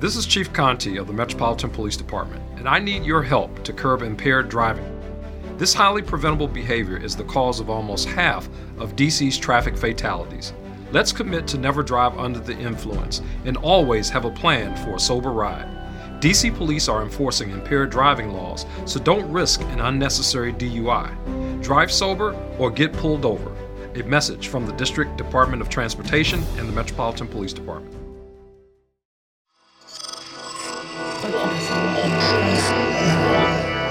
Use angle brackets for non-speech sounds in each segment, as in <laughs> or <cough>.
This is Chief Conti of the Metropolitan Police Department, and I need your help to curb impaired driving. This highly preventable behavior is the cause of almost half of DC's traffic fatalities. Let's commit to never drive under the influence and always have a plan for a sober ride. DC police are enforcing impaired driving laws, so don't risk an unnecessary DUI. Drive sober or get pulled over. A message from the District Department of Transportation and the Metropolitan Police Department.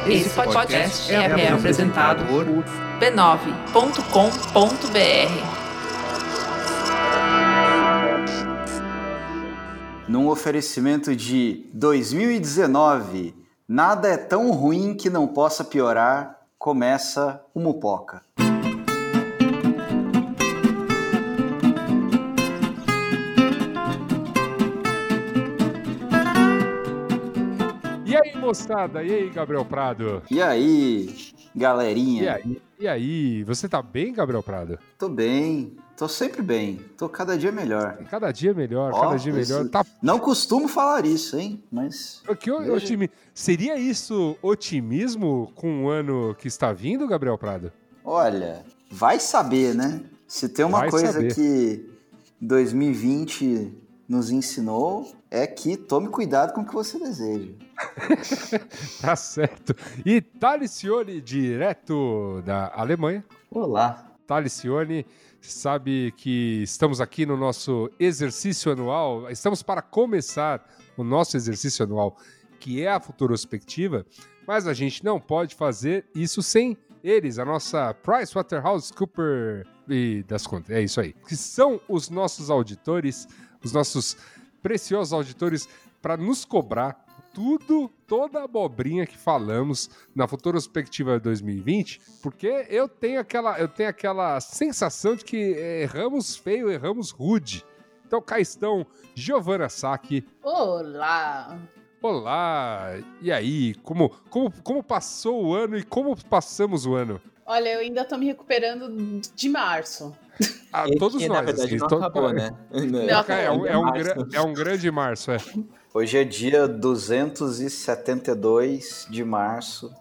Esse podcast é, é apresentado por b9.com.br. Num oferecimento de 2019, nada é tão ruim que não possa piorar, começa o Mupoca. Moçada? E aí, Gabriel Prado? E aí, galerinha? E aí? E aí? Você tá bem, Gabriel Prado? Tô bem, tô sempre bem, tô cada dia melhor. Cada dia melhor, Ó, cada dia melhor. Tá Não costumo falar isso, hein? Mas que o- otimi... Seria isso otimismo com o ano que está vindo, Gabriel Prado? olha, vai saber, né? Se tem uma Vai coisa saber. que 2020 nos ensinou é que tome cuidado com o que você deseja. <laughs> Tá certo. E Talicione, direto da Alemanha. Olá. Talicione, sabe que estamos aqui no nosso exercício anual. Estamos para começar o nosso exercício anual, que é a Futurospectiva, mas a gente não pode fazer isso sem eles, a nossa PricewaterhouseCooper e das contas. É isso aí. Que são os nossos auditores, os nossos preciosos auditores para nos cobrar tudo, toda a abobrinha que falamos na Futurospectiva 2020, porque eu tenho aquela, eu tenho aquela sensação de que erramos feio, erramos rude. Então cá estão Giovanna Sacchi. Olá! Olá! E aí, como, como, como passou o ano e como passamos o ano? Olha, eu ainda tô me recuperando de março. Ah, todos que, nós. na verdade, assim, não to- acabou, né? <laughs> É, um, é um Março. gra- é um grande março, é. Hoje é dia 272 de março,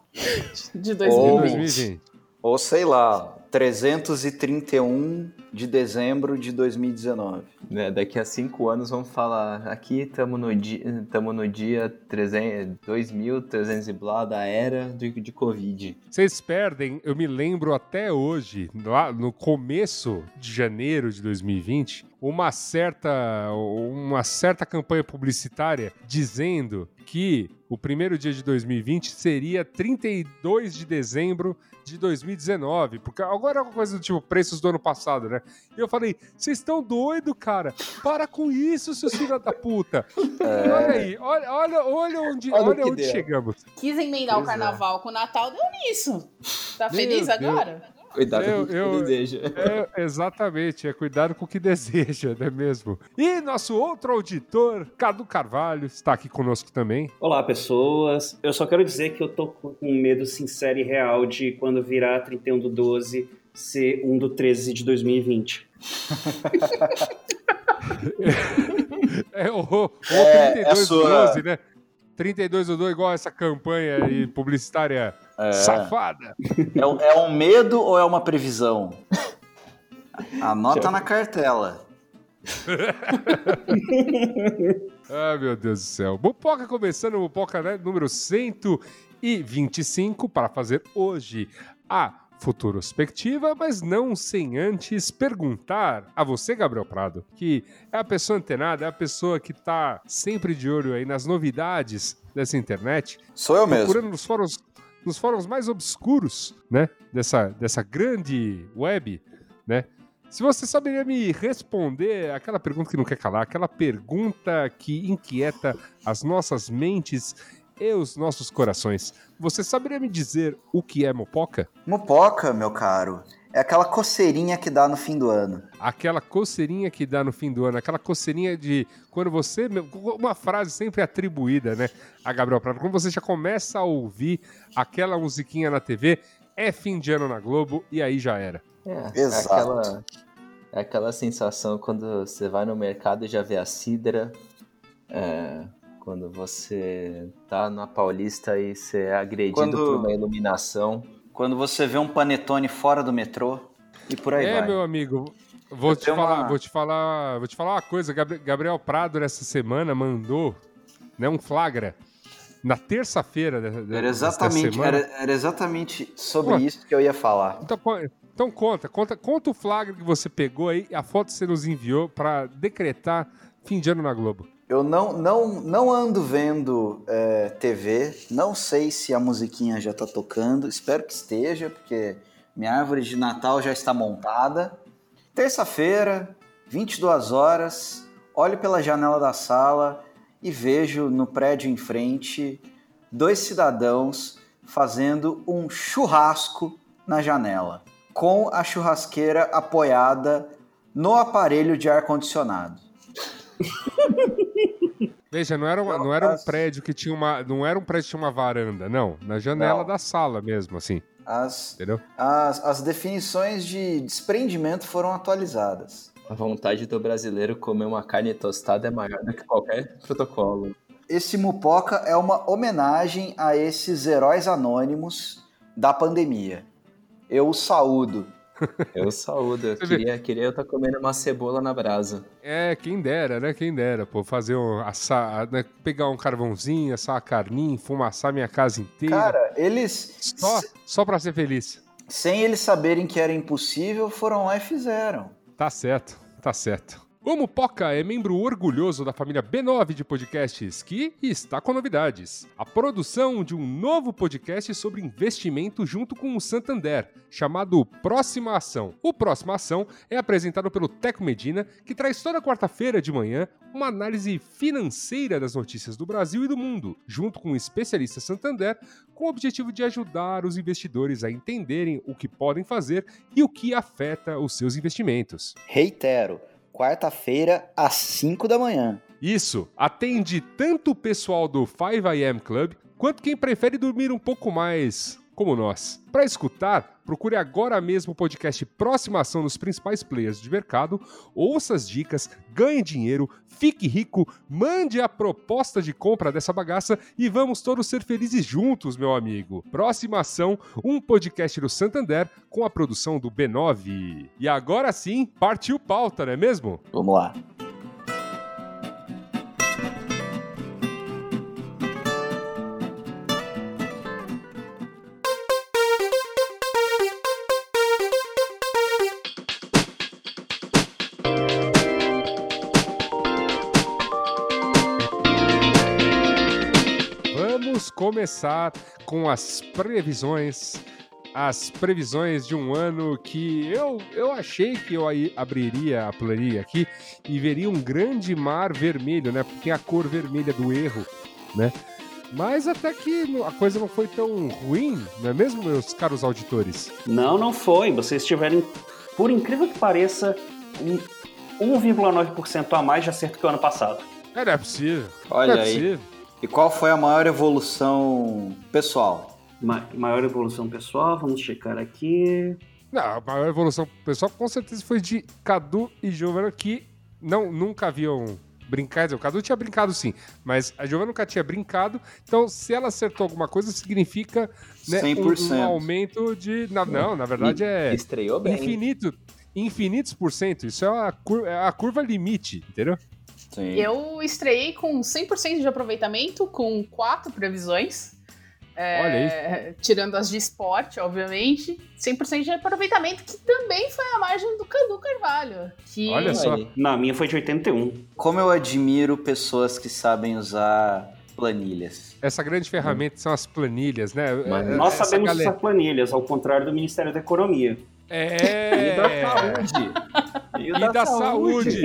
De Oh. 2020. 2020. ou sei lá, 331 de dezembro de 2019. Né, Daqui a cinco anos vamos falar. Aqui estamos no dia, tamo no dia 300, 2300 e blá da era de, de Covid. Vocês perdem, eu me lembro até hoje, lá no começo de janeiro de 2020, uma certa, uma certa campanha publicitária dizendo que o primeiro dia de 2020 seria 32 de dezembro de 2019, porque agora é uma coisa do tipo preços do ano passado, né? E eu falei, vocês estão doido, cara? Para com isso, seus filhos da puta. E olha aí, olha, olha, olha onde, Olha o olha onde deu. chegamos. Quis emendar o Pois é. carnaval com o Natal, deu nisso. Tá Meu feliz Deus. agora? Cuidado Eu- com o que deseja. É, exatamente, é cuidado com o que deseja, não é mesmo? E nosso outro auditor, Cadu Carvalho, está aqui conosco também. Olá, pessoas. Eu só quero dizer que eu tô com um medo sincero e real de quando virar 31 do 12 ser 1 do 13 de 2020. <laughs> É o, o É, 32 é sua- 12, né? 32 do 2, igual essa campanha aí publicitária safada. É, um- é um medo ou é uma previsão? Anota na cartela. <laughs> Ah, meu Deus do céu. Mupoca começando, Mupoca né, número 125, para fazer hoje a futurospectiva, mas não sem antes perguntar a você, Gabriel Prado, que é a pessoa antenada, é a pessoa que tá sempre de olho aí nas novidades dessa internet, Sou eu mesmo. procurando nos fóruns, nos fóruns mais obscuros, né, dessa, dessa grande web, né, se você saberia me responder aquela pergunta que não quer calar, aquela pergunta que inquieta as nossas mentes e os nossos corações, você saberia me dizer o que é mopoca? Mupoca, meu caro, é aquela coceirinha que dá no fim do ano. Aquela coceirinha que dá no fim do ano, aquela coceirinha de quando você. Uma frase sempre atribuída, né, a Gabriel Prado. Quando você já começa a ouvir aquela musiquinha na TV, é fim de ano na Globo e aí já era. É, Exato. É aquela, é aquela sensação quando você vai no mercado e já vê a cidra, é, Quando você tá na Paulista e você é agredido Quando- por uma iluminação. Quando você vê um panetone fora do metrô e por aí é, vai. meu amigo. Vou te, falar, uma- vou te falar, vou te falar uma coisa. Gabri- Gabriel Prado nessa semana mandou, né, um flagra na terça-feira Era exatamente, semana. era, era exatamente sobre Pô. isso que eu ia falar. Então, então conta, conta, conta o flagra que você pegou aí, a foto que você nos enviou pra decretar fim de ano na Globo. Eu não, não, não ando vendo é, TV, não sei se a musiquinha já tá tocando, espero que esteja, porque minha árvore de Natal já está montada. Terça-feira, 22 horas, olho pela janela da sala e vejo no prédio em frente dois cidadãos fazendo um churrasco na janela, com a churrasqueira apoiada no aparelho de ar-condicionado. <laughs> Veja, não era, uma- não era um prédio que tinha uma. Não era um prédio que tinha uma varanda, não. Na janela Não. da sala mesmo, assim. As, Entendeu? as, as definições de desprendimento foram atualizadas. A vontade do brasileiro comer uma carne tostada é maior do que qualquer protocolo. Esse Mupoca é uma homenagem a esses heróis anônimos da pandemia. Eu os saúdo. Eu saúdo. Eu queria, queria eu estar comendo uma cebola na brasa. É, quem dera, né? Quem dera, pô, fazer um. Assar, né? Pegar um carvãozinho, assar uma carninha, fumaçar minha casa inteira. Cara, eles, só, só pra ser feliz. sem eles saberem que era impossível, foram lá e fizeram. Tá certo, tá certo. O Mupoca é membro orgulhoso da família B9 de podcasts que está com novidades. A produção de um novo podcast sobre investimento junto com o Santander, chamado Próxima Ação. O Próxima Ação é apresentado pelo Teco Medina, que traz toda quarta-feira de manhã uma análise financeira das notícias do Brasil e do mundo, junto com o especialista Santander, com o objetivo de ajudar os investidores a entenderem o que podem fazer e o que afeta os seus investimentos. Reitero, quarta-feira às 5 da manhã. Isso atende tanto o pessoal do 5am Club quanto quem prefere dormir um pouco mais como nós. Para escutar, procure agora mesmo o podcast Próxima Ação nos principais players de mercado, ouça as dicas, ganhe dinheiro, fique rico, mande a proposta de compra dessa bagaça e vamos todos ser felizes juntos, meu amigo. Próxima Ação, um podcast do Santander com a produção do B9. E agora sim, partiu pauta, não é mesmo? Vamos lá. Começar com as previsões. As previsões de um ano que eu, eu achei que eu aí abriria a planilha aqui e veria um grande mar vermelho, né? Porque tem a cor vermelha do erro, né? Mas até que a coisa não foi tão ruim, não é mesmo, meus caros auditores? Não, não foi. Vocês tiverem, por incrível que pareça, um 1,9% a mais de acerto que o ano passado. É, não é possível. Olha não é aí. possível. E qual foi a maior evolução pessoal? Ma- maior evolução pessoal, vamos checar aqui. Não, a maior evolução pessoal com certeza foi de Cadu e Giovana, que não, nunca haviam brincado. O Cadu tinha brincado sim, mas a Giovana nunca tinha brincado. Então, se ela acertou alguma coisa, significa né, um, 100%. um aumento de. na- não, na verdade é Estreou bem. infinito. Infinitos por cento. Isso é a, cur- é a curva limite, entendeu? Sim. Eu estreiei com 100% de aproveitamento, com quatro previsões. É, Olha aí. Tirando as de esporte, obviamente. 100% de aproveitamento, que também foi a margem do Cadu Carvalho. Que Olha só. Na minha foi de 81. Como eu admiro pessoas que sabem usar planilhas. Essa grande ferramenta são as planilhas, né? Mas É- Nós essa sabemos galera- usar planilhas, ao contrário do Ministério da Economia. É. E da saúde. E da saúde.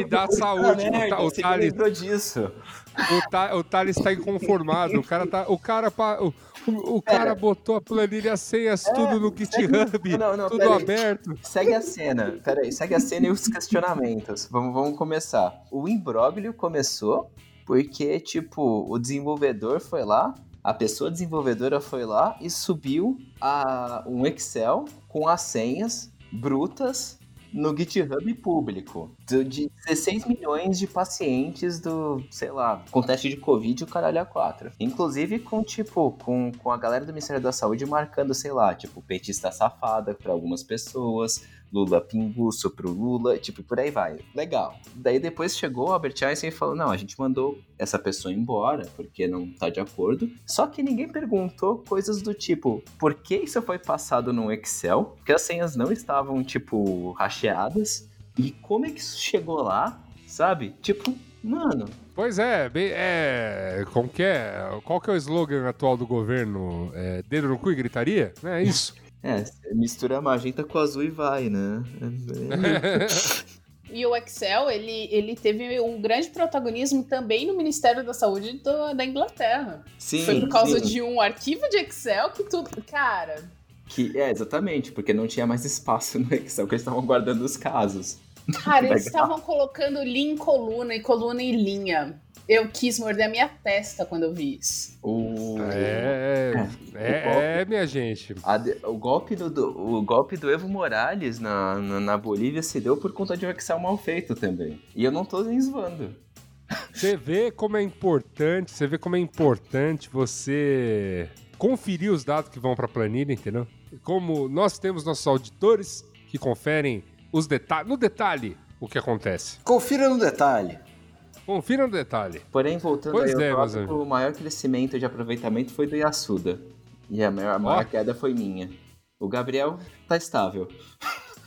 E da saúde. O, Merda, Ta- o você Thales, lembrou disso. o, Ta, o Thales tá inconformado. O cara tá. O cara, pa- o, o, o cara botou a planilha senhas tudo no GitHub, Não, não, tudo pera aí. aberto. Segue a cena. Pera aí, segue a cena e os questionamentos. Vamos, vamos começar. O imbróglio começou porque, tipo, o desenvolvedor foi lá, a pessoa desenvolvedora foi lá e subiu a, um Excel com as senhas brutas no GitHub público de 16 milhões de pacientes do, sei lá, com teste de Covid e o caralho a 4. Inclusive com, tipo, com, com a galera do Ministério da Saúde marcando, sei lá, tipo, petista safada pra algumas pessoas, Lula pinguço pro Lula, tipo, por aí vai. Legal. Daí depois chegou o Albert Einstein e falou, não, a gente mandou essa pessoa embora porque não tá de acordo. Só que ninguém perguntou coisas do tipo, por que isso foi passado no Excel? Porque as senhas não estavam, tipo, racheadas. E como é que isso chegou lá, sabe? Tipo, mano, Pois é, é. Como que é? Qual que é o slogan atual do governo? É, dedo no cu e gritaria? É isso. É, mistura magenta com azul e vai, né? <laughs> E o Excel, ele, ele teve um grande protagonismo também no Ministério da Saúde do- da Inglaterra. Sim, Foi por causa sim. de um arquivo de Excel que tudo. Cara, Que, é, exatamente, porque não tinha mais espaço no Excel, que eles estavam guardando os casos. cara, <laughs> eles estavam colocando linha em coluna e coluna em linha. Eu quis morder a minha testa quando eu vi isso. O... É, é, é, minha gente. A o, golpe do, do- o golpe do Evo Morales na, na, na Bolívia se deu por conta de um Excel mal feito também. E eu não tô nem zoando. Você vê como é importante, você vê como é importante você conferir os dados que vão para a planilha, entendeu? Como nós temos nossos auditores que conferem os detalhes, no detalhe, o que acontece. Confira no detalhe. Confira no detalhe. Porém, voltando Pois aí é, tópico, o maior crescimento de aproveitamento foi do Yasuda. E a maior, a maior queda foi minha. O Gabriel tá estável.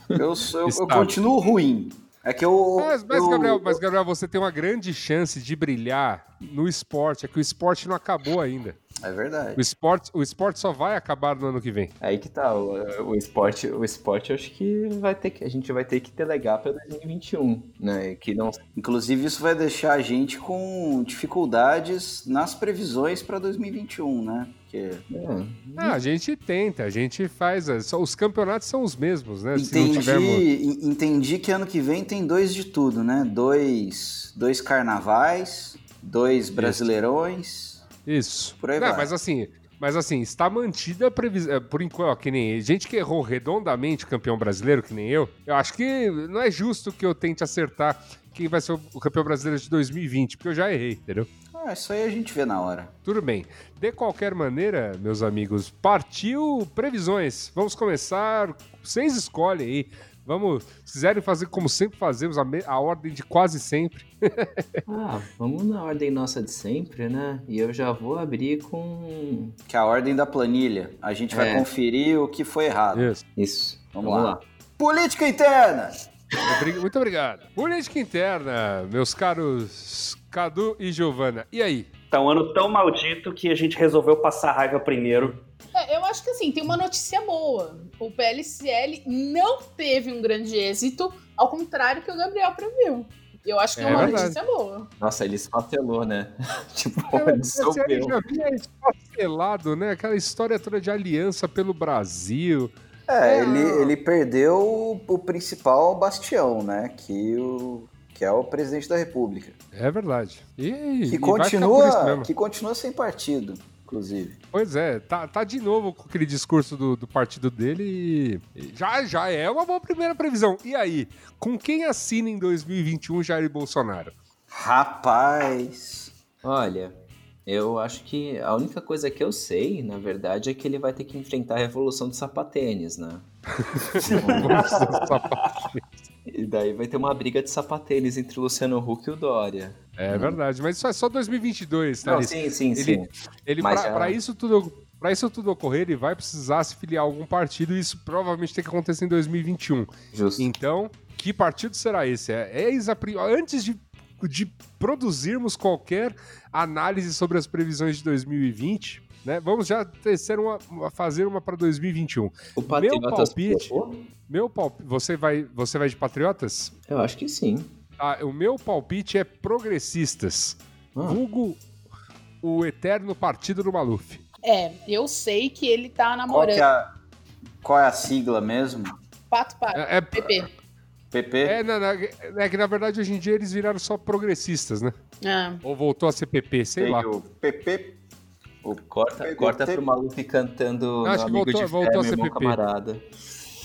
Eu, sou- eu, eu continuo ruim. É que eu. Mas, mas, eu- Gabriel, mas, Gabriel, você tem uma grande chance de brilhar no esporte. É que o esporte não acabou ainda. É verdade. O esporte, o esporte só vai acabar no ano que vem. Aí que tá, o, o esporte, o esporte eu acho que vai ter que a gente vai ter que delegar para 2021, né? Que não Inclusive, isso vai deixar a gente com dificuldades nas previsões para 2021, né? Porque é, Ah, a gente tenta, a gente faz. é, Os campeonatos são os mesmos, né? Se não entendi, tivermos. en- entendi que ano que vem tem dois de tudo, né? Dois, dois carnavais, dois brasileirões. Isso. Por aí Não, vai. mas assim, mas assim, está mantida a previsão. Por enquanto, ó, que nem gente que errou redondamente o campeão brasileiro, que nem eu, eu acho que não é justo que eu tente acertar quem vai ser o o campeão brasileiro de 2020, porque eu já errei, entendeu? Ah, isso aí a gente vê na hora. Tudo bem. De qualquer maneira, meus amigos, partiu previsões. Vamos começar. Vocês escolhem aí. Vamos, se quiserem fazer como sempre fazemos, a, me- a ordem de quase sempre. <laughs> Ah, vamos na ordem nossa de sempre, né? E eu já vou abrir com Que é a ordem da planilha. A gente vai É. conferir o que foi errado. Isso. isso. Vamos, lá. Política interna! Muito obrigado. Política interna, meus caros Cadu e Giovana. E aí? Tá um ano tão maldito que a gente resolveu passar a raiva primeiro. É, eu acho que assim, tem uma notícia boa. O PLCL não teve um grande êxito, ao contrário que o Gabriel previu. Eu acho que é, É uma verdade. notícia boa. Nossa, ele esfacelou, né? <laughs> tipo, Cara, ele já vinha esfacelado, né? Aquela história toda de aliança pelo Brasil. É, É. ele, ele perdeu o, o principal bastião, né? Que, o, que é o presidente da República. É verdade. E, Que e continua, que continua sem partido, inclusive. Pois é, tá, tá de novo com aquele discurso do, do partido dele e, já, já é uma boa primeira previsão. E aí, com quem assina em 2021 Jair Bolsonaro? Rapaz. Olha, eu acho que a única coisa que eu sei, na verdade, é que ele vai ter que enfrentar a revolução do sapatênis, né? <laughs> E daí vai ter uma briga de sapatênis entre o Luciano Huck e o Dória. é verdade, mas isso é só 2022, tá? Não, sim, sim, ele- sim. Ele, Mas pra, já- pra isso tudo. Pra isso tudo ocorrer, ele vai precisar se filiar a algum partido e isso provavelmente tem que acontecer em 2021. Justo. Então, que partido será esse? É, a pri- Antes de, de produzirmos qualquer análise sobre as previsões de 2020, né? Vamos já tecer uma, fazer uma para 2021. O Patriotas palpite- colocou? Meu palpite, você vai, você vai de patriotas? Eu acho que sim. Ah, o meu palpite é progressistas. Ah. Vulgo o eterno partido do Maluf. É, eu sei que ele tá Qual, namorando que é a, qual é a sigla mesmo? Pato Pato, É, é, PP. PP? é, na- na- é que na verdade hoje em dia eles viraram só progressistas, né? Ah, Ou voltou a ser PP, sei Tem lá. o PP. O Corta, PP. corta pro Maluf cantando Acho amigo voltou- de voltou fé, a meu ser irmão PP. camarada.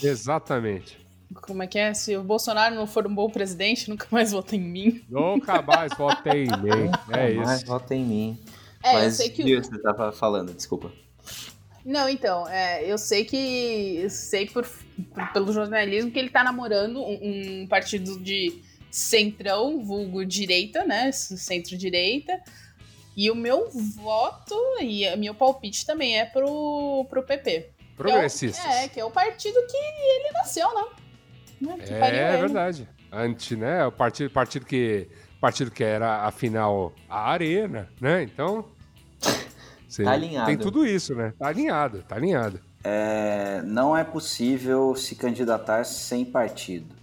Exatamente. como é que é? Se o Bolsonaro não for um bom presidente, nunca mais vota em mim. Nunca mais votei em mim. <laughs> É isso. vota em mim. É, Mas eu sei que. viu, você tava falando, desculpa. Não, então, é, eu sei que. Eu sei por, por- pelo jornalismo que ele tá namorando um, um partido de centrão, vulgo direita, né? Centro-direita. E o meu voto e o meu palpite também é pro, pro PP. Progressistas. É, que é o partido que ele nasceu, né? Né, que É, ele. verdade. Antes, né? O partido, partido que partido que era afinal a arena, né? Então Tá alinhado. Tem tudo isso, né? Tá alinhado, tá alinhado. É, não é possível se candidatar sem partido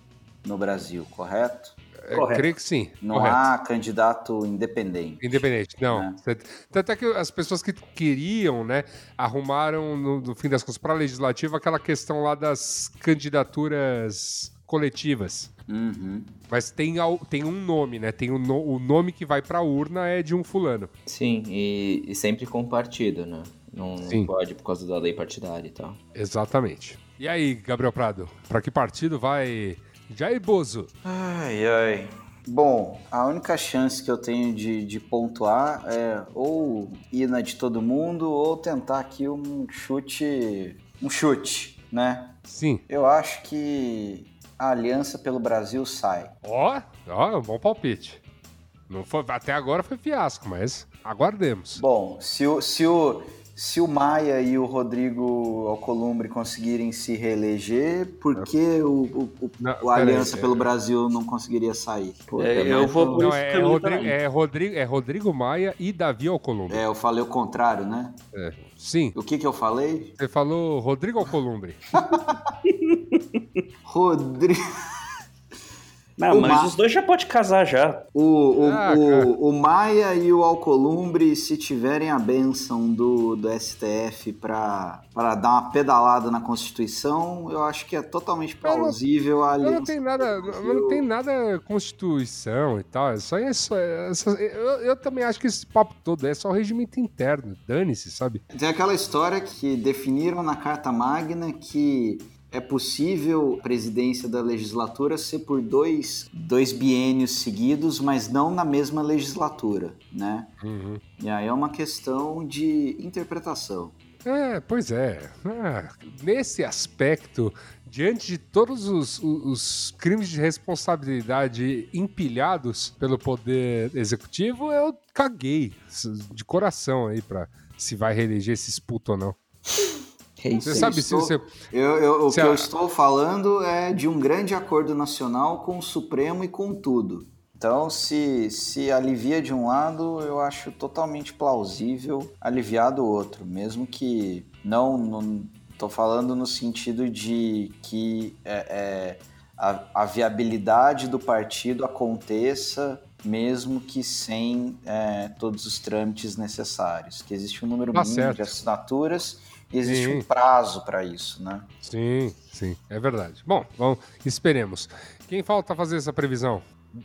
no Brasil, correto? É, Correto. creio que sim. Não correto. há candidato independente. Independente, não. É. Cê- Tanto é que as pessoas que queriam, né, arrumaram, no, no fim das contas, para legislativo, aquela questão lá das candidaturas coletivas. Uhum. Mas tem, tem um nome, né? Tem o, no- o nome que vai pra urna é de um fulano. Sim, e, e sempre com partido, né? Não, não pode por causa da lei partidária e tal. Exatamente. E aí, Gabriel Prado, pra que partido vai Jair Bozo? Ai, ai. Bom, a única chance que eu tenho de, de pontuar é ou ir na de todo mundo ou tentar aqui um chute. Um chute, né? Sim. Eu acho que a Aliança pelo Brasil sai. Ó, ó, um bom palpite. Não foi, até agora foi fiasco, mas aguardemos. Bom, se o, se o, se o Maia e o Rodrigo Alcolumbre conseguirem se reeleger, por que o, o, o- Não, o Aliança peraí, pelo é- Brasil não conseguiria sair? Puta, É, eu vou não- por Não, é, Rodrigo, é, Rodrigo, é Rodrigo Maia e Davi Alcolumbre. É, eu falei o contrário, né? É. Sim, O que que eu falei? você falou Rodrigo Alcolumbre. <laughs> Rodrigo. Não, O mas Ma- os dois já pode casar já. O, o, Ah, o, o Maia e o Alcolumbre, se tiverem a benção do, do STF para dar uma pedalada na Constituição, eu acho que é totalmente Eu não- plausível a Mas não aliança. tem nada, não, não tem nada Constituição e tal. Isso aí é só. é só- eu, eu também acho que esse papo todo é só regimento interno. Dane-se, sabe? Tem aquela história que definiram na Carta Magna que é possível a presidência da legislatura ser por dois, dois biênios seguidos, mas não na mesma legislatura, né? Uhum. E aí é uma questão de interpretação. É, pois é. Ah, nesse aspecto, diante de todos os, os- crimes de responsabilidade empilhados pelo poder executivo, eu caguei de coração aí pra se vai reeleger esses putos ou não. É isso Você aí. sabe se estou- você. Eu, eu- o Se que a- eu estou falando é de um grande acordo nacional com o Supremo e com tudo. Então, se, se alivia de um lado, eu acho totalmente plausível aliviar do outro, mesmo que não, não tô falando no sentido de que é, é, a, a viabilidade do partido aconteça mesmo que sem é, todos os trâmites necessários, que existe um número Tá mínimo certo. de assinaturas e existe Sim. um prazo para isso, né? Sim, sim, é verdade. Bom, vamos, esperemos. Quem falta fazer essa previsão?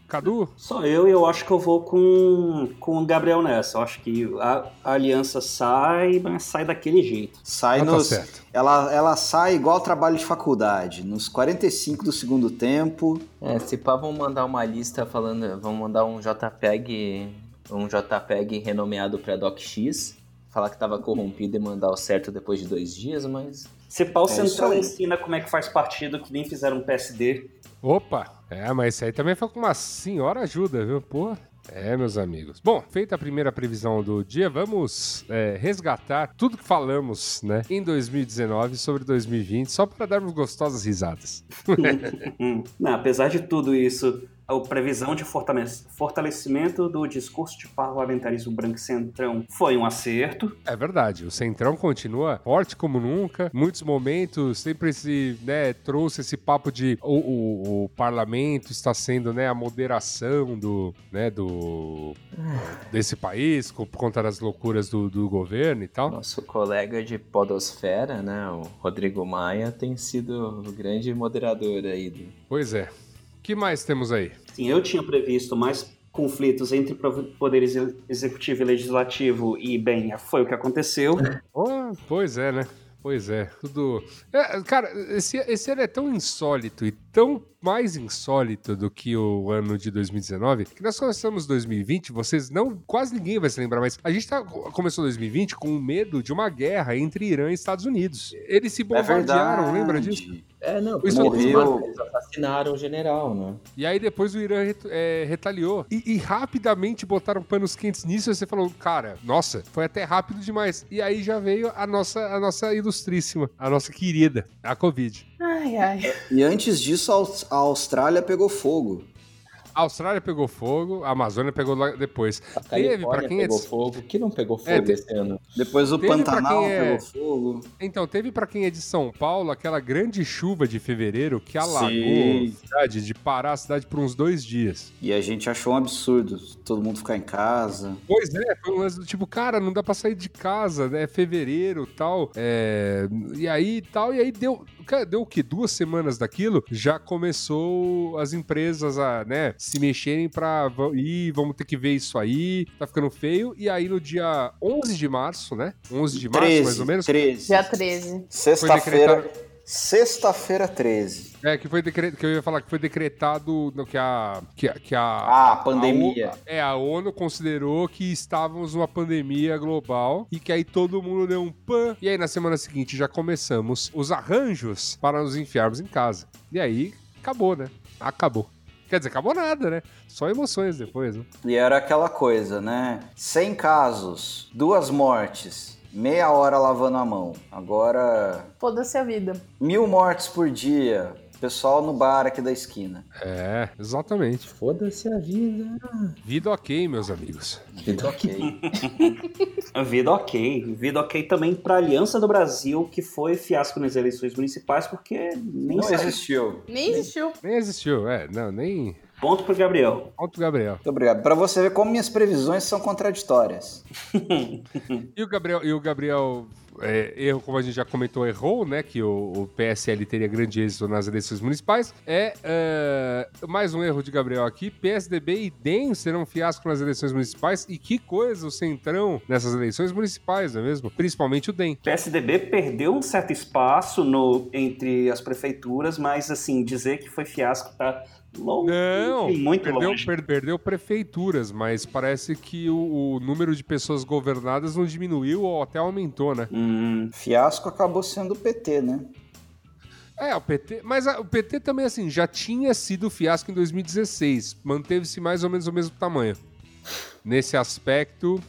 Cadu? Só eu e eu acho que eu vou com, com o Gabriel nessa. Eu acho que a, a aliança sai, mas sai daquele jeito. Sai Ah, tá nos, certo. ela, ela sai igual trabalho de faculdade, nos 45 do segundo tempo. É, se pá, vão mandar uma lista falando, vão mandar um JPEG, um JPEG renomeado pra DocX, falar que tava corrompido e mandar o certo depois de dois dias, mas Se pau É isso central ensina como é que faz partido, que nem fizeram um PSD. Opa! É, mas esse aí também foi com uma senhora ajuda, viu? Pô. É, meus amigos. Bom, feita a primeira previsão do dia, vamos é, resgatar tudo que falamos, né, em 2019 sobre 2020, só para darmos gostosas risadas. <laughs> Não, apesar de tudo isso, a previsão de fortale- fortalecimento do discurso de parlamentarismo branco e centrão foi um acerto. É verdade, o Centrão continua forte como nunca. Muitos momentos sempre se né, trouxe esse papo de o, o- o parlamento está sendo né, a moderação do, né, do desse país por conta das loucuras do, do governo e tal. nosso colega de podosfera, né, o Rodrigo Maia, tem sido o grande moderador aí do... Pois é. O que mais temos aí? Sim, eu tinha previsto mais conflitos entre prov- poder exe- executivo e legislativo e, bem, foi o que aconteceu. <laughs> Oh, pois é, né? Pois é, tudo. É, cara, esse, esse ano é tão insólito e tão mais insólito do que o ano de 2019, que nós começamos 2020, vocês não, quase ninguém vai se lembrar, mas a gente tá, começou 2020 com medo de uma guerra entre Irã e Estados Unidos. Eles se bombardearam, verdade. lembra disso? É, não, O Isso morreu. eles assassinaram o general, né? E aí depois o Irã ret- é, retaliou. E, e rapidamente botaram panos quentes nisso e você falou, cara, nossa, foi até rápido demais. E aí já veio a nossa, a nossa ilustríssima, a nossa querida, a Covid. Ai, ai. E antes disso, a Aus- a Austrália pegou fogo. A Austrália pegou fogo, a Amazônia pegou depois. A Teve, pra Califórnia quem é pegou de- fogo. Que não pegou fogo É, te- esse ano? Depois o Teve Pantanal quem é- pegou fogo. Então, teve pra quem é de São Paulo aquela grande chuva de fevereiro que alagou Sim. a cidade, de parar a cidade por uns dois dias. E a gente achou um absurdo todo mundo ficar em casa. Pois é, foi um lance do tipo, cara, não dá pra sair de casa, né? É fevereiro tal. É... E aí tal, e aí deu. cara, Deu o quê? Duas semanas daquilo, já começou as empresas a, né, se mexerem pra. Ih, vamos ter que ver isso aí, tá ficando feio. E aí no dia 11 de março, né? 11 de março, 13, mais ou menos. 13. Dia 13. Sexta-feira. Sexta-feira 13. É, que foi decre... que eu ia falar que foi decretado no- que a. Que, a- que a Ah, pandemia. A é, a ONU considerou que estávamos numa pandemia global e que aí todo mundo deu um pan. E aí na semana seguinte já começamos os arranjos para nos enfiarmos em casa. E aí acabou, né? Acabou. Quer dizer, acabou nada, né? Só emoções depois, né? E era aquela coisa, né? 100 casos, duas mortes, meia hora lavando a mão. Agora, Foda-se a vida. mil mortes por dia. Pessoal no bar aqui da esquina. É, exatamente. Foda-se a vida. Vida ok, meus amigos. Vida Ok. <laughs> Vida ok. Vida ok também para a Aliança do Brasil, que foi fiasco nas eleições municipais, porque nem Não saiu. existiu. Nem existiu. Nem existiu, é, não, nem. Ponto pro Gabriel. Alto Gabriel. Muito obrigado. Pra você ver como minhas previsões são contraditórias. <laughs> E o Gabriel, e o Gabriel é, erro, como a gente já comentou, errou, né? Que o, o PSL teria grande êxito nas eleições municipais. É, é, mais um erro de Gabriel aqui. PSDB e DEM serão um fiasco nas eleições municipais. E que coisa o Centrão nessas eleições municipais, não é mesmo? Principalmente o DEM. PSDB perdeu um certo espaço no, entre as prefeituras, mas assim, dizer que foi fiasco tá longe, Não, muito perdeu, longe. per- perdeu prefeituras, mas parece que o, o número de pessoas governadas não diminuiu ou até aumentou, né? Hum, Fiasco acabou sendo o PT, né? É, o PT, mas a- o PT também, assim, já tinha sido fiasco em 2016. Manteve-se mais ou menos o mesmo tamanho. Nesse aspecto,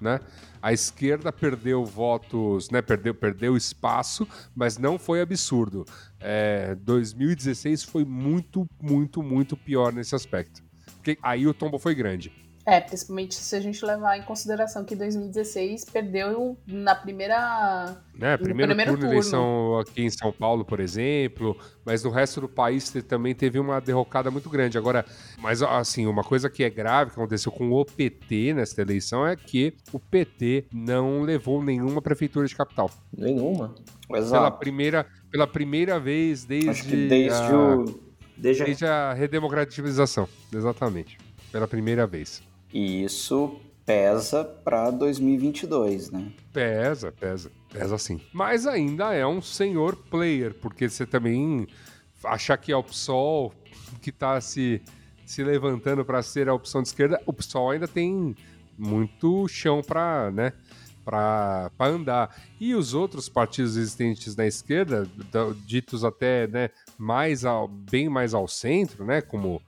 né? A esquerda perdeu votos, né? Perdeu, perdeu espaço, mas não foi absurdo. É, 2016 foi muito, muito, muito pior nesse aspecto. Porque aí o tombo foi grande. É, principalmente se a gente levar em consideração que 2016 perdeu na primeira. Né? No Primeiro, primeiro turno, eleição aqui em São Paulo, por exemplo, mas no resto do país também teve uma derrocada muito grande. Agora, mas assim, uma coisa que é grave que aconteceu com o PT nessa eleição é que o PT não levou nenhuma prefeitura de capital. Nenhuma. Pela Exato. primeira, pela primeira vez desde, Acho que desde a, o. desde desde a redemocratização. Exatamente. Pela primeira vez. E isso pesa pra 2022, né? Pesa, pesa. Pesa sim. Mas ainda é um senhor player, porque você também achar que é o PSOL que tá se, se levantando para ser a opção de esquerda, o PSOL ainda tem muito chão para, né, para andar. E os outros partidos existentes na esquerda, da- ditos até, né, mais ao, bem mais ao centro, né, como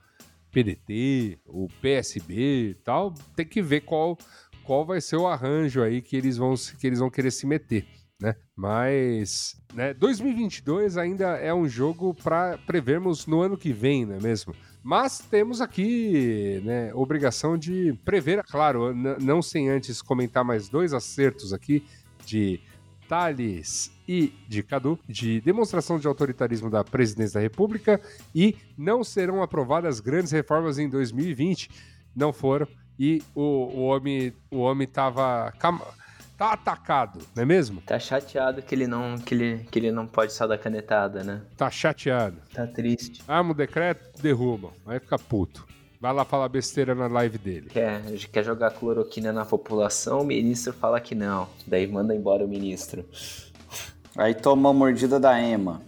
PDT, o PSB e tal, tem que ver qual qual vai ser o arranjo aí que eles vão que eles vão querer se meter, né? Mas, né, 2022 ainda é um jogo para prevermos no ano que vem, não é mesmo? Mas temos aqui, né, obrigação de prever, claro, não sem antes comentar mais dois acertos aqui de Thales e de Cadu, de demonstração de autoritarismo da presidência da República e não serão aprovadas grandes reformas em 2020. Não foram. E o, o homem o homem tava, tá atacado, não é mesmo? Tá chateado que ele não, que ele, que ele não pode só dar canetada, né? Tá chateado. Tá triste. Arma o decreto, derruba. Aí fica puto. Vai lá falar besteira na live dele. Quer, quer jogar cloroquina na população, o ministro fala que não. Daí manda embora o ministro. Aí toma a mordida da Ema,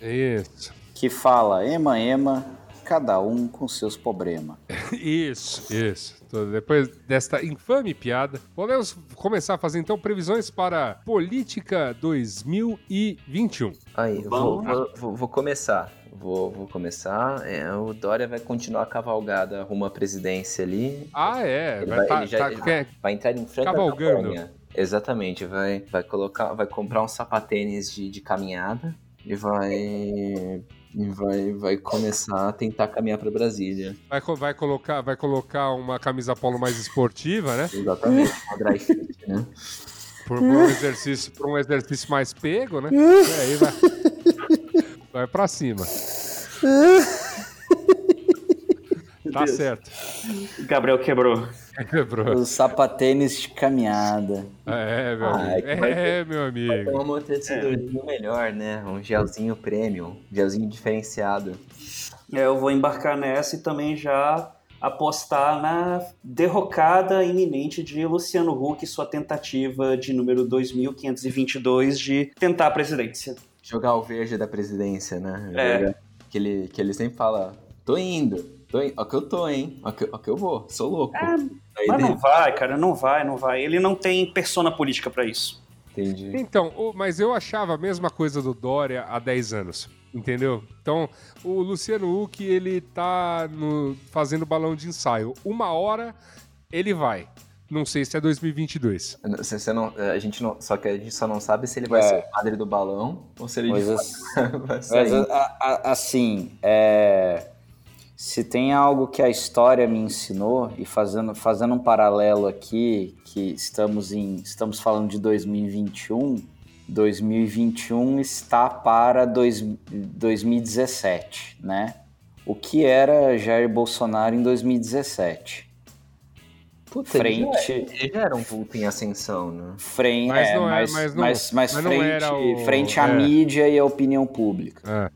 Isso. que fala: Ema, Ema, cada um com seus problemas. <laughs> Isso, isso. Então, depois desta infame piada, podemos começar a fazer então previsões para Política 2021. Aí, vou, vou- vou começar. Vou, vou começar. É, o Dória vai continuar a cavalgada rumo à presidência ali. Ah, é. Ele Vai, vai- tá, ele já- tá- ele- Vai entrar em franca Cavalgando. campanha. Exatamente, vai, vai colocar, vai comprar uns sapatênis de, de caminhada e vai, e vai, vai começar a tentar caminhar para Brasília. vai, vai colocar, vai colocar uma camisa polo mais esportiva, né? Exatamente, uma dry fit, né? Por, por um exercício, por um exercício mais pego, né? E <laughs> aí vai, vai pra cima. <laughs> Tá Deus. certo. Gabriel quebrou. Quebrou. Os sapatênis de caminhada. É, meu Ah, é amigo. É, meu ter amigo. um amortecedorzinho melhor, né? Um gelzinho premium, gelzinho diferenciado. É, Eu vou embarcar nessa e também já apostar na derrocada iminente de Luciano Huck e sua tentativa de número 2522 de tentar a presidência. Jogar o verde da presidência, né? É. Que, ele, que ele sempre fala, tô indo, tô indo. Ó que eu tô, hein? Ó que, ó que eu vou, sou louco. Aí Mas daí- não vai, cara, não vai, não vai. Ele não tem persona política pra isso. Entendi. Então, mas eu achava a mesma coisa do Dória há 10 anos. Entendeu? Então, o Luciano Huck, ele tá no- fazendo balão de ensaio. Uma hora ele vai. Não sei se é 2022. Você, você não, a gente não, só que a gente só não sabe se ele vai É. ser o padre do balão ou se ele fato <laughs> vai mas, a- a- assim, é, se tem algo que a história me ensinou, e fazendo, fazendo um paralelo aqui, que estamos, em, estamos falando de 2021, 2021 está para dois, 2017, né? O que era Jair Bolsonaro em 2017? Puta, Frente, Ele já era um vulto em ascensão, né? frente, Mas é, não é- mas, mas não- mas, mas mas não frente, era o- frente à é. mídia e à opinião pública. Ah,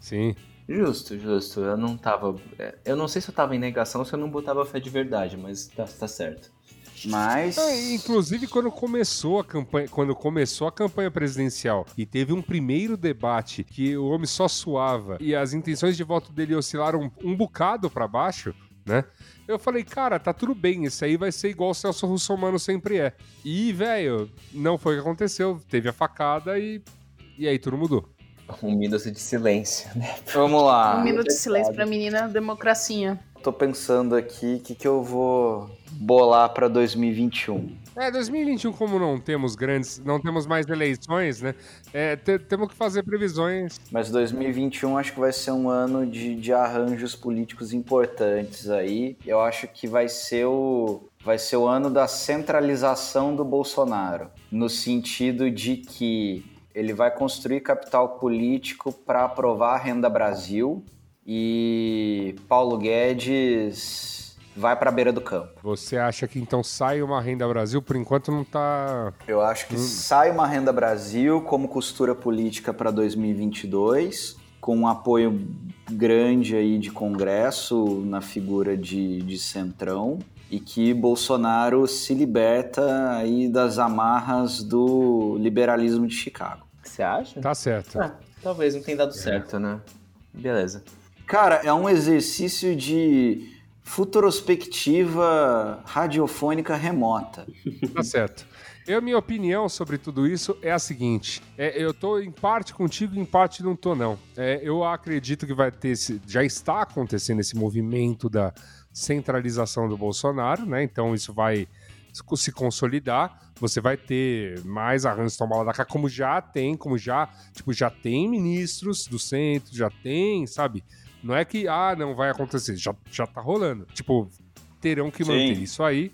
sim. Justo, justo. Eu não tava. é, Eu não sei se eu tava em negação ou se eu não botava fé de verdade, mas tá, tá certo. Mas. É, inclusive, quando começou a campanha, quando começou a campanha presidencial e teve um primeiro debate que o homem só suava e as intenções de voto dele oscilaram um bocado pra baixo, né? Eu falei, cara, tá tudo bem, isso aí vai ser igual o Celso Russomano sempre é. E, velho, não foi o que aconteceu. Teve a facada e, e aí tudo mudou. Um minuto de silêncio, né? Vamos lá. Um minuto de silêncio pra menina democracia. Tô pensando aqui o que, que eu vou bolar pra 2021. É, 2021, como não temos grandes, não temos mais eleições, né? É, te- temos que fazer previsões. Mas 2021 acho que vai ser um ano de, de arranjos políticos importantes aí. Eu acho que vai ser o. Vai ser o ano da centralização do Bolsonaro, no sentido de que ele vai construir capital político para aprovar a Renda Brasil e Paulo Guedes vai para a beira do campo. Você acha que então sai uma renda Brasil? Por enquanto não tá. Eu acho que sai uma Renda Brasil como costura política para 2022, com um apoio grande aí de Congresso na figura de, de Centrão, e que Bolsonaro se liberta aí das amarras do liberalismo de Chicago. Você acha? Tá certo. Ah, talvez não tenha dado certo, né? Beleza. Cara, é um exercício de futurospectiva radiofônica remota. Tá certo. Eu, minha opinião sobre tudo isso é a seguinte: é, eu tô em parte contigo, em parte não tô, não. É, eu acredito que vai ter esse. Já está acontecendo esse movimento da centralização do Bolsonaro, né? Então isso vai se consolidar. Você vai ter mais arranjos tomar da cá, como já tem, como já, tipo, já tem ministros do centro, já tem, sabe? Não é que, ah, não vai acontecer, já, já tá rolando. Tipo, terão que Sim. manter isso aí.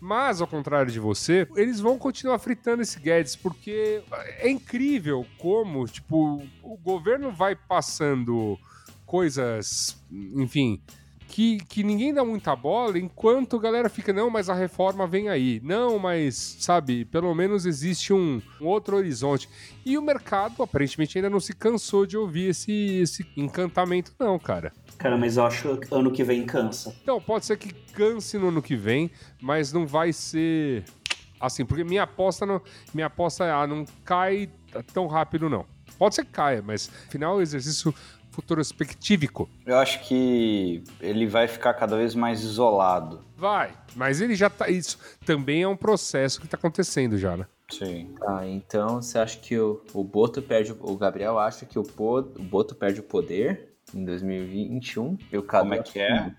Mas, ao contrário de você, eles vão continuar fritando esse Guedes, porque é incrível como, tipo, o governo vai passando coisas, enfim, que, que ninguém dá muita bola, enquanto a galera fica, não, mas a reforma vem aí. Não, mas, sabe, pelo menos existe um, um outro horizonte. E o mercado, aparentemente, ainda não se cansou de ouvir esse, esse encantamento, não, cara. Cara, mas eu acho que ano que vem cansa. Então, pode ser que canse no ano que vem, mas não vai ser Assim, porque minha aposta não, minha aposta é, ah, não cai tão rápido não. Pode ser que caia, mas afinal um exercício futurospectívico. Eu acho que ele vai ficar cada vez mais isolado. Vai, mas ele já tá. Isso também é um processo que tá acontecendo já, né? Sim. Tá, então você acha que o, o Boto perde. O Gabriel acha que o, po, o Boto perde o poder em 2021. E o Cadu Como é que é?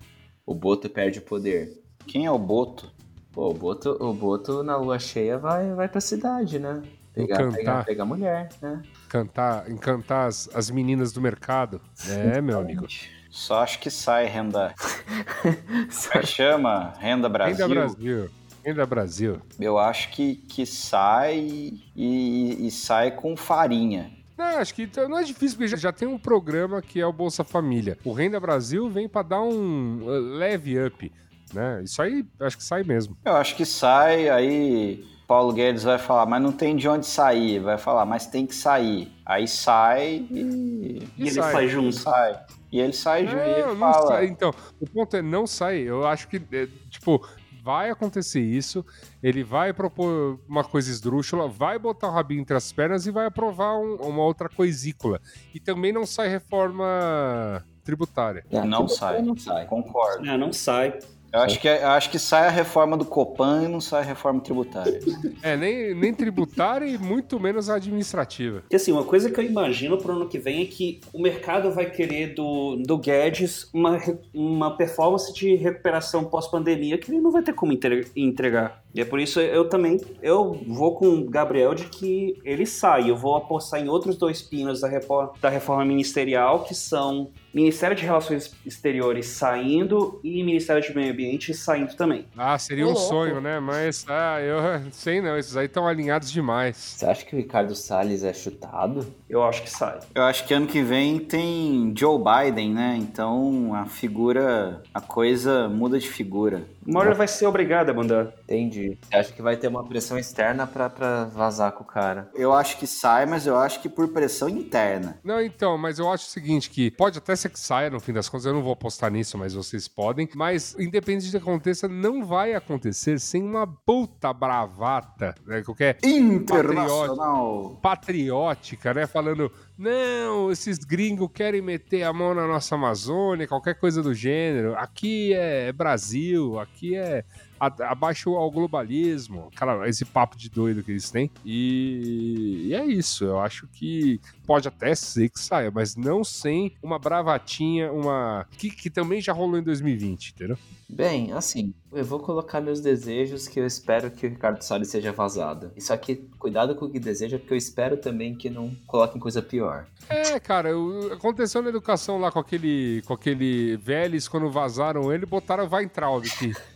O Boto perde o poder. Quem é o Boto? Pô, o Boto, o Boto na lua cheia vai, vai pra cidade, né? Pegar, pegar, pegar mulher, né? Cantar, encantar as, as meninas do mercado. É, meu amigo. Só acho que sai renda. <laughs> Como é chama? Renda Brasil? Ainda Brasil. Ainda Brasil. Eu acho que, que sai e, e sai com farinha. Não, acho que não é difícil, porque já, já tem um programa que é o Bolsa Família. O Renda Brasil vem pra dar um uh, leve up, né? Isso aí acho que sai mesmo. Eu acho que sai, aí Paulo Guedes vai falar, mas não tem de onde sair. Vai falar, mas tem que sair. Aí sai e. E ele sai. sai junto. sai. E ele sai junto e Não, ele não fala. sai. Então, o ponto é não sai. Eu acho que, é, tipo, vai acontecer isso. Ele vai propor uma coisa esdrúxula, vai botar o rabinho entre as pernas e vai aprovar um- uma outra coisícula. E também não sai reforma tributária. Não tipo, sai. Não sai. Concordo. Não, não sai. Eu acho, que, eu acho que sai a reforma do Copan e não sai a reforma tributária. <laughs> É, nem, nem tributária e muito menos administrativa. Porque assim, uma coisa que eu imagino pro ano que vem é que o mercado vai querer do, do Guedes uma, uma performance de recuperação pós-pandemia que ele não vai ter como entre- entregar. E é por isso eu também eu vou com o Gabriel de que ele sai. Eu vou apostar em outros dois pinos da reforma, da reforma ministerial, que são Ministério de Relações Exteriores saindo e Ministério de Meio Ambiente saindo também. Ah, seria um louco. sonho, né? Mas, ah, eu <laughs> sei não, esses aí estão alinhados demais. Você acha que o Ricardo Salles é chutado? Eu acho que sai. Eu acho que ano que vem tem Joe Biden, né? Então a figura, a coisa muda de figura. Uma hora ele vai ser obrigado a mandar. Entendi. Você acha que vai ter uma pressão externa pra, pra vazar com o cara? Eu acho que sai, mas eu acho que por pressão interna. Não, então, mas eu acho o seguinte, que pode até ser que saia, no fim das contas, eu não vou apostar nisso, mas vocês podem, mas independente do que aconteça, não vai acontecer sem uma puta bravata, né, qualquer Internacional. patriótica, né, falando, não, esses gringos querem meter a mão na nossa Amazônia, qualquer coisa do gênero, aqui é Brasil, aqui é abaixo ao globalismo, cara, esse papo de doido que eles têm. E, e é isso, eu acho que pode até ser que saia, mas não sem uma bravatinha, uma. Que, que também já rolou em 2020, entendeu? Bem, assim, eu vou colocar meus desejos que eu espero que o Ricardo Salles seja vazado. Só que cuidado com o que deseja, porque eu espero também que não coloquem coisa pior. É, cara, o- aconteceu na educação lá com aquele, com aquele Vélez, quando vazaram ele, botaram o Weintraub aqui. <laughs>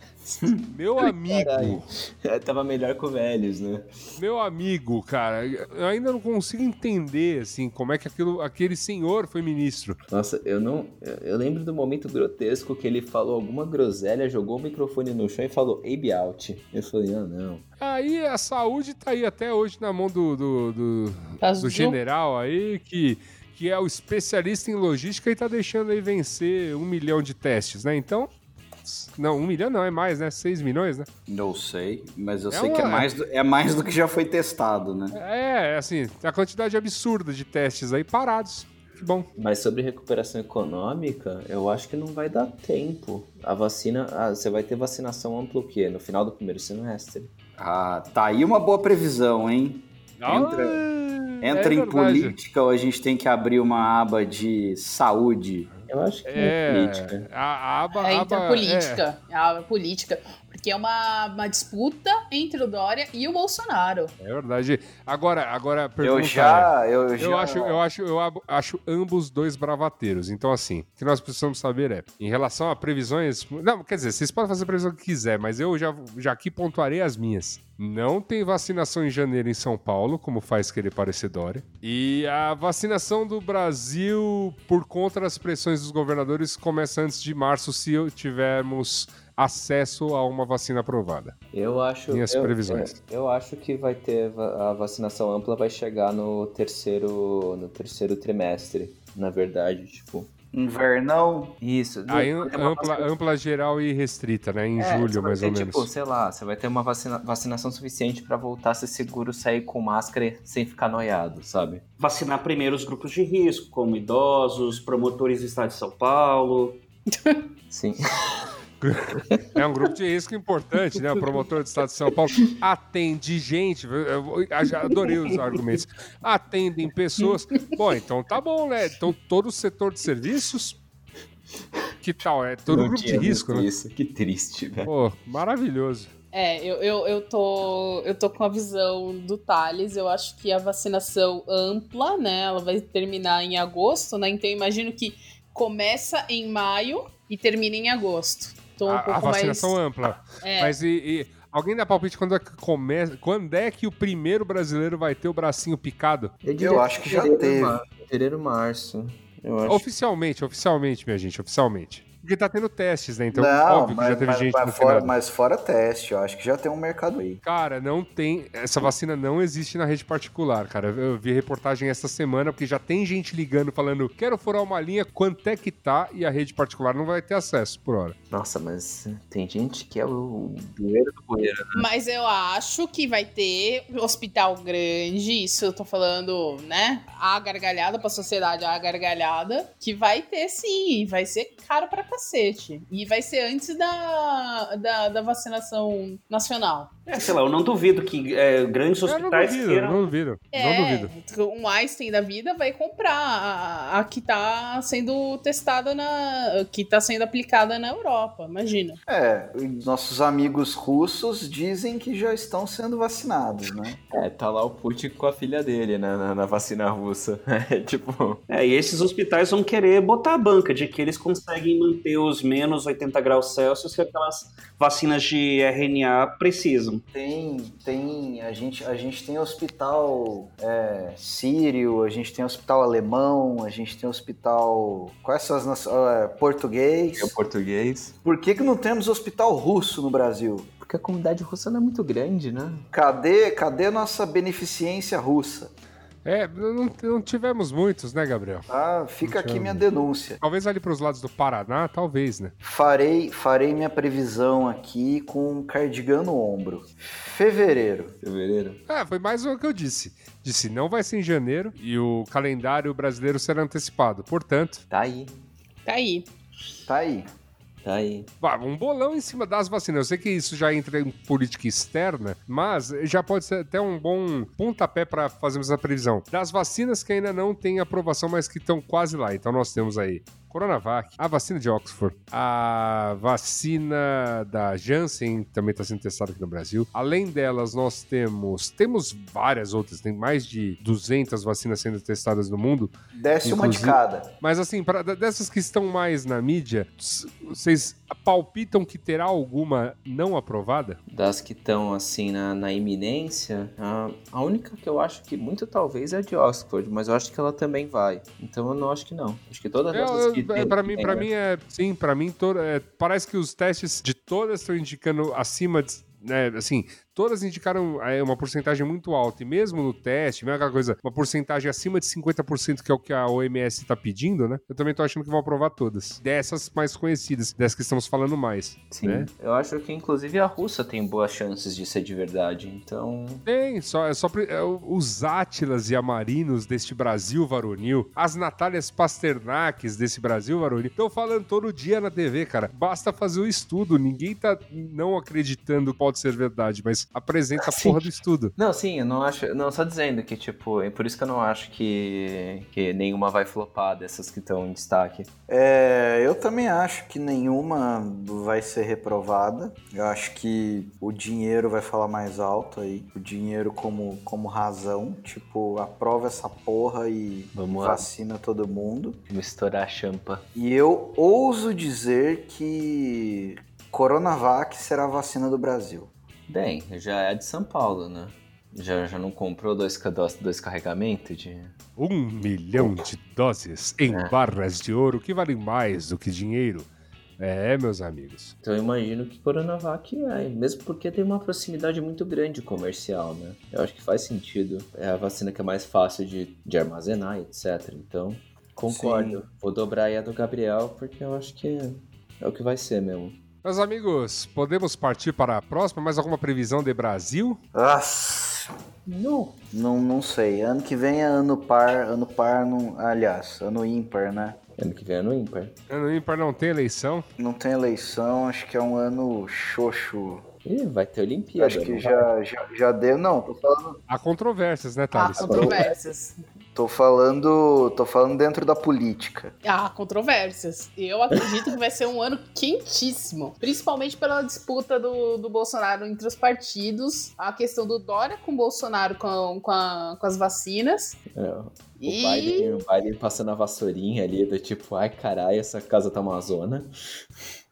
Meu amigo, Caralho. Tava melhor com o Velhos, né? meu amigo, cara, eu ainda não consigo entender, assim, como é que aquilo, aquele senhor foi ministro. Nossa, eu não. Eu lembro do momento grotesco que ele falou alguma groselha, jogou o microfone no chão e falou Abe out. Eu falei, ah, não. Aí a saúde tá aí até hoje na mão do, do, do, Azul. do general aí, que, que é o especialista em logística e tá deixando aí vencer um milhão de testes, né? Então. Não, um milhão não, é mais, né? Seis milhões, né? Não sei, mas eu É sei que é uma- mais, do, é mais do que já foi testado, né? É, assim, a quantidade absurda de testes aí parados. Que bom. Mas sobre recuperação econômica, eu acho que não vai dar tempo. A vacina. ah, você vai ter vacinação ampla o quê? No final do primeiro semestre. Ah, tá aí uma boa previsão, hein? Entra- Ah, Entra é em política ou a gente tem que abrir uma aba de saúde? Eu acho que é, É, política. a, a aba. É, aba- entra política. É. A política. Porque é uma, uma disputa entre o Dória e o Bolsonaro. É, verdade. Agora, agora pergunta Eu já, eu é, já. eu acho, eu acho, eu ab- acho ambos dois bravateiros. Então, assim, o que nós precisamos saber é, em relação a previsões. Não, quer dizer, vocês podem fazer a previsão que quiser, mas eu já, já aqui pontuarei as minhas. Não tem vacinação em janeiro em São Paulo, como faz querer parecer Dória. E a vacinação do Brasil, por conta das pressões dos governadores, começa antes de março, se tivermos acesso a uma vacina aprovada. Eu acho. Minhas eu, previsões. Eu, eu acho que vai ter. A vacinação ampla vai chegar no terceiro. no terceiro trimestre. Na verdade, tipo. Invernão. Isso. Aí ampla, vacina- ampla geral e restrita, né? Em É, julho, mais ter, ou tipo, menos. sei lá, você vai ter uma vacina- vacinação suficiente pra voltar a ser seguro sair com máscara sem ficar noiado, sabe? Vacinar primeiro os grupos de risco, como idosos, promotores do estado de São Paulo. <laughs> Sim. <laughs> É um grupo de risco importante, né? O promotor do Estado de São Paulo atende gente. Eu adorei os argumentos. Atendem pessoas. Bom, então tá bom, né? Então todo o setor de serviços. Que tal? É todo Não grupo de risco, né? Isso, que triste, velho. Pô, maravilhoso. É, eu, eu, eu, tô, eu tô com a visão do Thales. Eu acho que a vacinação ampla, né? Ela vai terminar em agosto, né? Então eu imagino que começa em maio e termina em agosto. Tô um A, a pouco vacinação mais. ampla. <laughs> É, Mas e, e alguém dá palpite quando é que começa? Quando é que o primeiro brasileiro vai ter o bracinho picado? Eu acho que já teve. Fevereiro, março. Eu acho. Oficialmente, oficialmente, minha gente, oficialmente. Porque tá tendo testes, né? Então, não, óbvio que mas, já teve mas- gente mas no fora, final. mas fora teste, eu acho que já tem um mercado aí. Cara, não tem. Essa vacina não existe na rede particular, cara. Eu vi reportagem essa semana, porque já tem gente ligando falando: quero furar uma linha, quanto é que tá? E a rede particular não vai ter acesso por hora. Nossa, mas tem gente que é o bueiro do bueiro. Mas eu acho que vai ter hospital grande, isso eu tô falando, né? A gargalhada pra sociedade, a gargalhada, que vai ter sim, vai ser caro pra cacete. E vai ser antes da, da, da vacinação nacional. É, sei lá, eu não duvido que é, grandes Eu não hospitais duvido, queiram. não duvido. Não É, duvido. um Einstein da vida vai comprar a, a que tá sendo testada na. que tá sendo aplicada na Europa, imagina. É, nossos amigos russos dizem que já estão sendo vacinados, né? É, tá lá o Putin com a filha dele, né, na, na vacina russa. <laughs> É tipo. É, e esses hospitais vão querer botar a banca de que eles conseguem manter os menos 80 graus Celsius que aquelas vacinas de RNA precisam. Tem, tem, a gente, a gente tem hospital é, sírio, a gente tem hospital alemão, a gente tem hospital, quais são as nações, é, português. É o português. Por que que não temos hospital russo no Brasil? Porque a comunidade russa não é muito grande, né? Cadê, cadê nossa beneficência russa? É, não, não tivemos muitos, né, Gabriel? Tá? Fica aqui minha denúncia. Talvez ali pros lados do Paraná, talvez, né? Farei, farei minha previsão aqui com um cardigan no ombro. Fevereiro. Fevereiro. É, foi mais o que eu disse. Disse, não vai ser em janeiro e o calendário brasileiro será antecipado. Portanto, Tá aí. Tá aí. Tá aí. Tá aí. Um bolão em cima das vacinas. Eu sei que isso já entra em política externa, mas já pode ser até um bom pontapé para fazermos a previsão. Das vacinas que ainda não têm aprovação, mas que estão quase lá. Então nós temos aí Coronavac, a vacina de Oxford, a vacina da Janssen também está sendo testada aqui no Brasil. Além delas, nós temos temos várias outras, tem mais de 200 vacinas sendo testadas no mundo. Desce uma de cada. Mas assim, pra, dessas que estão mais na mídia, vocês palpitam que terá alguma não aprovada? Das que estão, assim, na, na iminência, a, a única que eu acho que muito talvez é a de Oxford, mas eu acho que ela também vai. Então eu não acho que não. Acho que todas essas que pra mim, para mim é sim, para mim toda, é, parece que os testes de todas estão indicando acima de né, assim, todas indicaram é, uma porcentagem muito alta, e mesmo no teste, mesmo aquela coisa, uma porcentagem acima de 50%, que é o que a OMS está pedindo, né? Eu também tô achando que vão aprovar todas. Dessas mais conhecidas, dessas que estamos falando mais. Sim. né? Eu acho que inclusive a russa tem boas chances de ser de verdade. Então. Tem, só, é só é, os Átilas e Amarinos deste Brasil varonil, as Natálias Pasternaques desse Brasil varonil, estão falando todo dia na TV, cara. Basta fazer o estudo, ninguém tá não acreditando que pode ser verdade, mas apresenta a Sim. porra do estudo. Não, sim, eu não acho. Não, só dizendo que, tipo, é por isso que eu não acho que, que nenhuma vai flopar dessas que estão em destaque. É, eu também acho que nenhuma vai ser reprovada. Eu acho que o dinheiro vai falar mais alto aí. O dinheiro como, como razão. Tipo, aprova essa porra e Vamos lá. vacina todo mundo. Vamos estourar a champa. E eu ouso dizer que Coronavac será a vacina do Brasil. Bem, já é de São Paulo, né? Já, já não comprou dois, dois, dois carregamentos de. Um milhão de doses em É. barras de ouro que valem mais do que dinheiro. É, meus amigos. Então eu imagino que Coronavac é, mesmo porque tem uma proximidade muito grande comercial, né? Eu acho que faz sentido. É a vacina que é mais fácil de, de armazenar, etc. Então, Concordo. Vou dobrar aí a do Gabriel, porque eu acho que é o que vai ser mesmo. Meus amigos, podemos partir para a próxima? Mais alguma previsão de Brasil? Nossa. Não. Não, não sei. Ano que vem é ano par, ano par, não, aliás, ano ímpar, né? Ano que vem é no ímpar. Ano ímpar não tem eleição? Não tem eleição, acho que é um ano xoxo. Ih, vai ter Olimpíada. Acho que já, já, já deu. Não, tô falando, Há controvérsias, né, Há Thales? controvérsias. Tô falando. Tô falando dentro da política. Há controvérsias. Eu acredito que vai ser um ano quentíssimo. Principalmente pela disputa do, do Bolsonaro entre os partidos. A questão do Dória com o Bolsonaro com, com, a- com as vacinas. É, O E Biden, o Biden passando a vassourinha ali, do tipo, ai caralho, essa casa tá uma zona.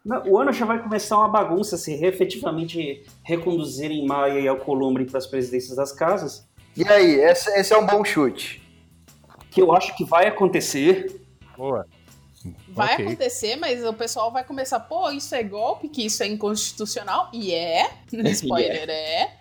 Não, O ano já vai começar uma bagunça se efetivamente reconduzirem Maia e Alcolumbre para as presidências das casas, E aí, esse, esse é um bom chute. Que eu acho que vai acontecer. Boa. vai Ok. acontecer, mas o pessoal vai começar, pô, isso é golpe, que isso é inconstitucional. E é. <laughs> <laughs> Spoiler é.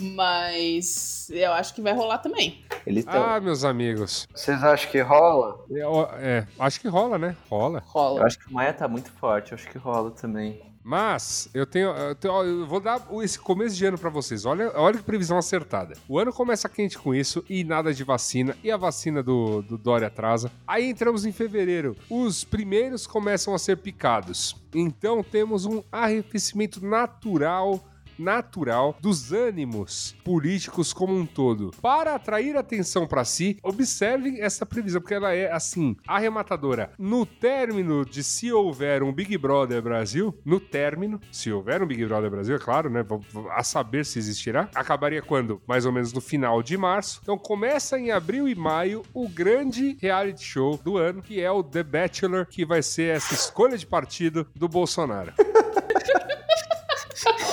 Mas eu acho que vai rolar também. Eles estão. Ah, meus amigos. Vocês acham que rola? Eu- é, acho que rola, né? Rola. eu Rola. acho que o Maia tá muito forte, eu acho que rola também. Mas eu tenho, eu tenho- eu vou dar esse começo de ano pra vocês. Olha, olha que previsão acertada. O ano começa quente com isso e nada de vacina e a vacina do, do Dória atrasa. Aí entramos em fevereiro. Os primeiros começam a ser picados. Então temos um arrefecimento natural natural dos ânimos políticos como um todo. Para atrair atenção para si, observem essa previsão, porque ela é assim, arrematadora. No término de se houver um Big Brother Brasil, no término, se houver um Big Brother Brasil, é claro, né? A saber se existirá. Acabaria quando? Mais ou menos no final de março. Então começa em abril e maio o grande reality show do ano, que é o The Bachelor, que vai ser essa escolha de partido do Bolsonaro. <laughs>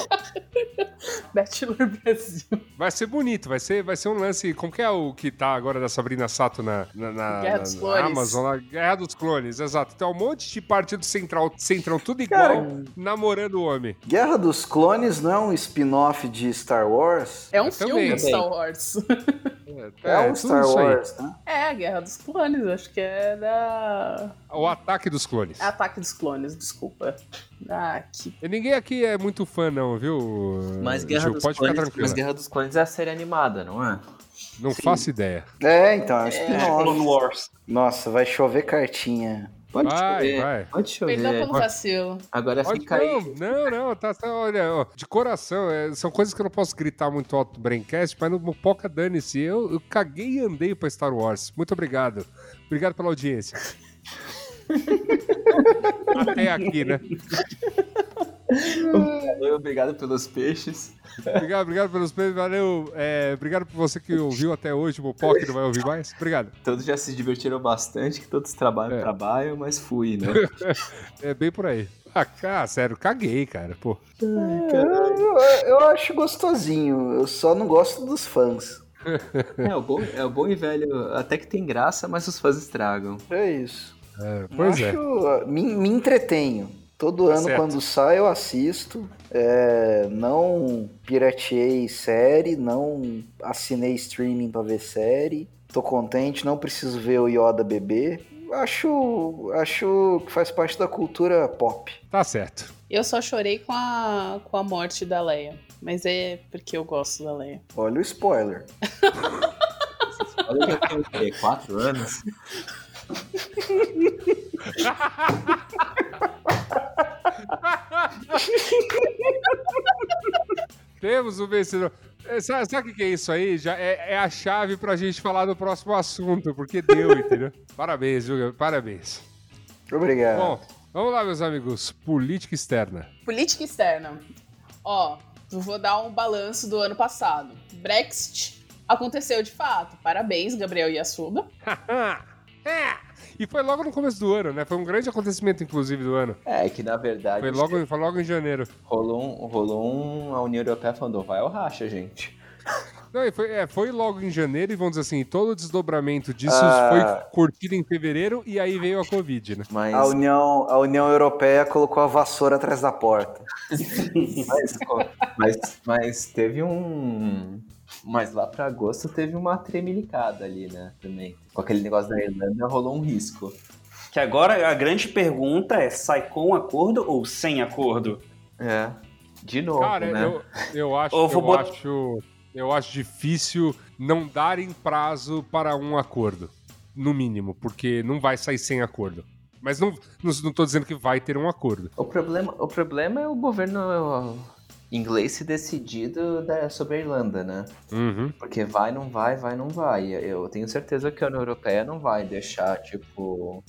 <laughs> Bachelor Brasil. Vai ser bonito, vai ser, vai ser um lance. Como que é o que tá agora da Sabrina Sato na, na, na- Guerra na- dos na Clones. Amazon? lá? Guerra dos Clones, exato. Tem um monte de partido central, centrão, tudo igual, namorando o homem. Guerra dos Clones não é um spin-off de Star Wars? É um Eu filme também. de Star Wars. <laughs> É, um tudo Star isso aí. Wars, né? É, Guerra dos Clones, acho que é da. O ataque dos clones. Ataque dos Clones, desculpa. Ah, que. E ninguém aqui é muito fã, não, viu? Mas Guerra, Gil? dos Pode ficar Clones, tranquilo. mas Guerra dos Clones é a série animada, não é? Não faço ideia. É, então, é Clone. Wars. Nossa, vai chover cartinha. Pode Vai, chover. vai. Pode chover. Perdão pelo vacilo. Agora Pode, fica aí. não, não, não, tá, tá, olha, ó, de coração, é, são coisas que eu não posso gritar muito alto no Braincast, mas no Mopoca dane-se, eu, eu caguei e andei pra Star Wars. Muito obrigado. Obrigado pela audiência. Até aqui, né? Valeu, Obrigado pelos peixes. Obrigado, obrigado pelos prêmios, valeu. é, obrigado por você que ouviu até hoje, o que não vai ouvir mais. Obrigado. Todos já se divertiram bastante, que todos trabalham, É. trabalham, mas fui, né? <laughs> É bem por aí. Ah, cara, sério, caguei, cara, pô. Eu, eu acho gostosinho, eu só não gosto dos fãs. é, o bom, é o bom e velho, até que tem graça, mas os fãs estragam. É isso. É, pois é. acho, me, me entretenho. Todo ano, certo. quando sai, eu assisto. É, não pirateei série, não assinei streaming pra ver série. Tô contente, não preciso ver o Yoda beber. Acho, acho que faz parte da cultura pop. Tá certo. Eu só chorei com a, com a morte da Leia. Mas é porque eu gosto da Leia. Olha o spoiler. Olha que eu? Quatro anos? <laughs> Temos o vencedor. É, Sabe, sabe o que é isso aí? Já é, é a chave pra gente falar do próximo assunto, porque deu, entendeu? <laughs> Parabéns, Júlio, parabéns. Obrigado. Bom, vamos lá, meus amigos. Política externa. Política externa. Ó, eu vou dar um balanço do ano passado. Brexit aconteceu de fato. Parabéns, Gabriel Yassuda. <laughs> É. E foi logo no começo do ano, né? Foi um grande acontecimento, inclusive, do ano. É, que na verdade Foi logo, foi logo em janeiro. rolou, um, rolou um. A União Europeia falou: vai ao racha, gente. <laughs> Não, e foi, é, foi logo em janeiro e vamos dizer assim, todo o desdobramento disso Ah. foi curtido em fevereiro e aí veio a Covid, né? Mas, A União, a União Europeia colocou a vassoura atrás da porta. <laughs> mas, mas, mas teve um. Mas lá pra agosto teve uma tremelicada ali, né? Também. Com aquele negócio da Irlanda rolou um risco. Que agora a grande pergunta é: sai com acordo ou sem acordo? É. De novo, Cara, né? eu, eu acho, eu bot- acho, eu acho difícil não darem prazo para um acordo, no mínimo, porque não vai sair sem acordo. Mas não, não, não tô dizendo que vai ter um acordo. O problema, o problema é o governo inglês se decidido da- sobre a Irlanda, né? Uhum. Porque vai, não vai, vai, não vai. Eu tenho certeza que a União Europeia não vai deixar, tipo,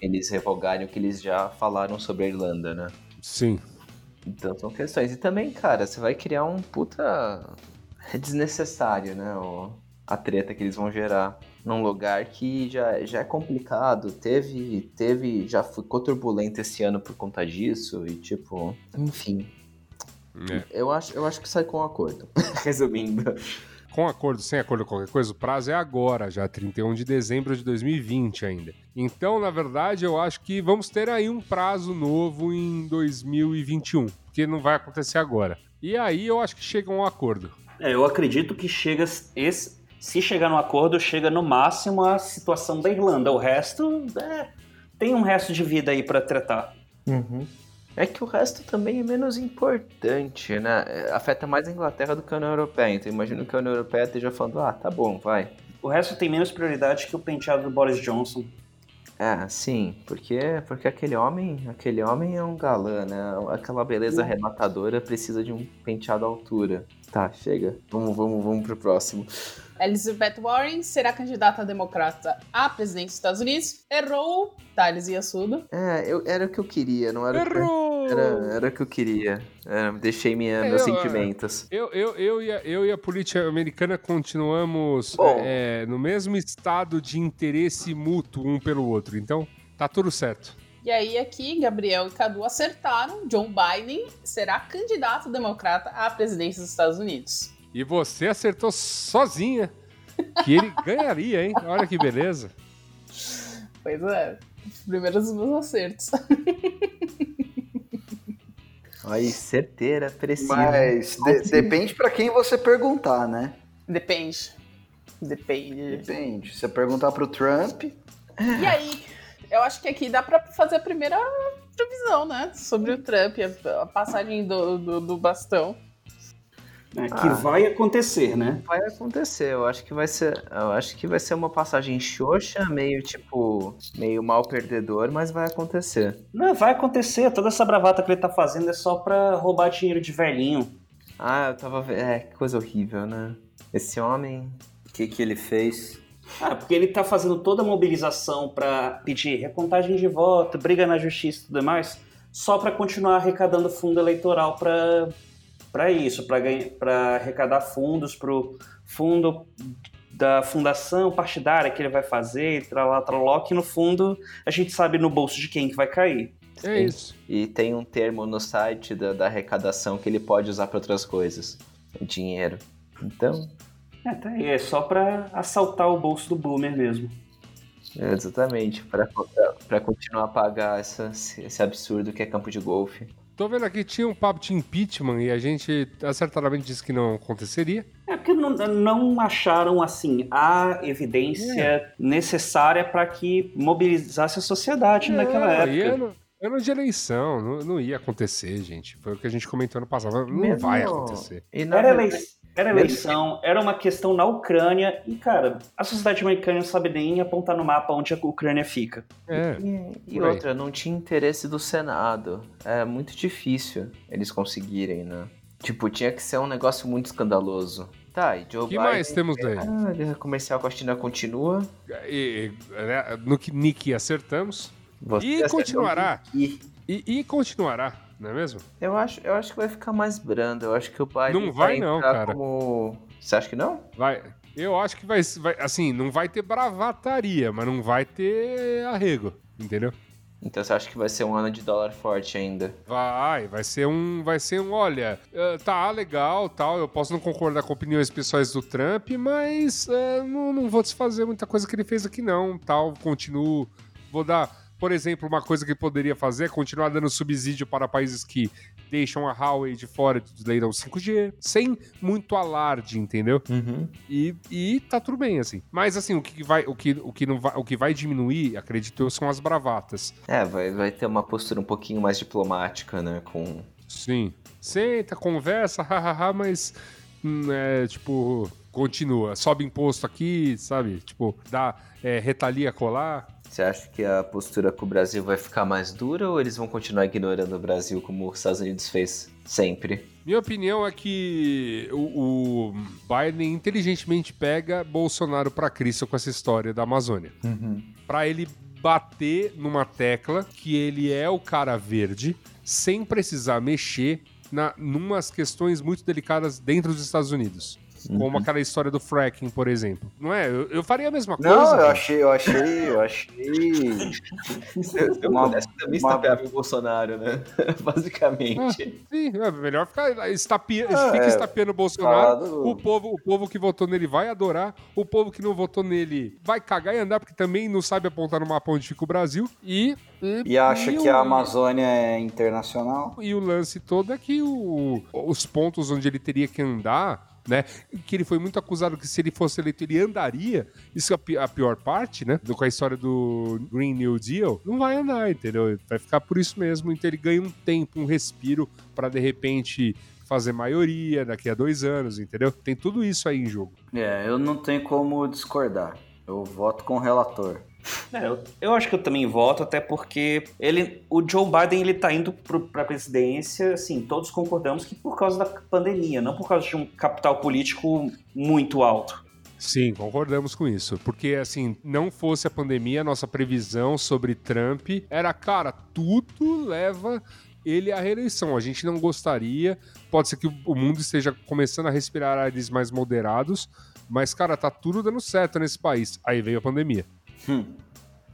eles revogarem o que eles já falaram sobre a Irlanda, né? Sim. Então são questões. E também, cara, você vai criar um puta. É desnecessário, né? O... A treta que eles vão gerar num lugar que já, já é complicado. Teve. teve Já ficou turbulento esse ano por conta disso. E tipo. Enfim. É. Eu acho, eu acho que sai com um acordo. <laughs> Resumindo. Com acordo, sem acordo, qualquer coisa, o prazo é agora, já 31 de dezembro de 2020 ainda. Então, na verdade, eu acho que vamos ter aí um prazo novo em 2021, que não vai acontecer agora. E aí eu acho que chega um acordo. É, eu acredito que chega. Esse, se chegar no acordo, chega no máximo a situação da Irlanda. O resto é, tem um resto de vida aí pra tratar. É que o resto também é menos importante, né? É, Afeta mais a Inglaterra do que a União Europeia. Então imagino que a União Europeia esteja falando, ah, tá bom, vai. O resto tem menos prioridade que o penteado do Boris Johnson. É, sim, porque, porque aquele homem, aquele homem é um galã, né? Aquela beleza arrebatadora precisa de um penteado à altura. Tá, chega. Vamos, vamos, vamos pro próximo. Elizabeth Warren será candidata democrata à presidência dos Estados Unidos. Errou Thales Yassuda. É, eu, era o que eu queria, não era o que, Errou! era, era o que eu queria. É, deixei minha, É, meus eu- sentimentos. Eu, eu, eu, e a, eu e a política americana continuamos é, no mesmo estado de interesse mútuo um pelo outro. Então, tá tudo certo. E aí aqui, Gabriel e Cadu acertaram. John Biden será candidato democrata à presidência dos Estados Unidos. E você acertou sozinha que ele <laughs> ganharia, hein? Olha que beleza. Pois é, os primeiros dos meus acertos. Aí, certeira, precisa. Mas de- depende pra quem você perguntar, né? Depende. Depende. Depende. Se você perguntar pro Trump, E aí, eu acho que aqui dá pra fazer a primeira previsão, né? Sobre o Trump, a, a passagem do, do, do bastão. É, que Ah. vai acontecer, né? Vai acontecer, eu acho que vai ser. Eu acho que vai ser uma passagem xoxa, meio tipo. meio mal perdedor, mas vai acontecer. Não, vai acontecer. Toda essa bravata que ele tá fazendo é só pra roubar dinheiro de velhinho. Ah, eu tava vendo. É, que coisa horrível, né? Esse homem. o que, que ele fez? Ah, porque ele tá fazendo toda a mobilização pra pedir recontagem de voto, briga na justiça e tudo mais, só pra continuar arrecadando fundo eleitoral pra para isso, para arrecadar fundos pro fundo da fundação partidária que ele vai fazer, tralá, traló, que no fundo a gente sabe no bolso de quem que vai cair. É isso. E tem um termo no site da, da arrecadação que ele pode usar pra outras coisas. O dinheiro. Então, É, tá aí, é só pra assaltar o bolso do boomer mesmo. é exatamente. Pra, pra continuar a pagar essa, esse absurdo que é campo de golfe. Tô vendo aqui, tinha um papo de impeachment e a gente acertadamente disse que não aconteceria. É porque não, não acharam assim a evidência necessária para que mobilizasse a sociedade naquela É, e época. ano, ano de eleição, não, não ia acontecer, gente. Foi o que a gente comentou ano passado. Não Mesmo- vai acontecer. E na Era, verdade- elei- era eleição, era uma questão na Ucrânia e, cara, a sociedade americana não sabe nem apontar no mapa onde a Ucrânia fica. É. E, e outra, não tinha interesse do Senado. É muito difícil eles conseguirem, né? Tipo, tinha que ser um negócio muito escandaloso. Tá, e Joe O que Biden... mais temos aí? Ah, a guerra comercial com a China continua. E, e, né, no que Nick acertamos. Você E continuará. E, e continuará, não é mesmo? eu acho, eu acho que vai ficar mais brando. Eu acho que o Biden Não vai não, entrar cara. como... Você acha que não? Vai. Eu acho que vai, vai. Assim, não vai ter bravataria, mas não vai ter arrego. Entendeu? Então você acha que vai ser um ano de dólar forte ainda? Vai, vai ser um, vai ser um, olha, eh, tá legal, tal, eu posso não concordar com opiniões pessoais do Trump, mas eh, não, não vou desfazer muita coisa que ele fez aqui não, tal, continuo, vou dar, por exemplo, uma coisa que poderia fazer é continuar dando subsídio para países que deixam a Huawei de fora do leilão 5G, sem muito alarde, entendeu? Uhum. E, e tá tudo bem, assim. Mas assim, o que vai, o que, o que, não vai, o que vai diminuir, acredito eu, são as bravatas. É, vai, vai ter uma postura um pouquinho mais diplomática, né? Com. Sim. Senta, conversa, <laughs> hahaha, mas hum, é, tipo, continua. Sobe imposto aqui, sabe? Tipo, dá é, retalia colar. Você acha que a postura com o Brasil vai ficar mais dura ou eles vão continuar ignorando o Brasil como os Estados Unidos fez sempre? Minha opinião é que o, o Biden inteligentemente pega Bolsonaro pra Cristo com essa história da Amazônia. Pra ele bater numa tecla que ele é o cara verde sem precisar mexer na numas questões muito delicadas dentro dos Estados Unidos. Como aquela história do fracking, por exemplo. Não é? Eu, eu faria a mesma coisa. Não, eu cara. achei, eu achei, eu achei. <laughs> Eu Uma- pudesse também estapeava o Bolsonaro, né? <laughs> Basicamente. Sim, é melhor ficar estapia, Ah, fica é. estapeando o Bolsonaro. Do- O povo, o povo que votou nele vai adorar. O povo que não votou nele vai cagar e andar, porque também não sabe apontar no mapa onde fica o Brasil. E. E acha e que o- a Amazônia é internacional? E o lance todo é que o- os pontos onde ele teria que andar, né? Que ele foi muito acusado que se ele fosse eleito, ele andaria. Isso é a pi- a pior parte, né? Com a história do Green New Deal. Não vai andar, entendeu? Vai ficar por isso mesmo. Então ele ganha um tempo, um respiro para de repente fazer maioria daqui a dois anos, entendeu? Tem tudo isso aí em jogo. É, eu não tenho como discordar. Eu voto com o relator. É, eu, eu acho que eu também voto, até porque ele, o Joe Biden ele tá indo para a presidência, assim, todos concordamos que por causa da pandemia, não por causa de um capital político muito alto. Sim, concordamos com isso. Porque, assim, não fosse a pandemia, a nossa previsão sobre Trump era, cara, tudo leva ele à reeleição. A gente não gostaria. Pode ser que o mundo esteja começando a respirar ares mais moderados, mas, cara, tá tudo dando certo nesse país. Aí veio a pandemia. Hum.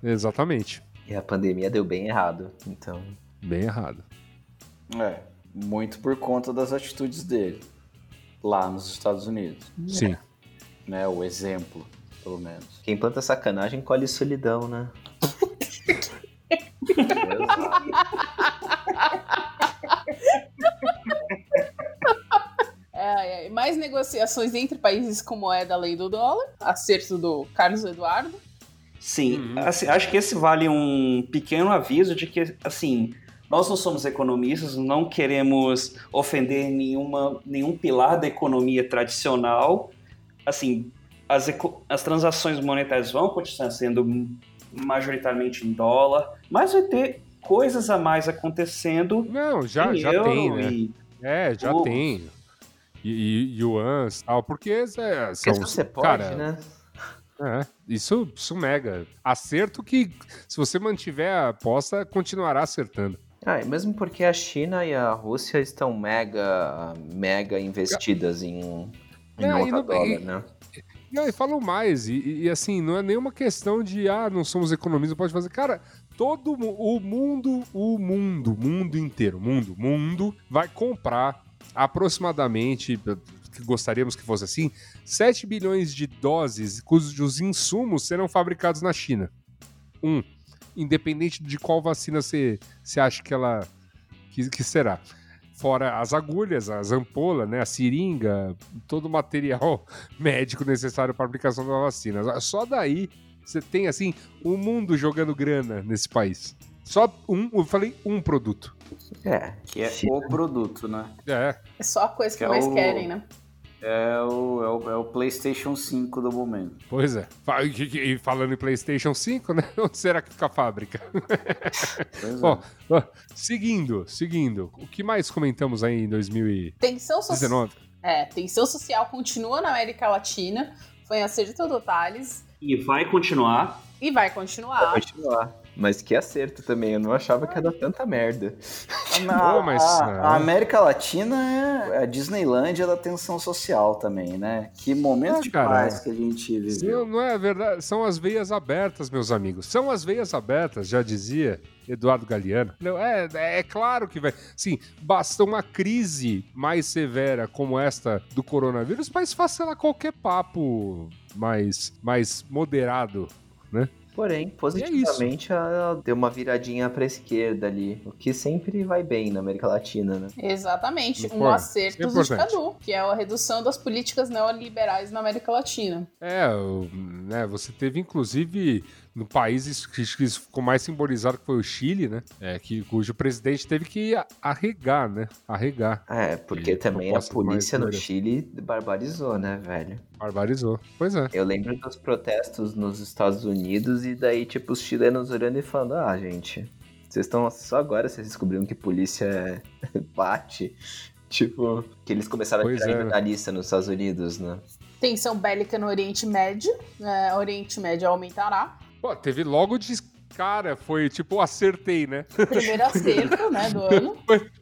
Exatamente. E a pandemia deu bem errado. Então. Bem errado. É, muito por conta das atitudes dele lá nos Estados Unidos, Sim. né? O exemplo, pelo menos. Quem planta sacanagem colhe solidão, né? <laughs> É, é, mais negociações entre países com moeda além do dólar. Acerto do Carlos Eduardo. Sim, Uhum. assim, acho que esse vale um pequeno aviso de que, assim, nós não somos economistas, não queremos ofender nenhuma, nenhum pilar da economia tradicional. Assim, as, as transações monetárias vão continuar sendo majoritariamente em dólar, mas vai ter coisas a mais acontecendo Não, já, em já euro tem, né? e É, já Oh. tem. E, e yuans tal, porque é, são, você pode, cara, né? É, isso, isso mega. Acerto que, se você mantiver a aposta, continuará acertando. Ah, e mesmo porque a China e a Rússia estão mega, mega investidas em, em É, nota e no- dólar, e- né? E aí falam mais, e, e- e assim, não é nenhuma questão de, ah, não somos economistas, pode fazer. Cara, todo o mundo, o mundo, o mundo inteiro, mundo, mundo, vai comprar aproximadamente, que gostaríamos que fosse assim, 7 bilhões de doses cujos insumos serão fabricados na China. Um, independente de qual vacina você você acha que ela que, que será. Fora as agulhas, as ampolas, né, a seringa, todo o material <laughs> médico necessário para a aplicação da vacina. Só daí você tem assim o mundo jogando grana nesse país. Só um, eu falei um produto. É. Que é o produto, né? É, É só a coisa que Que é mais o- querem, né? É o, é, o, é o PlayStation 5 do momento. pois é. E falando em PlayStation 5, né? <laughs> Onde será que fica a fábrica? <laughs> Pois é. Ó, ó, seguindo, seguindo. O que mais comentamos aí em 2019? Tensão, so é, tensão social continua na América Latina. Foi um acerto do Thales. e vai continuar. E vai continuar. Continuar. Mas que acerto também, eu não achava que ia dar tanta merda. <laughs> Mas, a- é. a América Latina é a Disneylândia da tensão social também, né? Que momento Ah, de cara, paz que a gente Sim, viveu. não é verdade. São as veias abertas, meus amigos. São as veias abertas, já dizia Eduardo Galeano. Não, é, é claro que vai. Sim, basta uma crise mais severa como esta do coronavírus para esfacelar qualquer papo mais, mais moderado. Porém, positivamente, ela deu uma viradinha pra esquerda ali, o que sempre vai bem na América Latina, né? Exatamente, um acerto do. Cadu, que é a redução das políticas neoliberais na América Latina. É, né, você teve inclusive no país que ficou mais simbolizado que foi o Chile, né? É, que, cujo presidente teve que arregar, né? Arregar. É, porque E também a polícia no. Chile barbarizou, né, velho? Barbarizou. Pois é. Eu lembro dos protestos nos Estados Unidos e daí, tipo, os chilenos olhando e falando, ah, gente, vocês estão só agora vocês descobriram que polícia <laughs> bate. Tipo, que eles começaram Pois a tirar é. lista nos Estados Unidos, né? Tensão bélica no Oriente Médio, né, o Oriente Médio aumentará. Pô, teve logo de cara, foi tipo, acertei, né? Primeiro acerto, né, do <laughs> ano.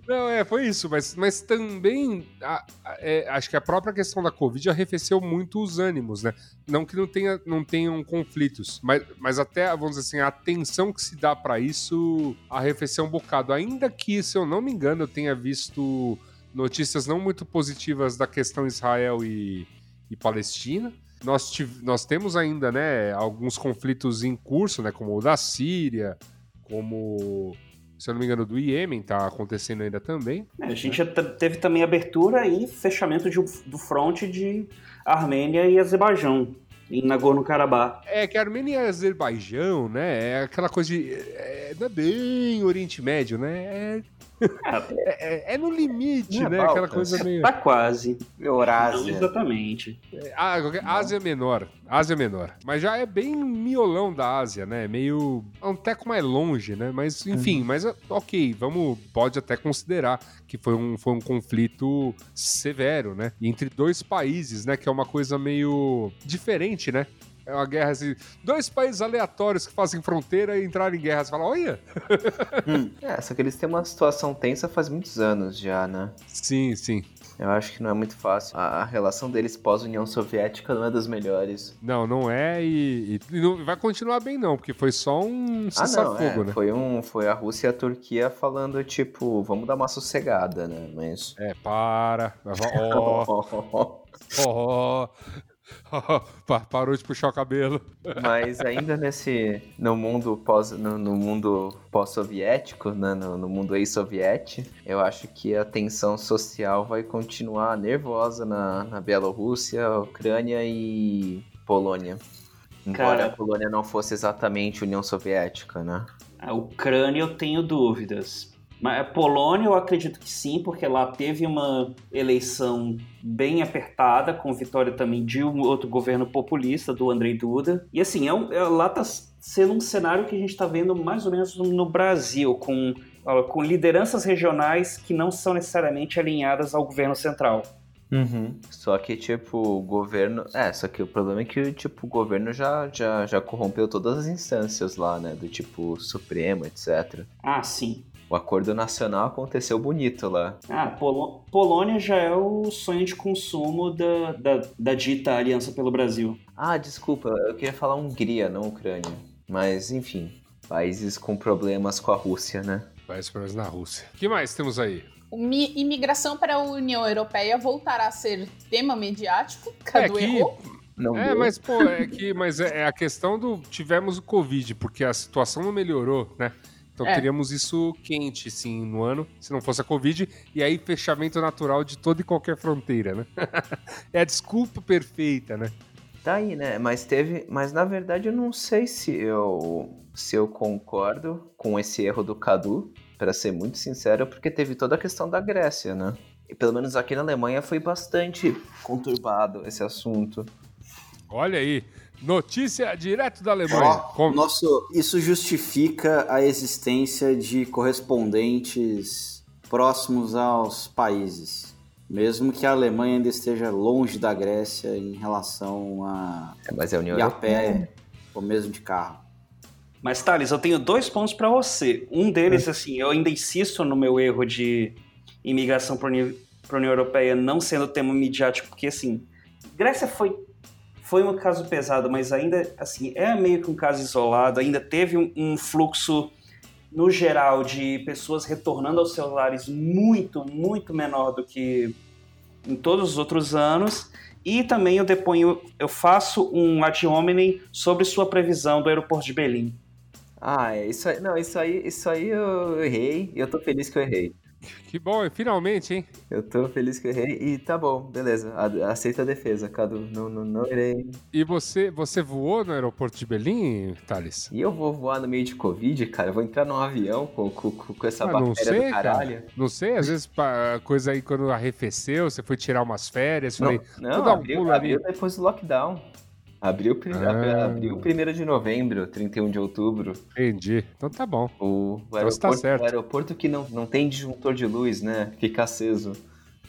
Não, é, foi isso, mas, mas também a- a- é, acho que a própria questão da Covid arrefeceu muito os ânimos, né? Não que não, tenha, não tenham conflitos, mas, mas até, vamos dizer assim, a atenção que se dá pra isso arrefeceu um bocado. Ainda que, se eu não me engano, eu tenha visto notícias não muito positivas da questão Israel e, e Palestina. Nós, nós temos ainda, né, alguns conflitos em curso, né, como o da Síria, como, se eu não me engano, do Iêmen, tá acontecendo ainda também. É, a gente teve também abertura e fechamento de do fronte de Armênia e Azerbaijão em Nagorno-Karabakh. É que a Armênia e Azerbaijão, né, é aquela coisa de... É, não é bem Oriente Médio, né, é, <laughs> é, é no limite, é né, aquela Balcãs. coisa meio... Tá quase. Eurásia. exatamente. Qualquer- Ásia Menor. Ásia Menor. Mas já é bem miolão da Ásia, né? Meio. é um teco mais longe, né? Mas, enfim, mas ok, vamos. Pode até considerar que foi um, foi um conflito severo, né? Entre dois países, né? Que é uma coisa meio diferente, né? É uma guerra assim. Dois países aleatórios que fazem fronteira e entraram em guerra. Você fala, olha! <laughs> É, só que eles têm uma situação tensa faz muitos anos já, né? Sim, sim. Eu acho que não é muito fácil. A, relação deles pós-União Soviética não é das melhores. Não, não é e, e não vai continuar bem, não, porque foi só um Ah, não, cessar-fogo, é. né? Foi, um, foi a Rússia e a Turquia falando, tipo, vamos dar uma sossegada, né? Mas. É, para. Ó, ó, <laughs> ó. <laughs> Pa- Parou de puxar o cabelo. <laughs> Mas ainda nesse. No mundo pós. No, no mundo pós-soviético, né? No, no mundo ex-soviético, eu acho que a tensão social vai continuar nervosa na, na Bielorrússia, Ucrânia e Polônia. Embora Cara. a Polônia não fosse exatamente União Soviética, né? A Ucrânia eu tenho dúvidas. Mas a Polônia eu acredito que sim, porque lá teve uma eleição bem apertada, com vitória também de um outro governo populista, do Andrei Duda. E assim, é um- é- lá tá sendo um cenário que a gente está vendo mais ou menos no Brasil, com, com lideranças regionais que não são necessariamente alinhadas ao governo central. Só que, tipo, o governo. É, só que o problema é que, tipo, o governo já, já, já corrompeu todas as instâncias lá, né? Do tipo Supremo, etc. Ah, sim. O acordo nacional aconteceu bonito lá. Ah, Polo- Polônia já é o sonho de consumo da, da, da dita Aliança pelo Brasil. Ah, desculpa, eu queria falar Hungria, não Ucrânia. Mas, enfim, países com problemas com a Rússia, né? Vai para na Rússia. O que mais temos aí? Mi- Imigração para a União Europeia voltará a ser tema mediático. É Cadu que- errou. Não É, deu. mas, pô, é que mas é, é a questão do. Tivemos o Covid, porque a situação não melhorou, né? Então É. teríamos isso quente, sim, no ano, se não fosse a Covid, e aí fechamento natural de toda e qualquer fronteira, né? <laughs> é a desculpa perfeita, né? Tá aí, né? Mas teve. Mas na verdade eu não sei se eu. se eu concordo com esse erro do Cadu, pra ser muito sincero, porque teve toda a questão da Grécia, né? E pelo menos aqui na Alemanha foi bastante conturbado esse assunto. Olha aí, notícia direto da Alemanha. Com- nosso, isso justifica a existência de correspondentes próximos aos países. Mesmo que a Alemanha ainda esteja longe da Grécia em relação a É, mas é a União ir a Europeia. pé ou mesmo de carro. Mas, Thales, eu tenho dois pontos para você. Um deles, assim, eu ainda insisto no meu erro de imigração para a União Europeia não sendo tema midiático, porque, assim, Grécia foi, foi um caso pesado, mas ainda, assim, é meio que um caso isolado, ainda teve um, um fluxo, no geral, de pessoas retornando aos seus lares muito, muito menor do que em todos os outros anos. E também eu deponho, eu faço um ad hominem sobre sua previsão do aeroporto de Berlim. Ah, é, isso aí, não, isso aí, isso aí eu errei eu tô feliz que eu errei. Que bom, finalmente, hein? Eu tô feliz que eu errei e tá bom, beleza. Aceita a defesa, Cadu. Não, não, não irei. E você, você voou no aeroporto de Berlim, Thales? E eu vou voar no meio de Covid, cara? Eu vou entrar num avião com, com, com essa Ah, não sei, do caralho. Não sei, às vezes a coisa aí quando arrefeceu, você foi tirar umas férias, Não, falei, não um abriu, ali. abriu depois do lockdown. Abriu, Ah. abriu 1 de novembro, 31 de outubro. Entendi. Então tá bom. O, o Então aeroporto, tá certo. o aeroporto que não, não tem disjuntor de luz, né? Fica aceso.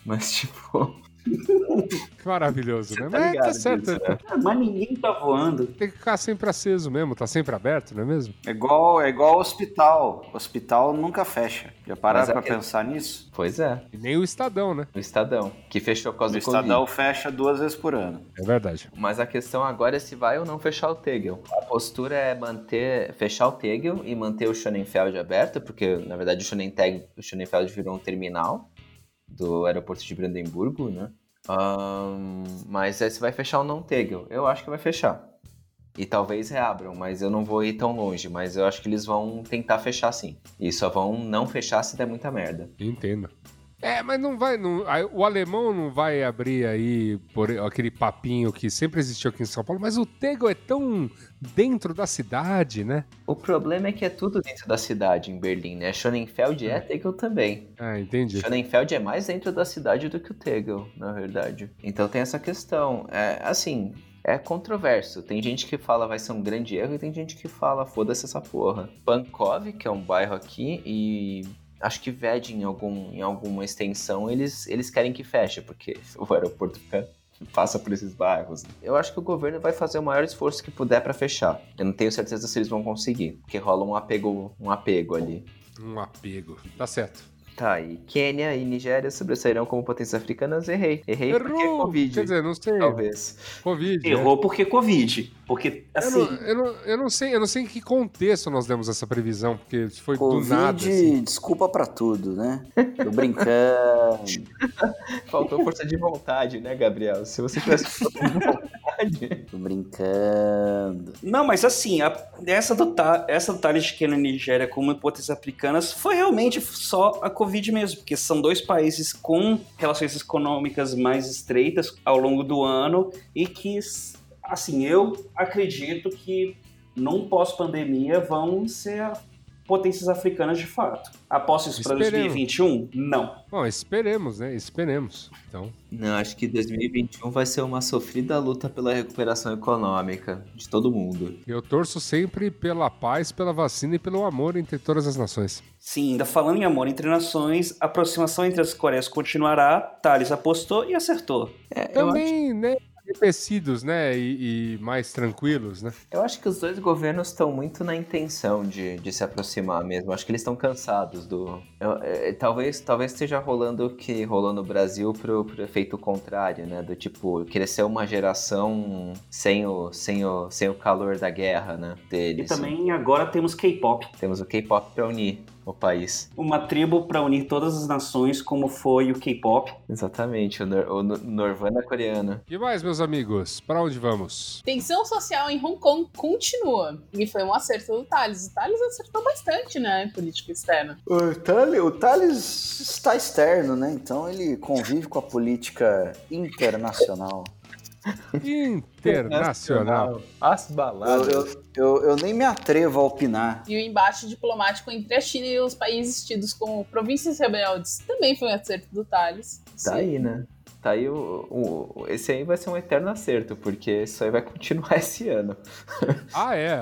Mas, <laughs> tipo, Que maravilhoso, né? tá Mas ligado tá certo. disso, né? Ah, Mas ninguém tá voando. Tem que ficar sempre aceso mesmo, tá sempre aberto, não é mesmo? É igual, é igual hospital. Hospital nunca fecha. Já pararam Mas é pra que- pensar nisso? Pois é, E nem o Estadão, né? o Estadão, que fechou por O causa do Estadão Covid. fecha duas vezes por ano. É verdade. Mas a questão agora é se vai ou não fechar o Tegel. A postura é manter, fechar o Tegel e manter o Schonenfeld aberto, porque na verdade o, Schonenteg, o Schonenfeld virou um terminal do aeroporto de Brandemburgo, né? Ahn, mas é se vai fechar ou não Tegel. Eu acho que vai fechar. E talvez reabram, mas eu não vou ir tão longe. Mas eu acho que eles vão tentar fechar sim. E só vão não fechar se der muita merda. Entendo. É, mas não vai. Não, o alemão não vai abrir aí por aquele papinho que sempre existiu aqui em São Paulo, mas o Tegel é tão dentro da cidade, né? O problema é que é tudo dentro da cidade em Berlim, né? Schonenfeld é Tegel também. Ah, entendi. Schonenfeld é mais dentro da cidade do que o Tegel, na verdade. Então tem essa questão. É, assim, é controverso. Tem gente que fala vai ser um grande erro e tem gente que fala foda-se essa porra. Pankov, que é um bairro aqui, e acho que Ved em, algum, em alguma extensão eles, eles querem que feche, porque <laughs> o aeroporto fica- passa por esses bairros. Eu acho que o governo vai fazer o maior esforço que puder pra fechar. Eu não tenho certeza se eles vão conseguir, porque rola um apego, um apego ali. Um apego. Tá certo. Tá, e Quênia e Nigéria sobressairão como potências africanas? Errei. Errei porque é Errou! Covid. Quer dizer, não sei. Talvez. Covid. né? Errou porque Covid. Porque, Eu assim, não, eu, não, eu não sei, eu não sei em que contexto nós demos essa previsão, porque foi Covid, do nada. assim. desculpa pra tudo, né? Tô brincando. <laughs> Faltou força de vontade, né, Gabriel? Se você tivesse força de vontade. Tô brincando. Não, mas assim, a- essa, do, essa do Thales de Quênia e Nigéria como hipóteses africanas foi realmente só a Covid mesmo, porque são dois países com relações econômicas mais estreitas ao longo do ano e que, assim, eu acredito que num pós-pandemia vão ser potências africanas de fato. Aposto isso para Esperemos. 2021? Não. Bom, esperemos, né? Esperemos. Então, Não, acho que 2021 vai ser uma sofrida luta pela recuperação econômica de todo mundo. eu torço sempre pela paz, pela vacina e pelo amor entre todas as nações. Sim, ainda falando em amor entre nações, a aproximação entre as Coreias continuará. Thales apostou e acertou. É, eu, acho, Também, né? Arrepecidos, né? E, e mais tranquilos, né? eu acho que os dois governos estão muito na intenção de, de se aproximar mesmo. Acho que eles estão cansados do. eu- é, talvez, talvez esteja rolando o que rolou no Brasil pro, pro efeito contrário, né? Do tipo, crescer uma geração sem o, sem o, sem o calor da guerra, né? E Deles. também agora temos K-pop. Temos o K-pop pra unir o país. Uma tribo para unir todas as nações, como foi o K-pop. Exatamente, o, Nor o Nor- Norvana coreano. E mais, meus amigos? Para onde vamos? Tensão social em Hong Kong continua. E foi um acerto do Thales. O Thales acertou bastante, né? em Política externa. O Thales, o Thales está externo, né? Então ele convive com a política internacional. Internacional. As baladas. eu, eu, eu nem me atrevo a opinar. E o embate diplomático entre a China e os países tidos como províncias rebeldes também foi um acerto do Thales. Tá aí, né? Tá aí o, o- Esse aí vai ser um eterno acerto, porque isso aí vai continuar <laughs> esse ano. Ah, é.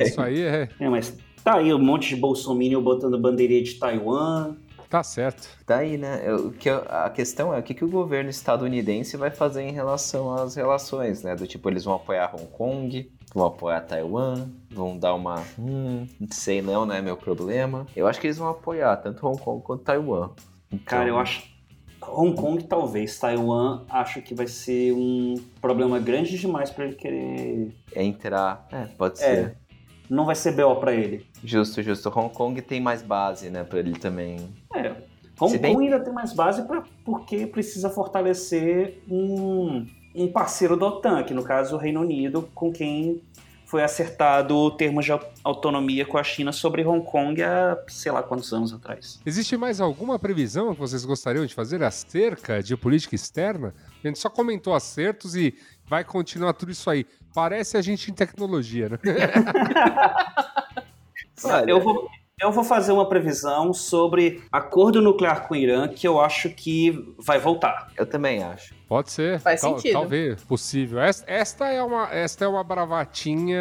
Isso aí é. É, mas tá aí um monte de bolsominion botando bandeirinha de Taiwan. Tá certo. Daí, né? eu- o que eu- a questão é o que, que o governo estadunidense vai fazer em relação às relações, né? Do tipo, eles vão apoiar Hong Kong, vão apoiar Taiwan, vão dar uma. Hum, não sei não, não é meu problema. Eu acho que eles vão apoiar tanto Hong Kong quanto Taiwan. Então, Cara, eu acho. Hong Kong, talvez. Taiwan, acho que vai ser um problema grande demais pra ele querer. É entrar. É, pode É. Não vai ser BO pra ele. Justo, justo. Hong Kong tem mais base, né, pra ele também. É. Hong bem- Kong ainda tem mais base pra, porque precisa fortalecer um, um parceiro da OTAN, que no caso o Reino Unido, com quem foi acertado o termo de au- autonomia com a China sobre Hong Kong há sei lá quantos anos atrás. Existe mais alguma previsão que vocês gostariam de fazer acerca de política externa? A gente só comentou acertos e vai continuar tudo isso aí. Parece a gente em tecnologia, né? <laughs> Olha, Eu vou, eu vou fazer uma previsão sobre acordo nuclear com o Irã, que eu acho que vai voltar. eu também acho. Pode ser. Faz sentido. Talvez, possível. Esta, esta é uma, esta é uma bravatinha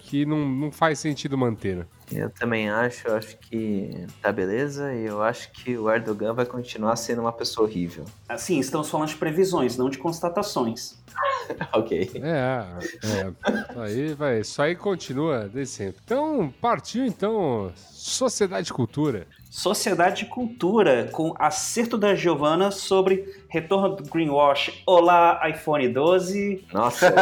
que não, não faz sentido manter. né? Eu também acho, eu acho que tá beleza e eu acho que o Erdogan vai continuar sendo uma pessoa horrível. Assim, estamos falando de previsões, não de constatações. <laughs> ok. É, é. Aí vai. Isso aí continua desde sempre. Então, partiu então Sociedade Cultura. Sociedade e Cultura, com acerto da Giovana sobre retorno do Greenwash. Olá, iPhone 12. Nossa,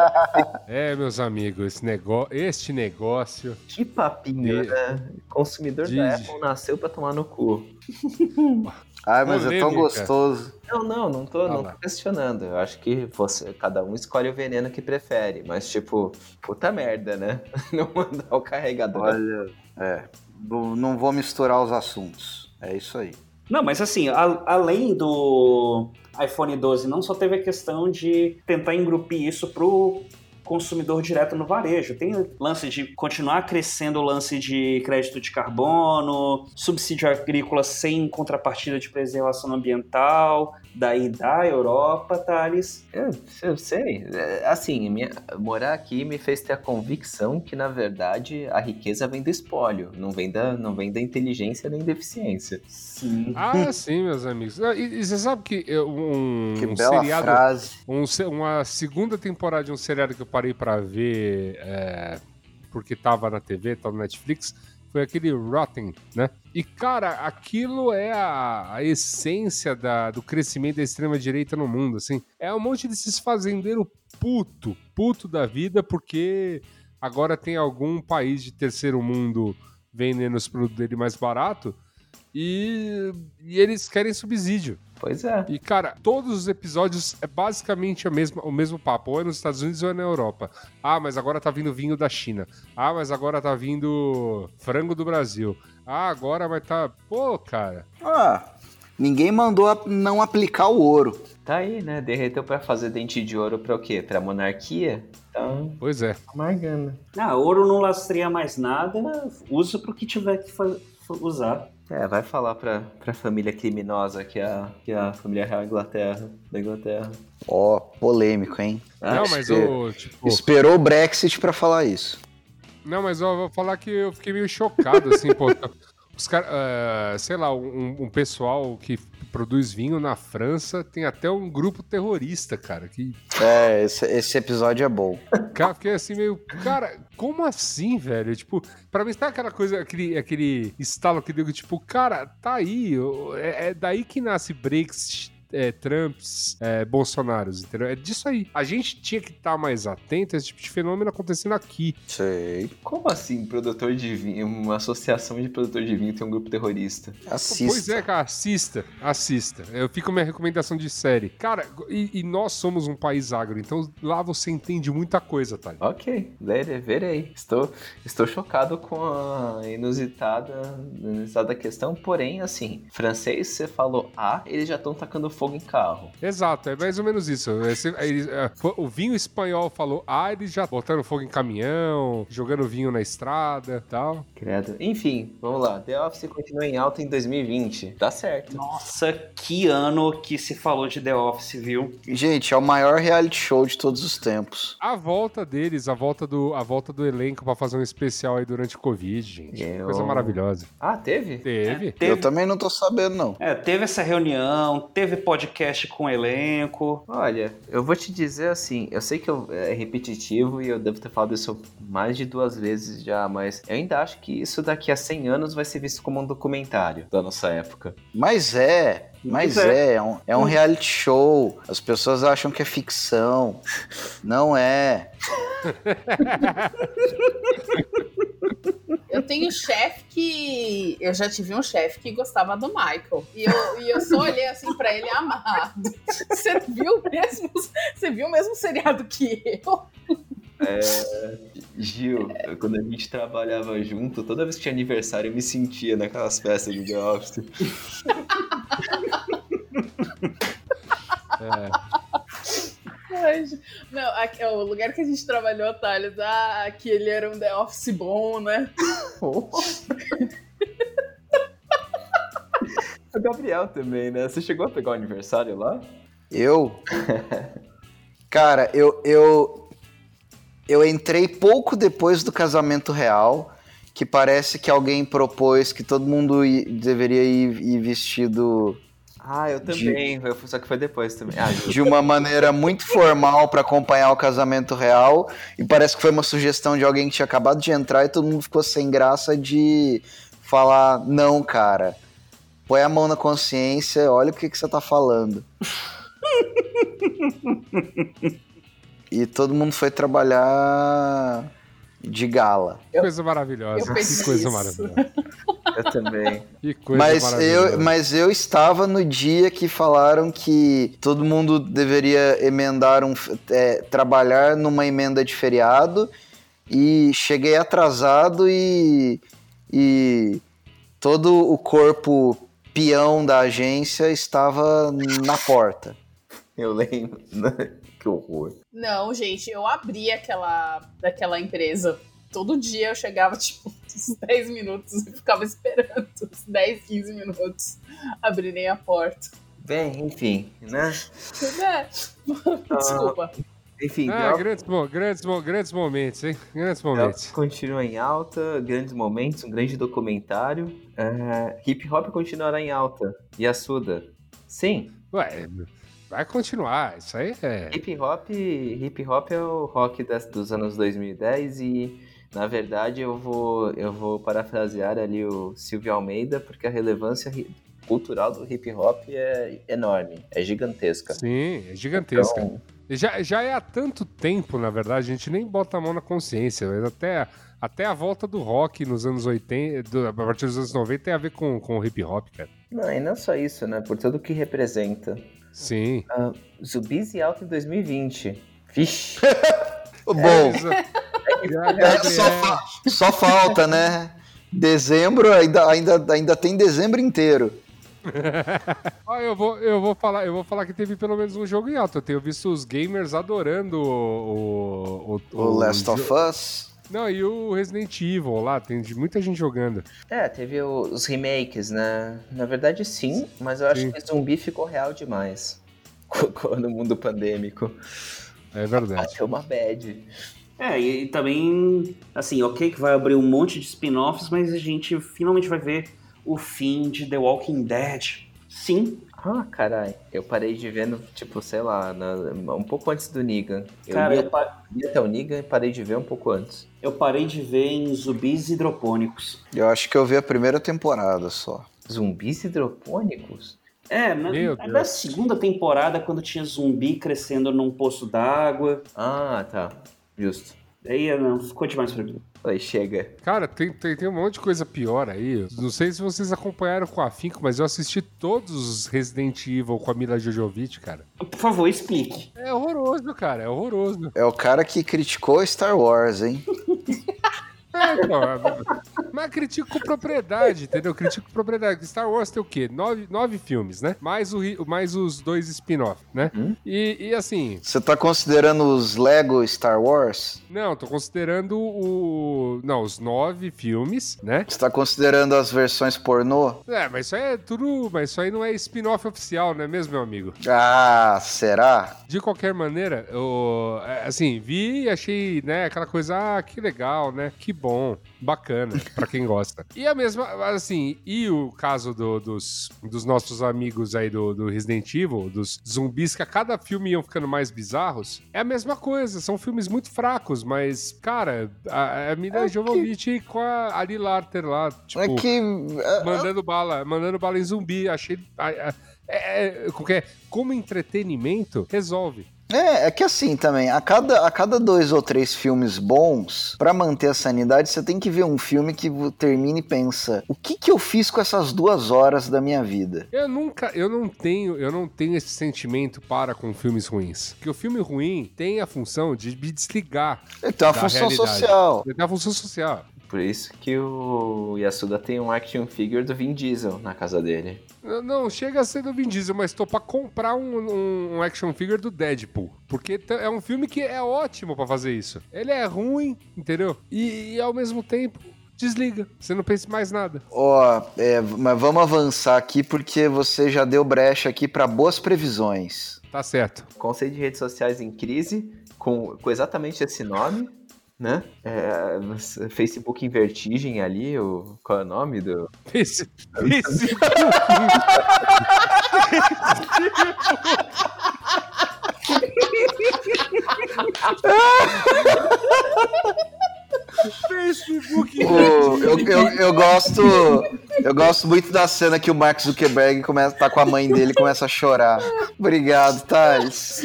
<laughs> É, meus amigos, esse negó este negócio. que papinho, De- né? Consumidor de- da Apple nasceu pra tomar no cu. <laughs> Ai, mas é tão Polêmica. gostoso. Não, não, não tô, Ah não tô questionando. Eu acho que você, cada um escolhe o veneno que prefere. Mas, tipo, puta merda, né? <laughs> Não mandar o carregador. Olha, é. Não vou misturar os assuntos. É isso aí. Não, mas assim, a- além do iPhone 12, não só teve a questão de tentar engrupir isso pro consumidor direto no varejo. Tem lance de continuar crescendo o lance de crédito de carbono, subsídio agrícola sem contrapartida de preservação ambiental, daí da Europa, Thales. Eu, eu sei. É, Assim, minha- morar aqui me fez ter a convicção que, na verdade, a riqueza vem do espólio, não vem da, não vem da inteligência nem da eficiência. Sim. Ah, <laughs> sim, meus amigos. Ah, E, e você sabe que um, Que um bela seriado. frase. um uma segunda temporada de um seriado que eu parei pra ver é, porque tava na TV, tava no Netflix, foi aquele Rotten, né? E, cara, aquilo é a, a essência da- do crescimento da extrema-direita no mundo, assim. É um monte desses fazendeiros puto, puto da vida, porque agora tem algum país de terceiro mundo vendendo os produtos dele mais barato e, e eles querem subsídio. Pois é. E, cara, todos os episódios é basicamente a mesma, o mesmo papo. Ou é nos Estados Unidos ou é na Europa. Ah, mas agora tá vindo vinho da China. Ah, mas agora tá vindo frango do Brasil. Ah, agora vai tá. Pô, cara. Ah, ninguém mandou a- não aplicar o ouro. Tá aí, né? Derreteu pra fazer dente de ouro pra o quê? Pra monarquia? Então, Pois é. amargando. Ah, ouro não lastreia mais nada, usa pro que tiver que usar. É, vai falar pra, pra família criminosa que é, a, que é a família real Inglaterra, da Inglaterra. Ó, polêmico, hein? não, Acho mas o. Tipo. Esperou o Brexit pra falar isso. Não, mas eu vou falar que eu fiquei meio chocado, assim, pô. <laughs> Os caras, sei lá, um, um pessoal que produz vinho na França tem até um grupo terrorista, cara. Que É, esse, esse episódio é bom. <laughs> Cara, fiquei assim meio. Cara, como assim, velho? Tipo, pra mim tá aquela coisa, aquele, aquele estalo que deu, tipo, cara, tá aí. É, é daí que nasce breaks. É, Trumps, é, Bolsonaros, entendeu? É disso aí. A gente tinha que estar mais atento a esse tipo de fenômeno acontecendo aqui. Sei. Como assim, produtor de vinho, uma associação de produtor de vinho tem um grupo terrorista? Assista. Pois é, cara, assista, assista. Eu fico minha recomendação de série. Cara, e, e nós somos um país agro, então lá você entende muita coisa, tá? Ok, verei, verei. Estou, estou chocado com a inusitada, inusitada questão, porém, assim, francês, você falou A, eles já estão tacando fogo fogo em carro. Exato, é mais ou menos isso. Esse- é, fo- o vinho espanhol falou, ah, eles já botando fogo em caminhão, jogando vinho na estrada e tal. Credo. Enfim, vamos lá. The Office continua em alta em 2020. Tá certo. Nossa, que ano que se falou de The Office, viu? Gente, é o maior reality show de todos os tempos. A volta deles, a volta do, a volta do elenco pra fazer um especial aí durante o Covid, gente. Eu- Coisa maravilhosa. Ah, teve? Teve. Eu Teve, também não tô sabendo, não. é, teve essa reunião, teve podcast com o elenco. Olha, eu vou te dizer assim, eu sei que eu- é repetitivo e eu devo ter falado isso mais de duas vezes já, mas eu ainda acho que isso daqui a 100 anos vai ser visto como um documentário da nossa época. Mas é, mas Mas é, é um, é um reality show. As pessoas acham que é ficção. Não é. <laughs> Eu tenho chefe que. Eu já tive um chefe que gostava do Michael. E eu, e eu só olhei assim pra ele amado. <laughs> Você viu mesmo? Você viu o mesmo seriado que eu? Gil, quando a gente trabalhava junto, toda vez que tinha aniversário eu me sentia naquelas festas de The Office. Ai, <laughs> Não, aqui, o lugar que a gente trabalhou, Thales, ah, que ele era um The Office bom, né? <laughs> O Gabriel também, né? Você chegou a pegar o aniversário lá? Eu. <laughs> Cara, eu, eu. Eu entrei pouco depois do casamento real, que parece que alguém propôs que todo mundo deveria ir, ir vestido Ah, eu também. Eu, só que foi depois também. Ah, de uma maneira muito formal para acompanhar o casamento real. E parece que foi uma sugestão de alguém que tinha acabado de entrar e todo mundo ficou sem graça de falar: não, cara, põe a mão na consciência, olha o que, que você tá falando. <laughs> e todo mundo foi trabalhar de gala. Eu- coisa maravilhosa. eu Que coisa isso. maravilhosa. <laughs> eu também. Que coisa Mas maravilhosa. eu, mas eu estava no dia que falaram que todo mundo deveria emendar um, é, trabalhar numa emenda de feriado e cheguei atrasado e, e todo o corpo peão da agência estava na porta. Eu lembro. Que horror. Não, gente, eu abri aquela, daquela empresa. Todo dia eu chegava, <laughs> tipo, uns 10 minutos e ficava esperando uns 10, 15 minutos abrirem a porta. Bem, enfim, né? É, <laughs> Desculpa. Enfim, The Ah, Office grandes, grandes, grandes momentos, hein? Grandes momentos. continua em alta, grandes momentos, um grande documentário. É, hip hop continuará em alta. E a Suda? Sim, Ué, vai continuar. Isso aí é. hip hop, hip hop é o rock das- dos anos 2010 e na verdade eu vou eu vou parafrasear ali o Silvio Almeida porque a relevância cultural do hip hop é enorme, é gigantesca. Sim, é gigantesca. Então, Já, já é há tanto tempo, na verdade, a gente nem bota a mão na consciência, mas até, até a volta do rock nos anos 80, do- a partir dos anos 90, tem a ver com, com o hip hop, cara. não, e não só isso, né? Por tudo que representa. Sim. Zumbis e alta em 2020. Vixe. <laughs> Bom, Já- é, só, fa- só falta, né? Dezembro, ainda, ainda, ainda tem dezembro inteiro. <laughs> Ó, eu, vou, eu, vou falar, eu vou falar que teve pelo menos um jogo em alta. Eu tenho visto os gamers adorando o. O, O Last of Us. Não, e o Resident Evil lá, tem de- muita gente jogando. É, teve os remakes, né? Na verdade, sim, mas eu acho Sim. que zumbi ficou real demais. <laughs> No mundo pandêmico. É verdade. Bateu uma bad. É, e, e também, assim, ok que vai abrir um monte de spin-offs, mas a gente finalmente vai ver o fim de The Walking Dead. Sim, Ah, caralho. Eu parei de ver, no, tipo, sei lá, na- um pouco antes do Negan. Eu cara, ia, eu, pa- ia até o Negan e parei de ver um pouco antes. eu parei de ver em zumbis hidropônicos. Eu acho que eu vi a primeira temporada só. Zumbis hidropônicos? É, na, Meu na Deus. segunda temporada, quando tinha zumbi crescendo num poço d'água. Ah, tá. Justo. Aí não, ficou demais pra mim. Aí chega. Cara, tem, tem, tem um monte de coisa pior aí. Não sei se vocês acompanharam com afinco, mas eu assisti todos os Resident Evil com a Mila Jojovic, cara. Por favor, explique. É horroroso, cara. É horroroso. É o cara que criticou Star Wars, hein? É, então, é- Mas critico com propriedade, entendeu? Critico com propriedade. Star Wars tem o quê? Nove, nove filmes, né? Mais, o, mais os dois spin-off, né? E, e assim, Você tá considerando os Lego Star Wars? não, tô considerando o. Não, os nove filmes, né? Você tá considerando as versões pornô? É, mas isso aí é tudo. Mas isso aí não é spin-off oficial, não é mesmo, meu amigo? Ah, será? De qualquer maneira, eu, é, assim, vi e achei, né, aquela coisa, ah, que legal, né? Que bom, bacana, pra quem gosta. E a mesma, assim, e o caso do- dos, dos nossos amigos aí do, do Resident Evil, dos zumbis que a cada filme iam ficando mais bizarros, é a mesma coisa, são filmes muito fracos, mas, cara, a, a Mila Jovovich com a Ali Larter lá, tipo, é que. é, mandando bala, mandando bala em zumbi, achei... a- a- é, é, qualquer- como entretenimento, resolve. É, é que assim também, a cada, a cada dois ou três filmes bons, pra manter a sanidade, você tem que ver um filme que termina e pensa: o que que eu fiz com essas duas horas da minha vida? Eu nunca, eu não tenho, eu não tenho esse sentimento para com filmes ruins. Porque o filme ruim tem a função de me desligar. Ele tem uma Da função realidade. social. Ele tem a função social. Por isso que o Yasuda tem um action figure do Vin Diesel na casa dele. Não, Não, chega a ser do Vin Diesel, mas tô pra comprar um, um- um action figure do Deadpool. Porque é um filme que é ótimo pra fazer isso. Ele é ruim, entendeu? E, e ao mesmo tempo, desliga. Você não pensa em mais nada. Ó, é, mas vamos avançar aqui porque você já deu brecha aqui pra boas previsões. Tá certo. Conceito de redes sociais em crise, com, com exatamente esse nome, né? É, Facebook em vertigem ali, o, qual é o nome do... Esse, esse Facebook. Ô, eu, eu, eu gosto. Eu gosto muito da cena que o Mark Zuckerberg começa, tá com a mãe dele e começa a chorar. Obrigado, Thales.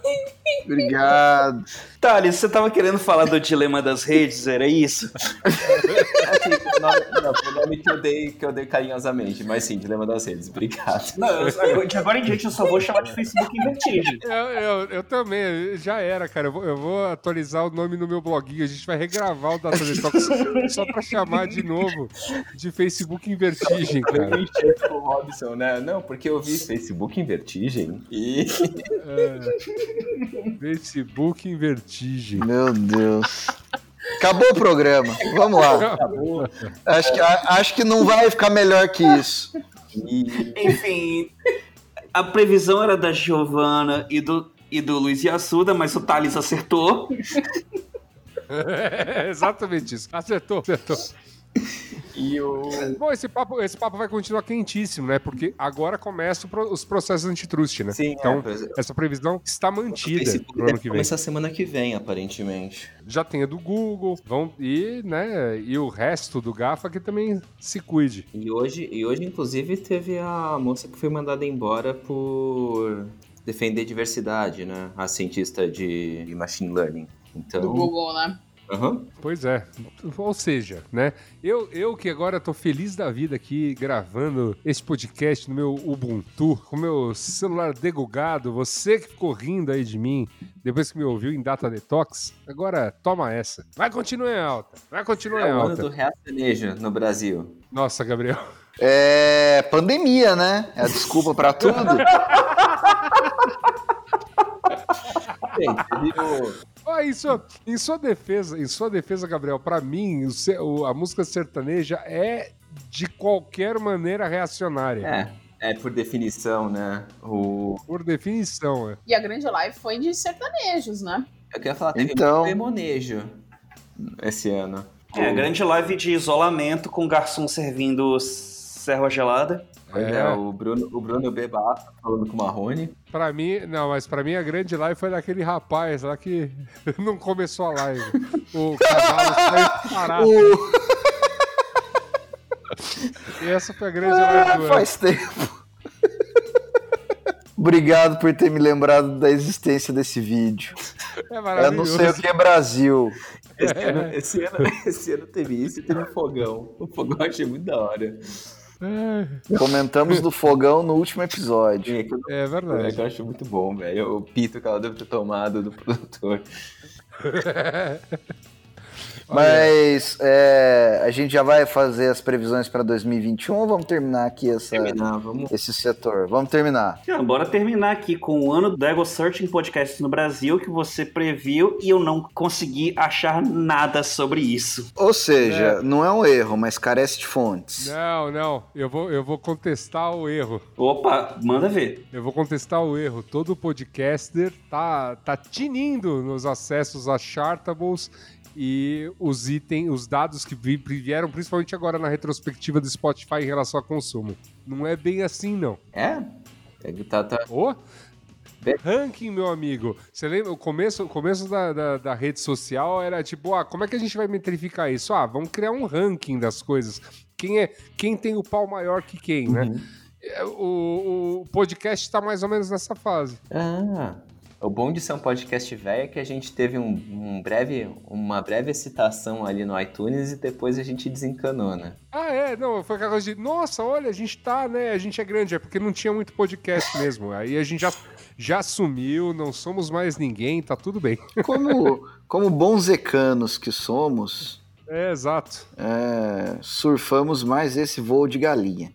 <laughs> Obrigado. Thales, você tava querendo falar do dilema das redes, era isso? Assim, o nome, não, foi o nome que eu, dei, que eu dei carinhosamente, mas sim, Dilema das Redes, obrigado. Não, eu- de agora em diante eu só vou chamar de Facebook em vertigem. Eu, eu, eu também, já era, cara. Eu vou, eu vou atualizar o nome no meu bloguinho. A gente vai regravar o Data Detox só pra chamar de novo de Facebook em vertigem, cara. com o Robson, né? Não, porque eu vi Facebook em vertigem e. É, Facebook em vertigem. Meu Deus. Acabou o programa. Vamos lá. Acho que, a- acho que não vai ficar melhor que isso. Enfim, a previsão era da Giovanna e do, e do Luiz Yassuda, mas o Thales acertou. <laughs> É, exatamente isso. Acertou, acertou. E o. Bom, esse papo, esse papo vai continuar quentíssimo, né? Porque agora começam pro- os processos antitrust, né? Sim, então, é, pois é. essa previsão está mantida pro ano que vem. começar semana que vem, aparentemente. Já tem a do Google, vão e, né, e o resto do GAFA que também se cuide. E hoje, e hoje, inclusive, teve a moça que foi mandada embora por defender diversidade, né? A cientista de de machine learning. Então. Do Google, né? Aham. Pois é. Ou seja, né? Eu, eu que agora tô feliz da vida aqui gravando esse podcast no meu Ubuntu, com o meu celular degugado, você que ficou rindo aí de mim depois que me ouviu em Data Detox, agora toma essa. Vai continuar em alta. Vai continuar em É o ano alta. do reacionejo no Brasil. Nossa, Gabriel. É pandemia, né? É a desculpa pra tudo. <laughs> Gente, Ó, em, sua, em sua defesa, em sua defesa, Gabriel, pra mim, o a música sertaneja é de qualquer maneira reacionária. É, é por definição, né? O. Por definição, é. E a grande live foi de sertanejos, né? Eu queria falar, teve Então- muito demonejo esse ano. É, a grande live de isolamento com o garçom servindo serva gelada. Pois é, o Bruno, o Bruno Bebato falando com o Marrone. Pra mim, não, mas pra mim a grande live foi daquele rapaz lá que <laughs> não começou a live. O cavalo saiu parado. <laughs> E essa foi a grande live Ah, do ano. faz tempo. <laughs> Obrigado por ter me lembrado da existência desse vídeo. É Eu não maravilhoso. sei o que é Brasil. Esse, ano, esse, ano, esse ano teve isso e teve um fogão. O fogão eu achei muito da hora. É, Comentamos do fogão no último episódio. É, É verdade. eu acho muito bom, velho. O pito que ela deve ter tomado do produtor. <laughs> Mas é, a gente já vai fazer as previsões para 2021 ou vamos terminar aqui essa, Terminar, vamos. esse setor? Vamos terminar. Então, bora terminar aqui com o ano do Ego Searching Podcast no Brasil que você previu e eu não consegui achar nada sobre isso. Ou seja, não é um erro, mas carece de fontes. Não, não. Eu vou, eu vou contestar o erro. Opa, manda ver. Eu vou contestar o erro. Todo podcaster tá, tá tinindo nos acessos a Chartables e os itens, os dados que vi- vieram principalmente agora na retrospectiva do Spotify em relação a consumo. Não é bem assim, não. É? Que Tá, tá. Be- Ranking, meu amigo. Você lembra? O começo, o começo da, da, da rede social era tipo, ah, como é que a gente vai metrificar isso? Ah, vamos criar um ranking das coisas. Quem é quem tem o pau maior que quem, né? É, O, o podcast tá mais ou menos nessa fase. Ah, o bom de ser um podcast velho é que a gente teve um, um breve, uma breve excitação ali no iTunes e depois a gente desencanou, né? Ah, é, não, foi aquela coisa de, nossa, olha, a gente tá, né, a gente é grande, é porque não tinha muito podcast mesmo. Aí a gente já, já sumiu, não somos mais ninguém, tá tudo bem. Como, como bons ecanos que somos, É, exato. é, surfamos mais esse voo de galinha.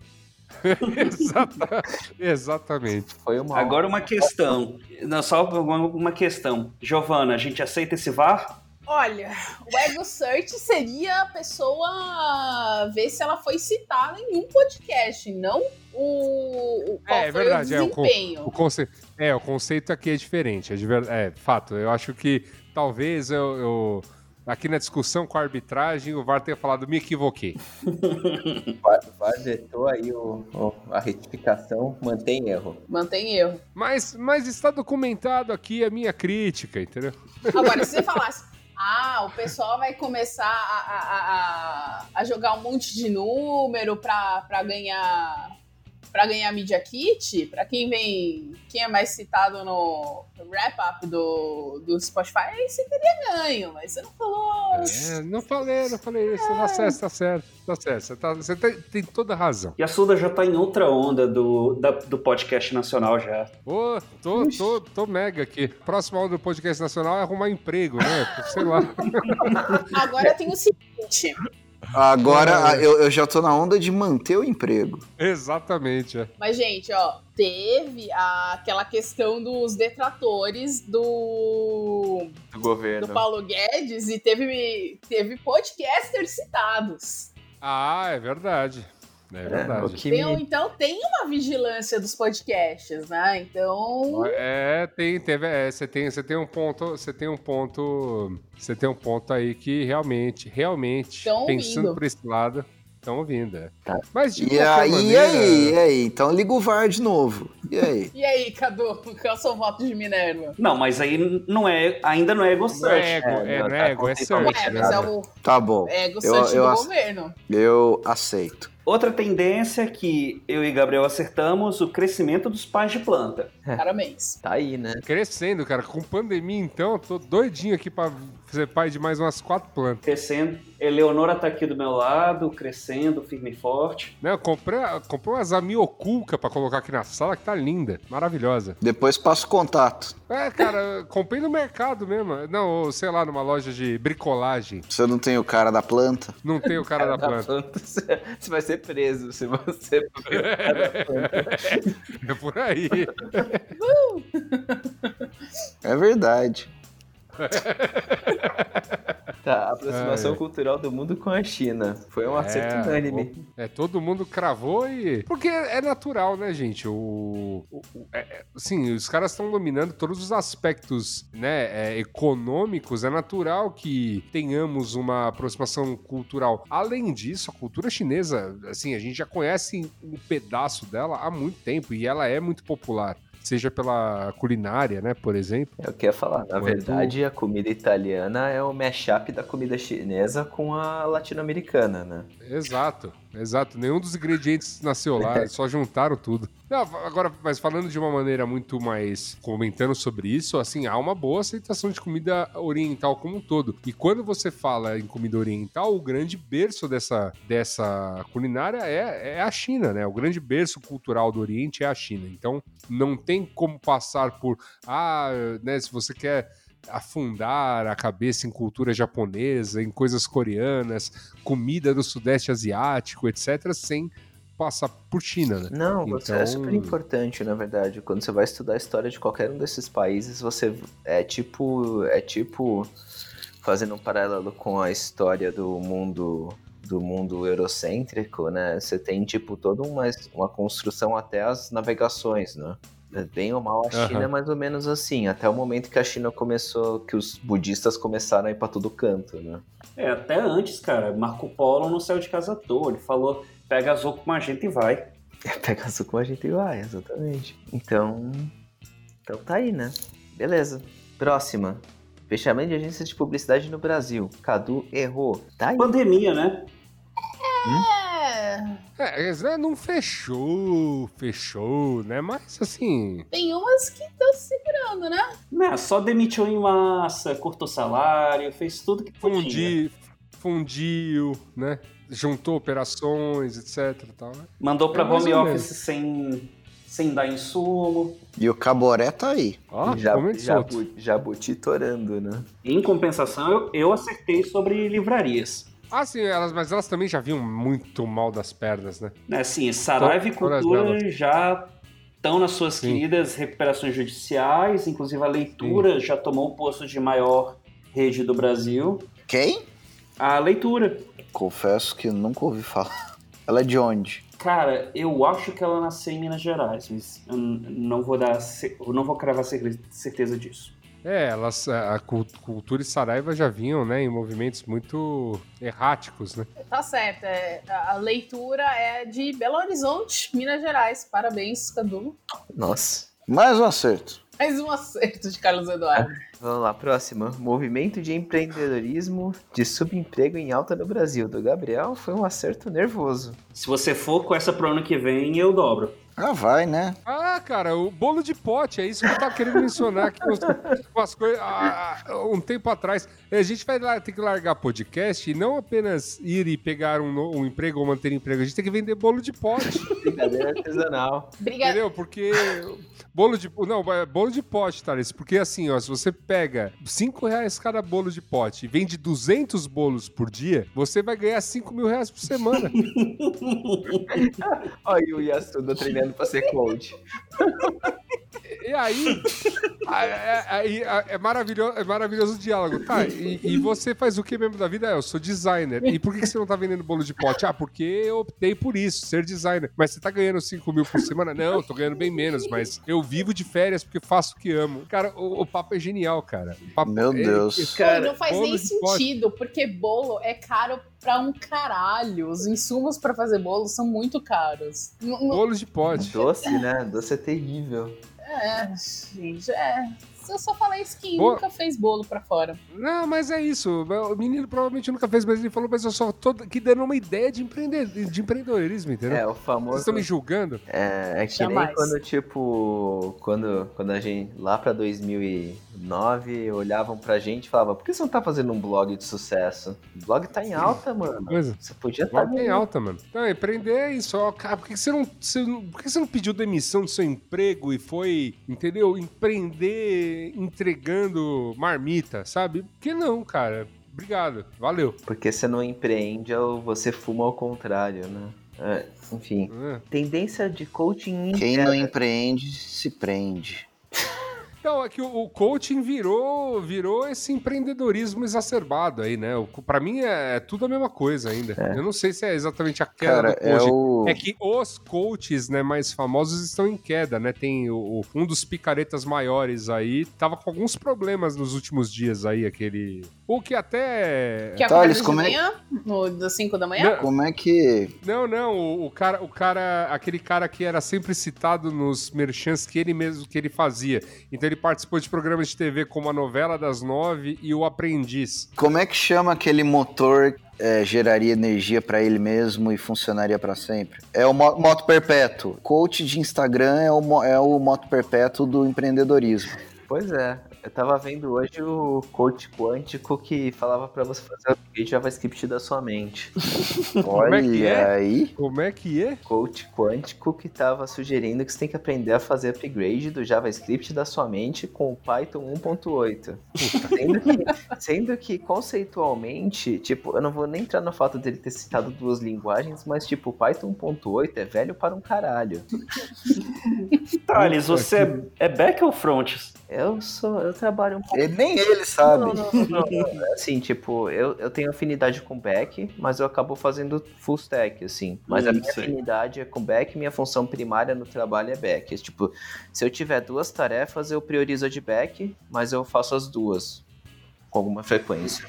<laughs> Exata- exatamente. Foi uma Agora uma questão. Não, só uma, uma questão. Giovana, a gente aceita esse VAR? Olha, o Ego Search seria a pessoa ver se ela foi citada em um podcast, não o, o qual É, é foi verdade, é, o o con- desempenho. O conceito, é, o conceito aqui é diferente, é, de é fato. Eu acho que talvez eu, eu- aqui na discussão com a arbitragem o VAR tenha falado me equivoquei. <laughs> VAR vetou aí o, o- a retificação, mantém erro. Mantém erro. Mas, mas está documentado aqui a minha crítica, entendeu? Agora, se você <laughs> falasse, ah, o pessoal vai começar a, a- a- a jogar um monte de número pra ganhar para ganhar Media Kit, pra quem vem, quem é mais citado no wrap-up do, do Spotify, aí você teria ganho, mas você não falou. É, não falei, não falei isso. Tá certo, tá certo, tá certo. Você, tá- você tem, tem toda a razão. E a Suda já tá em outra onda do, da- do podcast nacional já. Ô, tô, tô, tô mega aqui. Próxima onda do podcast nacional é arrumar emprego, né? Sei lá. <laughs> Agora tem o seguinte. Agora eu, eu já tô na onda de manter o emprego. Exatamente, é. Mas, gente, ó, teve a- aquela questão dos detratores do, Do governo. do Paulo Guedes e teve, teve podcasters citados. Ah, é verdade. É É, verdade. que Tem- me- então tem uma vigilância dos podcasts, né? Então. É, tem, teve, é, você tem, você tem um ponto, você tem um ponto, você tem um ponto aí que realmente, realmente, Tão pensando ouvindo. por esse lado, estão ouvindo, é. Tá. Mas de E qualquer aí, e maneira, aí, e aí? Então liga o VAR de novo. E aí? <laughs> E aí, Cadu? Qual é o seu voto de Minerva? Não, mas aí não é, ainda não é Ego não é Search. ego, é, É, não tá é ego, é search, né? mas é o Tá bom. ego Eu- search eu do ace- governo. Eu aceito. Outra tendência que eu e Gabriel acertamos, o crescimento dos pais de planta. Parabéns. Tá aí, né? Crescendo, cara, com pandemia então, eu tô doidinho aqui pra ser pai de mais umas quatro plantas. Crescendo. Eleonora tá aqui do meu lado, crescendo, firme e forte. Né, eu comprei, comprei umas amioculca pra colocar aqui na sala que tá linda, maravilhosa. Depois passo contato. É, cara, comprei no mercado mesmo. Não, ou, sei lá, numa loja de bricolagem. Você não tem o cara da planta? Não tem o cara da Da planta. planta, <laughs> você vai ser preso se você. <laughs> É por aí. É verdade. <laughs> Tá, a aproximação Ai. cultural do mundo com a China. Foi um acerto É, unânime. É, todo mundo cravou e. Porque é natural, né, gente? O. o- o- é- é- assim, os caras estão dominando todos os aspectos né, é, econômicos. É natural que tenhamos uma aproximação cultural. Além disso, a cultura chinesa, assim, a gente já conhece um pedaço dela há muito tempo e ela é muito popular. Seja pela culinária, né, por exemplo. Eu queria falar, na Quanto- verdade, a comida italiana é o mashup da comida chinesa com a latino-americana, né? Exato, exato. Nenhum dos ingredientes nasceu lá, só juntaram tudo. Não, agora, mas falando de uma maneira muito mais comentando sobre isso, assim, há uma boa aceitação de comida oriental como um todo. E quando você fala em comida oriental, o grande berço dessa, dessa culinária é, é a China, né? O grande berço cultural do Oriente é a China. Então, não tem como passar por, ah, né, se você quer afundar a cabeça em cultura japonesa, em coisas coreanas, comida do Sudeste Asiático, etc., sem passar por China, né? Não, é Então- super importante, na verdade. Quando você vai estudar a história de qualquer um desses países, você é tipo. É tipo. Fazendo um paralelo com a história do mundo. Do mundo eurocêntrico, né? Você tem, tipo, toda uma, uma construção até as navegações, né? Bem ou mal, a China Aham. é mais ou menos assim, até o momento que a China começou, que os budistas começaram a ir pra todo canto, né? É, até antes, cara, Marco Polo não saiu de casa à toa. Ele falou, pega azul com a gente e vai. <laughs> Pega azul com a gente e vai, exatamente. Então. Então tá aí, né? Beleza. Próxima. Fechamento de agências de publicidade no Brasil. Cadu errou. Tá aí. Pandemia, né? É. É, é, não fechou, fechou, né? Mas assim. Tem umas que estão segurando, né? Né, só demitiu em massa, cortou salário, fez tudo que podia. Fundi, fundiu, né? Juntou operações, etc. Tal, né? Mandou pra É home office sem, sem dar insumo. E o Caboré tá aí. Ó, já, comendo solto. jabu, jabuti torando, né? Em compensação, eu, eu acertei sobre livrarias. Ah, sim, elas, mas elas também já vinham muito mal das pernas, né? Né, Assim, Saraiva e Cultura já estão nas suas Sim. queridas recuperações judiciais, inclusive a leitura já tomou o posto de maior rede do Brasil. Quem? A leitura. Confesso que nunca ouvi falar. <laughs> Ela é de onde? Cara, eu acho que ela nasceu em Minas Gerais, mas eu não vou dar, eu não vou cravar cer- certeza disso. É, elas, a cult- cultura e Saraiva já vinham, né, em movimentos muito erráticos, né? Tá certo. é, a leitura é de Belo Horizonte, Minas Gerais. Parabéns, Cadu. Nossa. Mais um acerto. Mais um acerto de Carlos Eduardo. Vamos lá, próxima. Movimento de empreendedorismo de subemprego em alta no Brasil. Do Gabriel foi um acerto nervoso. Se você for com essa pro ano que vem, eu dobro. Ah, vai, né? Ah, cara, o bolo de pote, é isso que eu tava querendo mencionar aqui umas, umas coisas. ah, ah, um tempo atrás. A gente vai lá, ter que largar podcast e não apenas ir e pegar um, um emprego ou manter emprego, a gente tem que vender bolo de pote. <laughs> Brincadeira artesanal. Obrigada. Entendeu? Porque bolo de. Não, é bolo de pote, Thales. Porque assim, ó, se você pega 5 reais cada bolo de pote e vende 200 bolos por dia, você vai ganhar 5 mil reais por semana. <laughs> Olha o Yasuda treinando pra ser coach. <laughs> E aí, a- é, aí, a- é, maravilhoso, é maravilhoso o diálogo. Tá, e, e você faz o que mesmo da vida? É, eu sou designer. E por que você não tá vendendo bolo de pote? Ah, porque eu optei por isso, ser designer. Mas você tá ganhando 5 mil por semana? Não, eu tô ganhando bem menos, mas eu vivo de férias porque faço o que amo. Cara, o, o papo é genial, cara. O papo Meu é- Deus. Pô, Cara, não faz bolo nem de pote. sentido, porque bolo é caro pra um caralho. Os insumos pra fazer bolo são muito caros. Bolo de pote. Doce, né? Doce é terrível. É, gente, é. Eu só falei isso que Boa. nunca fez bolo pra fora. Não, mas é isso. O menino provavelmente nunca fez, mas ele falou, mas eu só tô aqui dando uma ideia de, empreender, de empreendedorismo, entendeu? É, o Vocês famoso. estão me julgando? É, é que Jamais. nem quando, tipo, quando, quando a gente, lá pra 2009, olhavam pra gente e falavam, por que você não tá fazendo um blog de sucesso? O blog tá em alta, mano. Coisa. Você podia estar Tá em alta, mano. Não, empreender é isso. Ó, cara, por que você não, você não- por que você não pediu demissão do seu emprego e foi, entendeu? Empreender entregando marmita, sabe? Por que não, cara? Obrigado. Valeu. Porque você não empreende ou você fuma ao contrário, né? É, enfim. É. Tendência de coaching Quem não interna. empreende, se prende. Então, é que o, o coaching virou, virou esse empreendedorismo exacerbado aí, né? O- Pra mim é, é tudo a mesma coisa ainda. Eu não sei se é exatamente a queda Cara, do é coaching. o. É que os coaches, né, mais famosos estão em queda, né? Tem o, o- um dos picaretas maiores aí, tava com alguns problemas nos últimos dias aí, aquele. O que até. Que Thales, acorda de como é- manhã, no, das 5 da manhã? Como é que. Não, não, o, o cara, o cara, aquele cara que era sempre citado nos merchants que ele mesmo que ele fazia. Então ele participou de programas de TV como a novela das nove e o Aprendiz. Como é que chama aquele motor é, geraria energia pra ele mesmo e funcionaria pra sempre? É o mo- moto perpétuo. Coach de Instagram é o, é o moto perpétuo do empreendedorismo. Pois é. Eu tava vendo hoje o coach quântico que falava pra você fazer o upgrade JavaScript da sua mente. <laughs> Olha é que é? aí. Como é que é? Coach quântico que tava sugerindo que você tem que aprender a fazer upgrade do JavaScript da sua mente com o Python 1.8. Sendo que, sendo que conceitualmente, tipo, eu não vou nem entrar no fato dele ter citado duas linguagens, mas tipo, o Python 1.8 é velho para um caralho. Thales, você é, é back ou front? Eu sou, eu trabalho um pouco Ele- nem ele sabe. Não, não, <laughs> não, não. Assim, tipo, eu, eu tenho afinidade com back, mas eu acabo fazendo full stack, assim. Mas a Hum, minha afinidade é com back, minha função primária no trabalho é back. Tipo, se eu tiver duas tarefas, eu priorizo a de back, mas eu faço as duas com alguma frequência.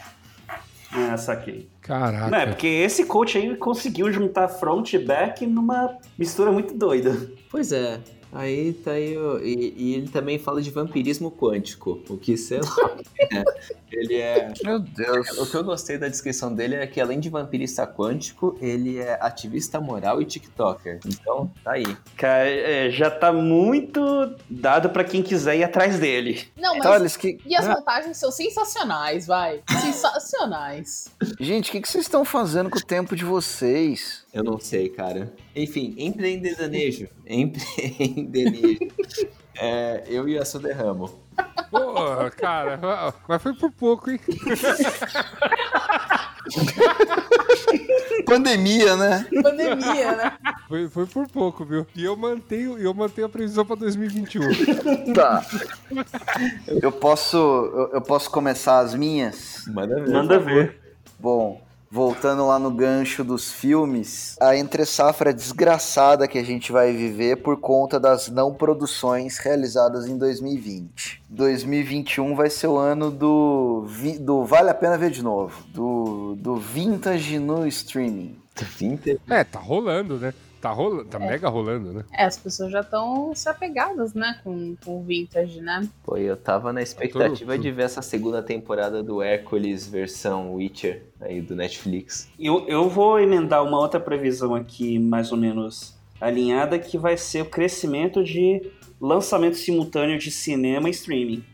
Ah, saquei. Caraca. Não, é porque esse coach aí conseguiu juntar front e back numa mistura muito doida. Pois é. Aí tá aí. o- E, e ele também fala de vampirismo quântico, o que sei lá. é. Ele é. Meu Deus. O que eu gostei da descrição dele é que, além de vampirista quântico, ele é ativista moral e TikToker. Então, tá aí. Cara, é, já tá muito dado pra quem quiser ir atrás dele. Não, mas. Thales, que... E as montagens são sensacionais, vai. <laughs> Sensacionais. Gente, o que, que vocês estão fazendo com o tempo de vocês? Eu não sei, cara. Enfim, empreendedorejo. <laughs> Empreendedorejo. É, eu e a Suderramo. Pô, cara, mas foi por pouco, hein? <laughs> Pandemia, né? Pandemia, né? Foi, foi por pouco, viu? E eu mantenho, eu mantenho a previsão pra 2021. Tá. Eu posso, eu, eu posso começar as minhas? Manda ver. Manda ver. Bom, voltando lá no gancho dos filmes, a entre-safra desgraçada que a gente vai viver por conta das não produções realizadas em 2020. 2021 vai ser o ano do, do Vale a Pena Ver de Novo, do, do Vintage no streaming. Vintage. É, tá rolando, né? Tá, rolando, tá mega rolando, né? É, as pessoas já estão se apegadas, né, com, com o vintage, né? Pô, eu tava na expectativa de ver essa segunda temporada do Hércules versão Witcher aí do Netflix. Eu, eu vou emendar uma outra previsão aqui, mais ou menos alinhada, que vai ser o crescimento de lançamento simultâneo de cinema e streaming.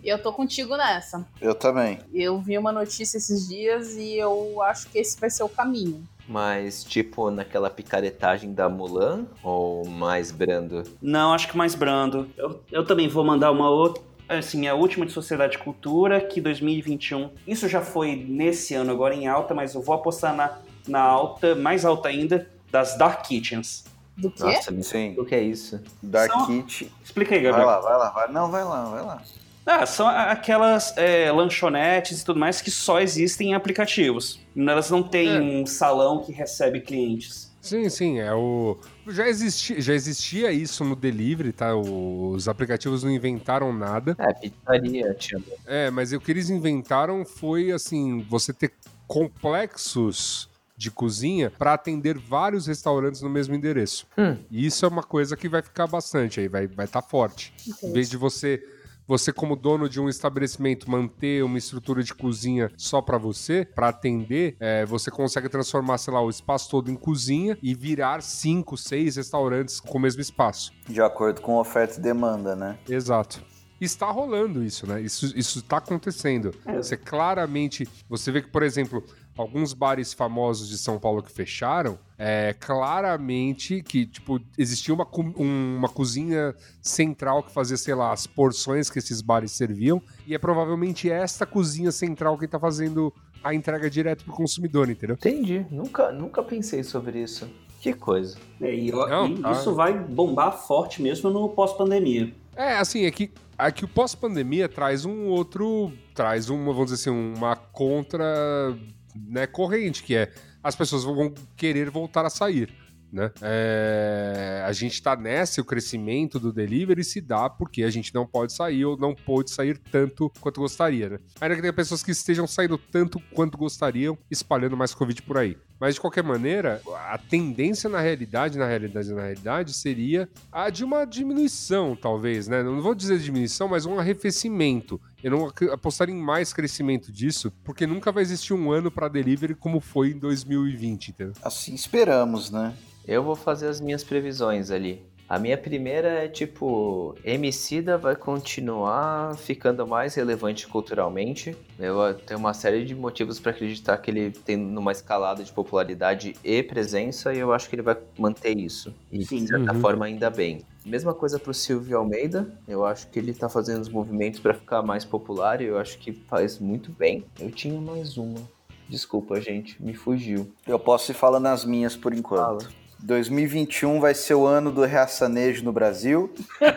E eu tô contigo nessa. Eu também. Eu vi uma notícia esses dias e eu acho que esse vai ser o caminho. Mas, tipo, naquela picaretagem da Mulan ou mais brando? Não, acho que mais brando. Eu, eu também vou mandar uma outra. Assim, a última de Sociedade e Cultura, que 2021. Isso já foi nesse ano agora em alta, mas eu vou apostar na, na alta, mais alta ainda, das Dark Kitchens. Do quê? Nossa, Sim. o que é isso? Dark São- Kit. Explica aí, Vai Gabriel. lá, vai lá, vai. Não, vai lá, vai lá. Ah, são aquelas é, lanchonetes e tudo mais que só existem em aplicativos. Elas não têm É. um salão que recebe clientes. Sim, sim, é o. Já existia, já existia isso no delivery, tá? Os aplicativos não inventaram nada. É, pizzaria, tio. É, mas o que eles inventaram foi assim, você ter complexos de cozinha para atender vários restaurantes no mesmo endereço. Hum. E isso é uma coisa que vai ficar bastante aí, vai vai estar forte. Em vez de você você como dono de um estabelecimento manter uma estrutura de cozinha só para você, para atender, é, você consegue transformar, sei lá, o espaço todo em cozinha e virar cinco, seis restaurantes com o mesmo espaço. De acordo com oferta e demanda, né? Exato. Está rolando isso, né? Isso, isso está acontecendo. Você claramente. Você vê que, por exemplo, alguns bares famosos de São Paulo que fecharam, é claramente que, tipo, existia uma, um- uma cozinha central que fazia, sei lá, as porções que esses bares serviam, e é provavelmente esta cozinha central que está fazendo a entrega direto pro consumidor, entendeu? Entendi. Nunca, nunca pensei sobre isso. Que coisa. É, e, Não, e tá. isso vai bombar forte mesmo no pós-pandemia. É, assim, é que, é que o pós-pandemia traz um outro. Traz uma, vamos dizer assim, uma contra né, corrente, que é as pessoas vão querer voltar a sair. Né? É, a gente tá nessa, o crescimento do delivery se dá porque a gente não pode sair ou não pôde sair tanto quanto gostaria, né? Ainda que tenha pessoas que estejam saindo tanto quanto gostariam, espalhando mais Covid por aí. Mas de qualquer maneira, a tendência na realidade, na realidade, na realidade, seria a de uma diminuição, talvez, né? Não vou dizer diminuição, mas um arrefecimento. Eu não apostaria em mais crescimento disso, porque nunca vai existir um ano para delivery como foi em 2020, entendeu? Assim esperamos, né? Eu vou fazer as minhas previsões ali. A minha primeira é tipo, Emicida vai continuar ficando mais relevante culturalmente. Eu tenho uma série de motivos para acreditar que ele tem numa escalada de popularidade e presença e eu acho que ele vai manter isso. E Sim. de certa Uhum. forma ainda bem. Mesma coisa pro Silvio Almeida. Eu acho que ele tá fazendo os movimentos para ficar mais popular e eu acho que faz muito bem. Eu tinha mais uma. Desculpa, gente, me fugiu. Eu posso ir falando as minhas por enquanto. 2021 vai ser o ano do reaçanejo no Brasil. <laughs>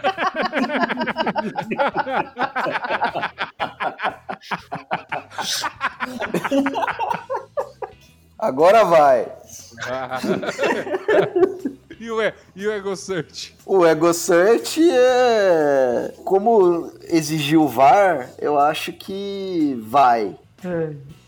Agora vai. e, o, e- e o Ego Search? O Ego Search é. Como exigiu o VAR, eu acho que vai.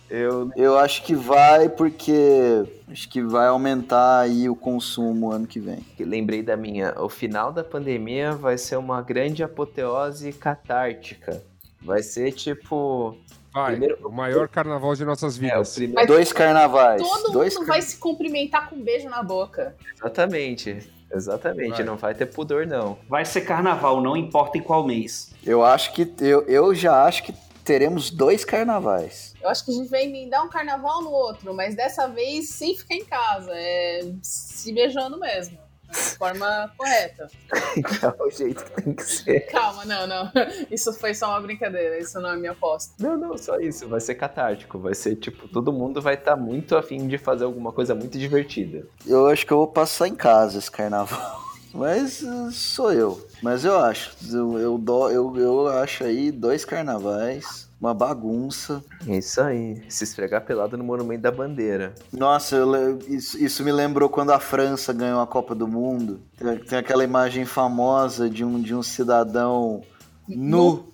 Eu Eu acho que vai porque acho que vai aumentar aí o consumo ano que vem. lembrei da minha. O final da pandemia vai ser uma grande apoteose catártica. Vai ser tipo. Vai, Primeiro- o maior carnaval de nossas É, vidas. primeiro. Mas Dois carnavais. Todo dois mundo car- vai se cumprimentar com um beijo na boca. Exatamente. Exatamente. Vai. Não vai ter pudor, não. Vai ser carnaval, não importa em qual mês. Eu acho que eu, eu já acho que teremos dois carnavais. Eu acho que a gente vai emendar um carnaval no outro, mas dessa vez sem ficar em casa, é se beijando mesmo. De forma <laughs> correta. <laughs> É o jeito que tem que ser. Calma, não, não. <laughs> Isso foi só uma brincadeira, isso não é minha aposta. Não, não, só isso. Vai ser catártico. Vai ser tipo, todo mundo vai estar muito afim de fazer alguma coisa muito divertida. Eu acho que eu vou passar em casa esse carnaval. Mas uh, sou eu. Mas eu acho. Eu, eu, dou- eu, eu acho aí dois carnavais, uma bagunça. É isso aí. Se esfregar pelado no Monumento da Bandeira. Nossa, eu isso, isso me lembrou quando a França ganhou a Copa do Mundo. Tem, tem aquela imagem famosa de um, de um cidadão nu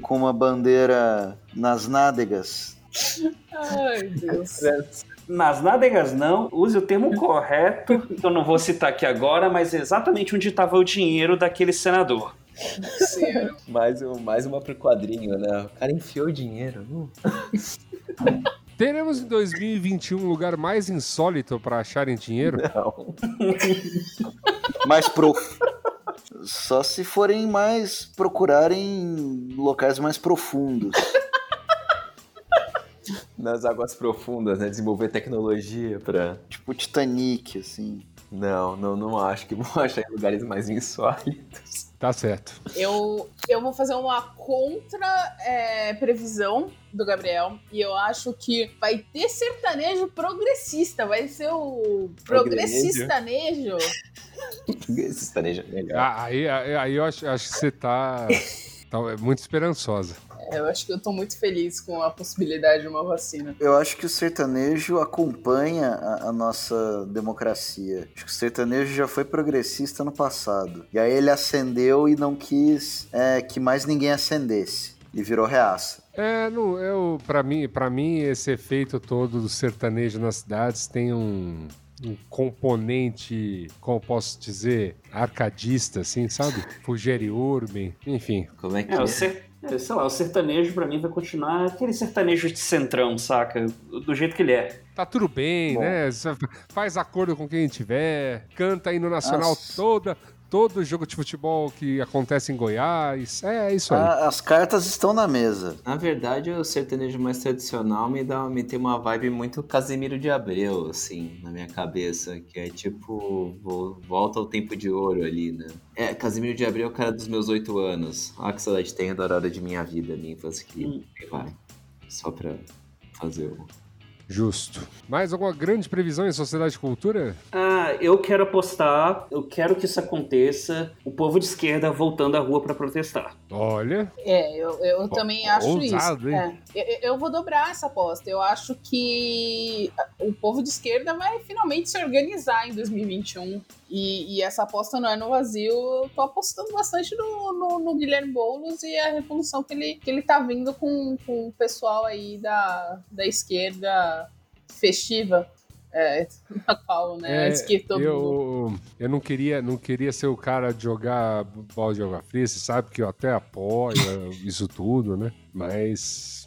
com uma bandeira nas nádegas. Ai, Deus. Nas nádegas não, use o termo correto, que eu não vou citar aqui agora, mas é exatamente onde estava o dinheiro daquele senador. <laughs> Mais, um, mais uma pro quadrinho, né? O cara enfiou o dinheiro. Uh. Teremos em 2021 um lugar mais insólito para acharem dinheiro? Não. <laughs> Mais prof... Só se forem mais procurarem locais mais profundos. Nas águas profundas, né? Desenvolver tecnologia pra. Tipo Titanic, assim. Não, não, não acho que <laughs> vão achar em lugares mais insólitos. Tá certo. Eu, eu vou fazer uma contra é, previsão do Gabriel e eu acho que vai ter sertanejo progressista, vai ser o progressistanejo. Esse sertanejo é legal. Ah, aí, aí, aí eu acho, acho que você tá, tá muito esperançosa. Eu acho que eu tô muito feliz com a possibilidade de uma vacina. Eu acho que o sertanejo acompanha a, a nossa democracia. Acho que o sertanejo já foi progressista no passado. E aí ele acendeu e não quis é, que mais ninguém acendesse. E virou reaça. É, não, eu, pra, mim, pra mim, esse efeito todo do sertanejo nas cidades tem um, um componente, como eu posso dizer, arcadista, assim, sabe? Fugere Urban, enfim. Como é que É, é? É, sei lá, o sertanejo pra mim vai continuar aquele sertanejo de centrão, saca? Do jeito que ele é. Tá tudo bem, Bom. né? Faz acordo com quem tiver, canta aí no Nacional Nossa. toda, todo jogo de futebol que acontece em Goiás. É, é isso aí. A- as cartas estão na mesa. Na verdade, o sertanejo mais tradicional me, dá, me tem uma vibe muito Casimiro de Abreu, assim, na minha cabeça. Que é tipo, vo- volta ao tempo de ouro ali, né? É, Casimiro de Abreu é o cara dos meus oito anos. Olha que saudade tenho da hora de minha vida, minha infância que Hum. que vai. Só pra fazer o. Justo. Mais alguma grande previsão em Sociedade e Cultura? Ah, eu quero apostar, eu quero que isso aconteça, o povo de esquerda voltando à rua pra protestar. Olha, É, eu, eu também acho ousado, isso. hein? É. Eu, eu vou dobrar essa aposta. Eu acho que o povo de esquerda vai finalmente se organizar em 2021. E, e essa aposta não é no vazio. Eu tô apostando bastante no, no- no Guilherme Boulos e a revolução que ele, que ele tá vindo com, com o pessoal aí da, da esquerda festiva. É, <laughs> na qual, né? a esquerda todo mundo. eu, eu não queria, não queria ser o cara de jogar balde de água fria, você sabe que eu até apoio isso tudo, né? Mas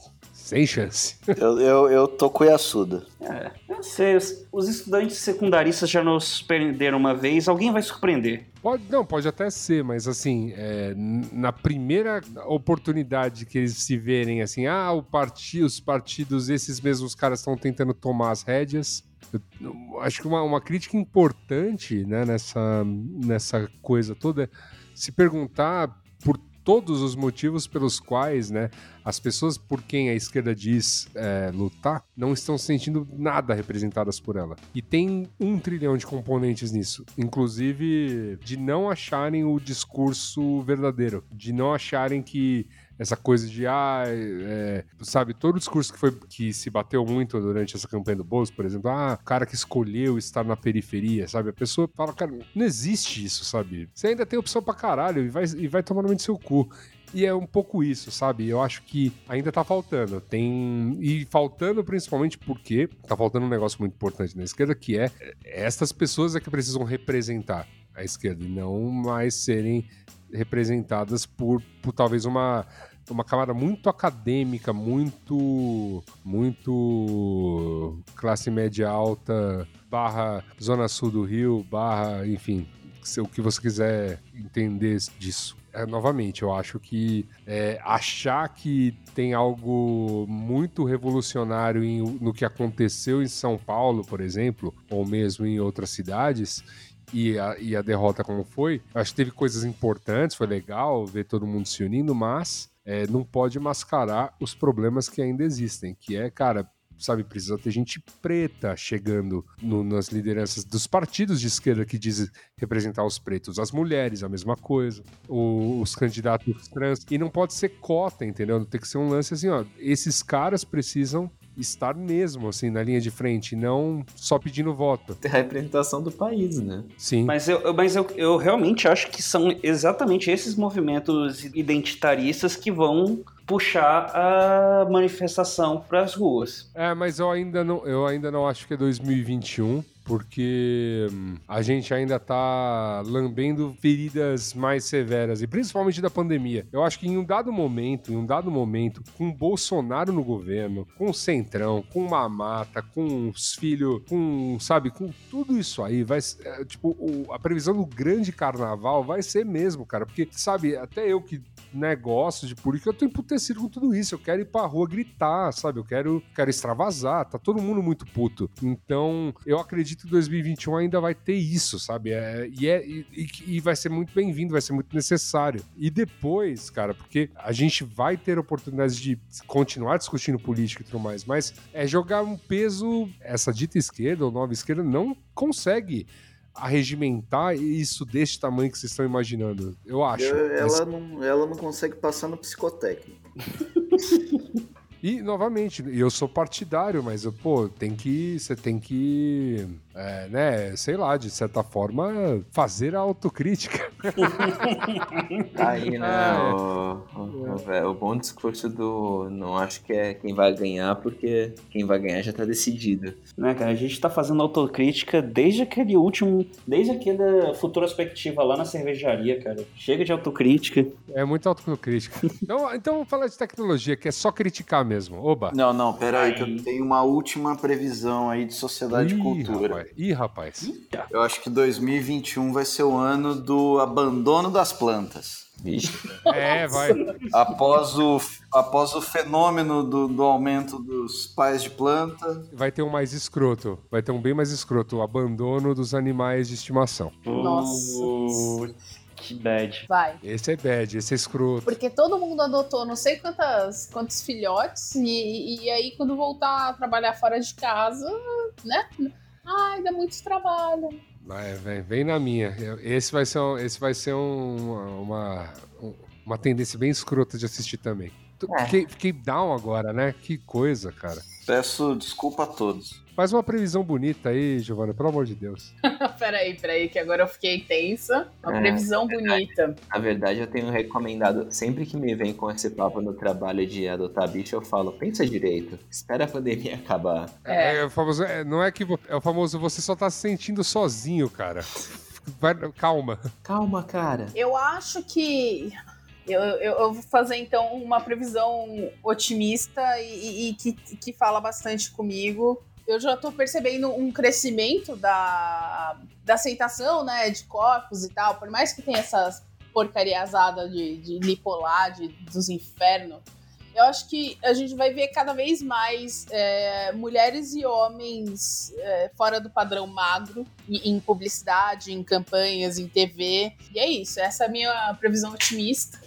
Sem chance. Eu, eu, eu tô cuiaçuda. É, eu sei, os, os estudantes secundaristas já nos surpreenderam uma vez, alguém vai surpreender. Pode, não, pode até ser, mas assim, é, na primeira oportunidade que eles se verem assim, ah, o parti, os partidos, esses mesmos caras estão tentando tomar as rédeas. Eu, eu acho que uma, uma crítica importante né, nessa, nessa coisa toda é se perguntar por todos os motivos pelos quais né, as pessoas por quem a esquerda diz é, lutar não estão se sentindo nada representadas por ela. E tem um trilhão de componentes nisso, inclusive de não acharem o discurso verdadeiro, de não acharem que essa coisa de ah, é, sabe, todo o discurso que foi que se bateu muito durante essa campanha do Bolso, por exemplo, ah, o cara que escolheu estar na periferia, sabe? A pessoa fala, cara, não existe isso, sabe? Você ainda tem opção pra caralho e vai, e vai tomar no meio do seu cu. E é um pouco isso, sabe? Eu acho que ainda tá faltando. Tem. E faltando principalmente porque tá faltando um negócio muito importante na esquerda, que é estas pessoas é que precisam representar a esquerda e não mais serem representadas por, por talvez uma, uma camada muito acadêmica, muito muito classe média alta, barra zona sul do Rio, barra, enfim, o que você quiser entender disso. É, novamente, eu acho que é, achar que tem algo muito revolucionário em- no que aconteceu em São Paulo, por exemplo, ou mesmo em outras cidades, e a, e a derrota como foi, acho que teve coisas importantes, foi legal ver todo mundo se unindo, mas é, não pode mascarar os problemas que ainda existem, que é, cara, sabe, precisa ter gente preta chegando no- nas lideranças dos partidos de esquerda que dizem representar os pretos, as mulheres, a mesma coisa, o- os candidatos trans, e não pode ser cota, entendeu? Tem que ser um lance assim, ó, esses caras precisam estar mesmo, assim, na linha de frente, não só pedindo voto. Ter a representação do país, né? Sim. Mas eu, eu- mas eu, eu realmente acho que são exatamente esses movimentos identitaristas que vão puxar a manifestação para as ruas. É, mas eu ainda não, eu ainda não acho que é 2021, porque hum, a gente ainda tá lambendo feridas mais severas, e principalmente da pandemia. Eu acho que em um dado momento, em um dado momento, com Bolsonaro no governo, com o Centrão, com Mamata, com os filhos, com, sabe, com tudo isso aí, vai é, tipo, o- a previsão do grande carnaval vai ser mesmo, cara, porque, sabe, até eu que negócio de política, eu tô emputecido com tudo isso. Eu quero ir pra rua gritar, sabe? Eu quero, quero extravasar. Tá todo mundo muito puto. Então, eu acredito que 2021 ainda vai ter isso, sabe? É, e, é, e, e- vai ser muito bem-vindo, vai ser muito necessário. E depois, cara, porque a gente vai ter oportunidades de continuar discutindo política e tudo mais, mas é jogar um peso. Essa dita esquerda ou nova esquerda não consegue arregimentar isso deste tamanho que vocês estão imaginando. Eu acho. Ela, não, ela não consegue passar no psicotécnico. <laughs> E, novamente, eu sou partidário, mas, pô, tem que. Você tem que. É, né, sei lá, de certa forma, fazer a autocrítica. <laughs> Aí, né? Ah, é. o, o- o bom discurso do. Não acho que é quem vai ganhar, porque quem vai ganhar já tá decidido. Né, cara? A gente tá fazendo autocrítica desde aquele último. Desde aquela futurospectiva lá na cervejaria, cara. Chega de autocrítica. É muita autocrítica. Então, então vamos falar de tecnologia, que é só criticar mesmo. Oba! Não, não, pera aí, que eu tenho uma última previsão aí de sociedade e Ih, cultura. Rapaz. Ih, rapaz. Eu acho que 2021 vai ser o ano do abandono das plantas. Vixe. <laughs> É, vai. Após o, após o fenômeno do, do aumento dos pais de planta, Vai ter um mais escroto. Vai ter um bem mais escroto. O abandono dos animais de estimação. Nossa. Putz, Que bad. Vai. Esse é bad, esse é escroto. Porque todo mundo adotou não sei quantas, quantos filhotes, e, e aí quando voltar a trabalhar fora de casa, né? Ai, dá muito trabalho. Vai, vem, vem na minha. Esse vai ser, um- esse vai ser um- uma, um- uma tendência bem escrota de assistir também. É. Fiquei, fiquei down agora, né? Que coisa, cara. peço desculpa a todos. Faz uma previsão bonita aí, Giovana, pelo amor de Deus. <laughs> peraí, peraí, que agora eu fiquei tensa. Uma É, previsão bonita. Na verdade, eu tenho recomendado, sempre que me vem com esse papo no trabalho de adotar bicho, eu falo, pensa direito, espera a pandemia acabar. É. É, o famoso, é, não é que é o famoso você só tá se sentindo sozinho, cara. Vai- calma. Calma, cara. Eu acho que. Eu, eu, eu vou fazer então uma previsão otimista e, e, e que, que fala bastante comigo. Eu já tô percebendo um crescimento da, da aceitação, né, de corpos e tal, por mais que tenha essas porcariazadas de, de lipolar, de, dos infernos, eu acho que a gente vai ver cada vez mais é, mulheres e homens é, fora do padrão magro, em publicidade, em campanhas, em TV. E é isso, essa é a minha previsão otimista.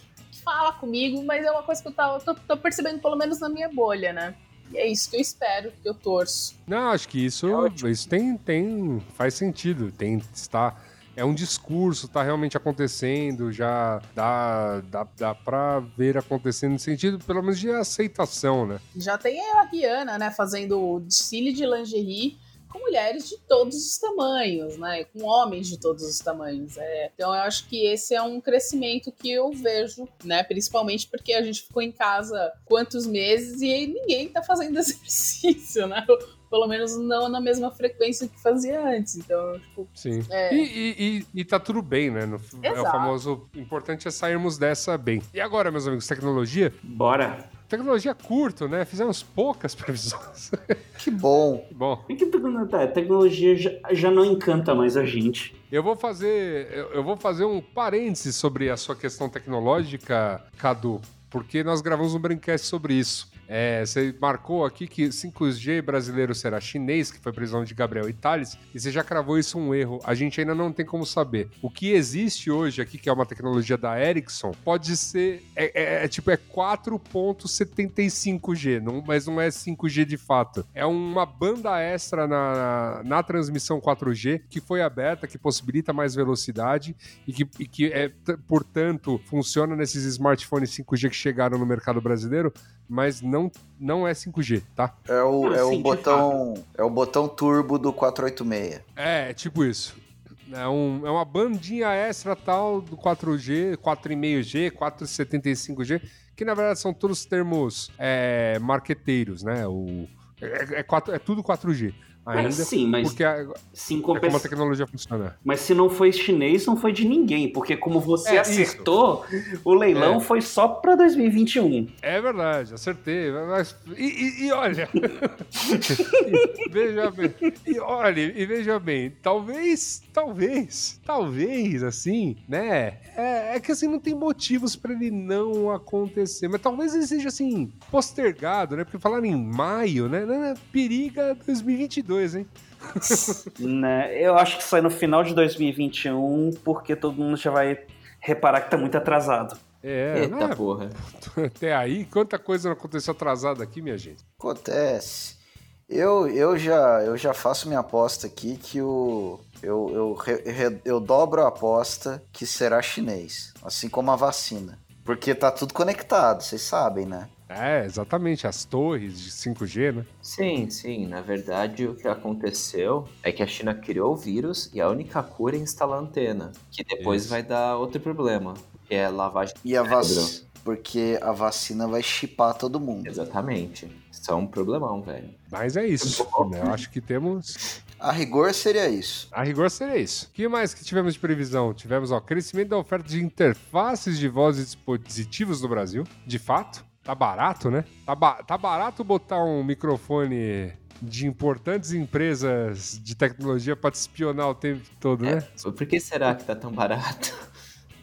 Fala comigo, mas é uma coisa que eu tô, tô, tô percebendo, pelo menos na minha bolha, né? E é isso que eu espero, que eu torço. Não, acho que isso, É isso tem, tem. faz sentido. Tem está. É um discurso, tá realmente acontecendo, já dá, dá, dá pra ver acontecendo no sentido, pelo menos, de aceitação, né? Já tem a Rihanna, né, fazendo desfile de lingerie com mulheres de todos os tamanhos, né? Com homens de todos os tamanhos. É. Então eu acho que esse é um crescimento que eu vejo, né? Principalmente porque a gente ficou em casa quantos meses e ninguém tá fazendo <laughs> exercício, né? Pelo menos não na mesma frequência que fazia antes. Então, tipo, Sim. É. E, e, e, e tá tudo bem, né? No- é o Exato. famoso. O importante é sairmos dessa bem. E agora, meus amigos, tecnologia? Bora. Tecnologia curto, né? Fizemos poucas <laughs> previsões. Que bom. Bom, É que tá, a tecnologia já, já não encanta mais a gente. eu vou fazer. Eu, eu vou fazer um parênteses sobre a sua questão tecnológica, Cadu, porque nós gravamos um Braincast sobre isso. É, você marcou aqui que 5G brasileiro será chinês, que foi previsão de Gabriel Thales, e você já cravou isso um erro. A gente ainda não tem como saber. O que existe hoje aqui, que é uma tecnologia da Ericsson, pode ser. É, é- é tipo, é 4.75G, não- mas não é 5G de fato. É uma banda extra na, na transmissão 4G que foi aberta, que possibilita mais velocidade e que, e que é, portanto, funciona nesses smartphones 5G que chegaram no mercado brasileiro, mas não, não é 5G, tá? É o, Ah, é sim, o botão. É o botão turbo do 486. É, tipo isso. É, um- é uma bandinha extra tal do 4G, 4,5G, 4,75G, que na verdade são todos termos é, marqueteiros, né? O, é, é, quatro- é tudo 4G ainda. É, sim, mas Porque é, sim, é como a compensa... tecnologia funciona. Mas se não foi chinês, não foi de ninguém, porque como você É, acertou, o leilão É. foi só pra 2021. É verdade, acertei. Mas, e, e- e olha. <laughs> veja bem. E olha, e veja bem. Talvez, talvez, talvez, assim, né? É, é que assim, não tem motivos pra ele não acontecer. Mas talvez ele seja assim, postergado, né? Porque falaram em maio, né? né, Periga 2022, hein? Né? Eu acho que sai no final de 2021, porque todo mundo já vai reparar que tá muito atrasado. É, Eita né? porra. <laughs> até aí, quanta coisa não aconteceu atrasada aqui, minha gente. Acontece. Eu, eu, já, eu já faço minha aposta aqui que o. Eu, eu, re- eu dobro a aposta que será chinês. Assim como a vacina. Porque tá tudo conectado, vocês sabem, né? É, exatamente, as torres de 5G, né? Sim, sim. Na verdade, o que aconteceu é que a China criou o vírus e a única cura é instalar antena. Que depois Isso. vai dar outro problema, que é lavagem de E a vacina. Porque a vacina vai chipar todo mundo. Exatamente. Isso é um problemão, velho. Mas é isso. né? Eu acho que temos. A rigor seria isso. A rigor seria isso. O que mais que tivemos de previsão? Tivemos ó, crescimento da oferta de interfaces de voz e dispositivos no Brasil. De fato. Tá barato, né? Tá, ba- tá barato botar um microfone de importantes empresas de tecnologia pra te espionar o tempo todo, né? Por que será que tá tão barato?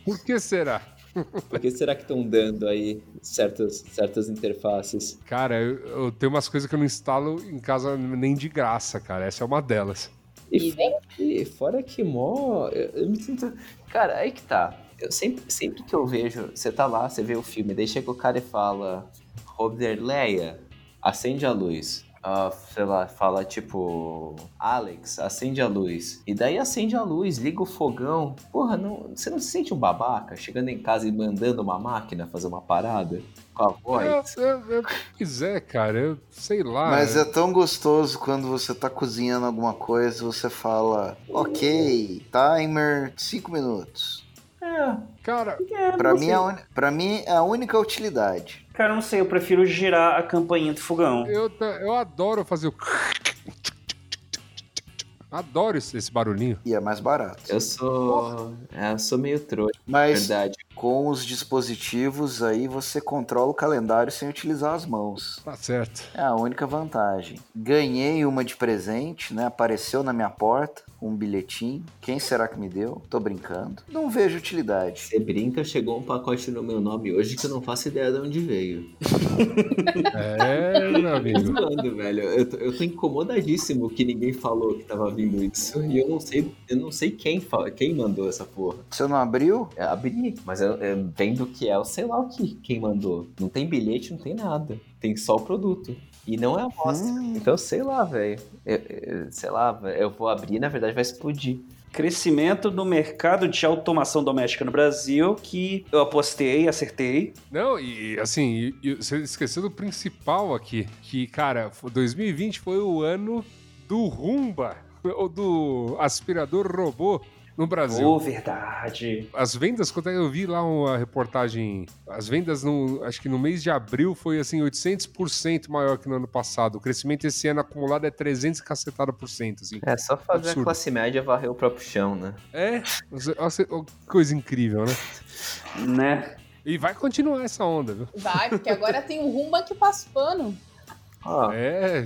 Por que será? <laughs> Por que será que estão dando aí certas, certas interfaces? Cara, eu, eu tenho umas coisas que eu não instalo em casa nem de graça, cara. Essa é uma delas. E fora que, fora que mó. Eu, eu me sinto. Cara, aí que tá. Eu sempre, sempre que eu vejo, você tá lá, você vê o filme, daí chega o cara e fala: Robert Leia, acende a luz. Ah, sei lá, fala tipo, Alex, acende a luz. E daí acende a luz, liga o fogão. Porra, não, você não se sente um babaca chegando em casa e mandando uma máquina fazer uma parada com a voz? Eu, pois é, cara, eu sei lá. Mas é tão gostoso quando você tá cozinhando alguma coisa, você fala, ok, timer 5 minutos. É, Cara, é, Pra mim, é a uni- pra mim é a única utilidade. Cara, eu não sei, eu prefiro girar a campainha do fogão. eu, eu adoro fazer o. Adoro esse, esse barulhinho. E é mais barato. Eu sou. é, eu sou meio trouxa, Mas verdade. Com os dispositivos aí você controla o calendário sem utilizar as mãos. Tá certo. É a única vantagem. Ganhei uma de presente, né? Apareceu na minha porta um bilhetinho. Quem será que me deu? Tô brincando. Não vejo utilidade. Você brinca, chegou um pacote no meu nome hoje que eu não faço ideia de onde veio. <laughs> É, meu Tô amigo. falando, velho. Eu tô, eu tô incomodadíssimo que ninguém falou que tava vindo isso. E eu não sei, eu não sei quem, fala, quem mandou essa porra. Você não abriu? É, abri, mas eu, eu, vendo que é, eu sei lá o que quem mandou. Não tem bilhete, não tem nada. Tem só o produto. E não é amostra. Hum. Então, sei lá, velho. Sei lá, eu vou abrir e na verdade vai explodir. Crescimento do mercado de automação doméstica no Brasil, que eu apostei, acertei. Não, e assim, e- e você esqueceu do principal aqui, que, cara, fo- 2020 foi o ano do Rumba, <laughs> ou do aspirador robô no Brasil. Oh, verdade. As vendas, quando eu vi lá uma reportagem, as vendas no, acho que no mês de abril foi assim 800% maior que no ano passado. O crescimento esse ano acumulado é 300 e cacetada por cento, assim. É só fazer Absurdo. a classe média varrer o próprio chão, né? É, coisa incrível, né? Né? E vai continuar essa onda, viu? Vai, porque agora tem o Rumba que passa pano. Ó, É,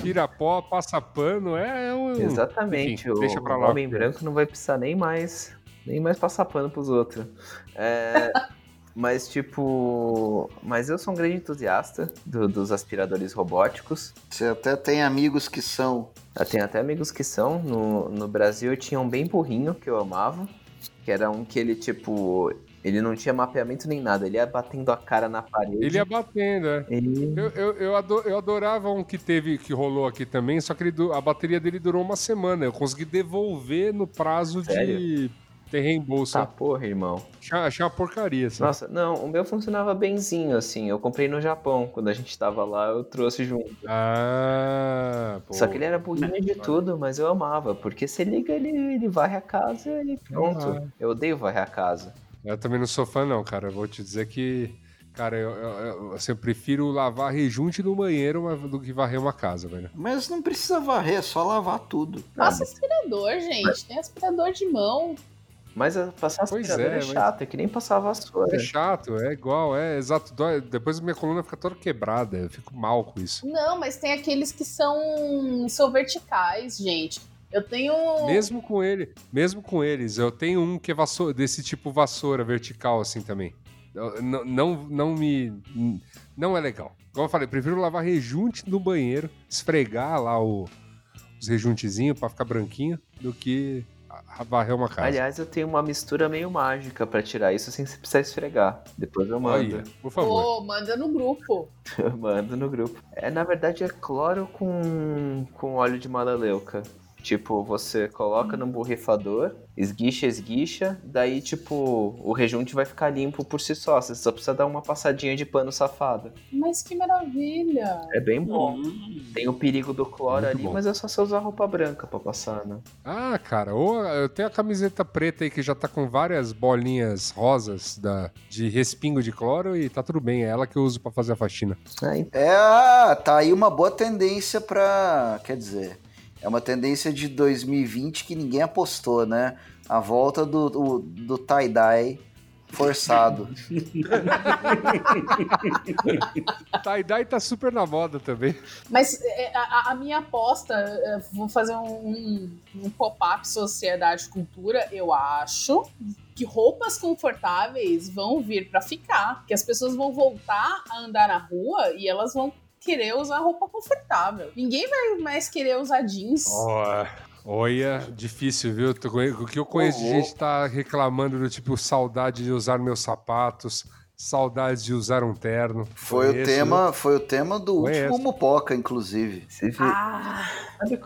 tira pó, passa pano, é, é um... Exatamente. Enfim, o deixa pra lá. homem branco não vai precisar nem mais, nem mais passar pano pros outros. É, <laughs> mas, tipo. Mas eu sou um grande entusiasta do- dos aspiradores robóticos. Você até tem amigos que são. Eu tenho até amigos que são. No, no Brasil eu tinha um bem burrinho que eu amava. Que era um que ele, tipo. Ele não tinha mapeamento nem nada. Ele ia batendo a cara na parede. Ele ia batendo, é. Eu, eu, eu, ado- eu adorava um que teve, que rolou aqui também, só que ele a bateria dele durou uma semana. Eu consegui devolver no prazo de Sério? ter reembolso. Tá, porra, irmão. Achei, achei uma porcaria, assim. Nossa, não, o meu funcionava benzinho, assim. Eu comprei no Japão. Quando a gente tava lá, eu trouxe junto. Ah, pô. Só que ele era burrinho de tudo, mas eu amava. Porque você liga, ele, ele varre a casa e pronto. Ah. Eu odeio varrer a casa. Eu também não sou fã, não, cara. Eu vou te dizer que. Cara, eu, eu, eu- assim, eu prefiro lavar rejunte no banheiro mas- do que varrer uma casa, velho. Mas não precisa varrer, é só lavar tudo. Passa aspirador, gente. Tem aspirador de mão. Mas a- passar Pois aspirador é, é, mas- chato, é que nem passar vassoura. É chato, é igual, é exato. dói- Depois minha coluna fica toda quebrada. Eu fico mal com isso. Não, mas tem aqueles que são, são verticais, gente. Eu tenho. Mesmo com ele, mesmo com eles, eu tenho um que é vassoura, desse tipo vassoura vertical assim também. Eu- Não, não, não me. Não é legal. Como eu falei, prefiro lavar rejunte no banheiro, esfregar lá o- os rejuntezinhos pra ficar branquinho, do que varrer uma casa. Aliás, eu tenho uma mistura meio mágica pra tirar isso sem você precisar esfregar. Depois eu mando. Olha, por favor. Pô, manda no grupo. Eu <laughs> mando no grupo. É, na verdade, é cloro com, com óleo de malaleuca. Tipo, você coloca no borrifador, esguicha, esguicha, daí, tipo, o rejunte vai ficar limpo por si só. Você só precisa dar uma passadinha de pano safado. Mas que maravilha. É bem bom. Hum. Tem o perigo do cloro Muito ali, bom. mas é só você usar roupa branca pra passar, né? Ah, cara, ou eu tenho a camiseta preta aí que já tá com várias bolinhas rosas da, de respingo de cloro e tá tudo bem. É ela que eu uso pra fazer a faxina. Aí, É, ah, tá aí uma boa tendência pra. Quer dizer, é uma tendência de 2020 que ninguém apostou, né? A volta do, do, do tie-dye forçado. <laughs> Tie-dye tá super na moda também. Mas é, a, a minha aposta, é, vou fazer um, um, pop-up Sociedade Cultura, eu acho que roupas confortáveis vão vir pra ficar. Que as pessoas vão voltar a andar na rua e elas vão querer usar roupa confortável. Ninguém vai mais querer usar jeans. Ó, olha, difícil, viu? O que eu conheço de gente tá reclamando do tipo saudade de usar meus sapatos, saudades de usar um terno. Foi o Conheço, tema, foi o tema do Conheço. último Mupoca, inclusive. Ah,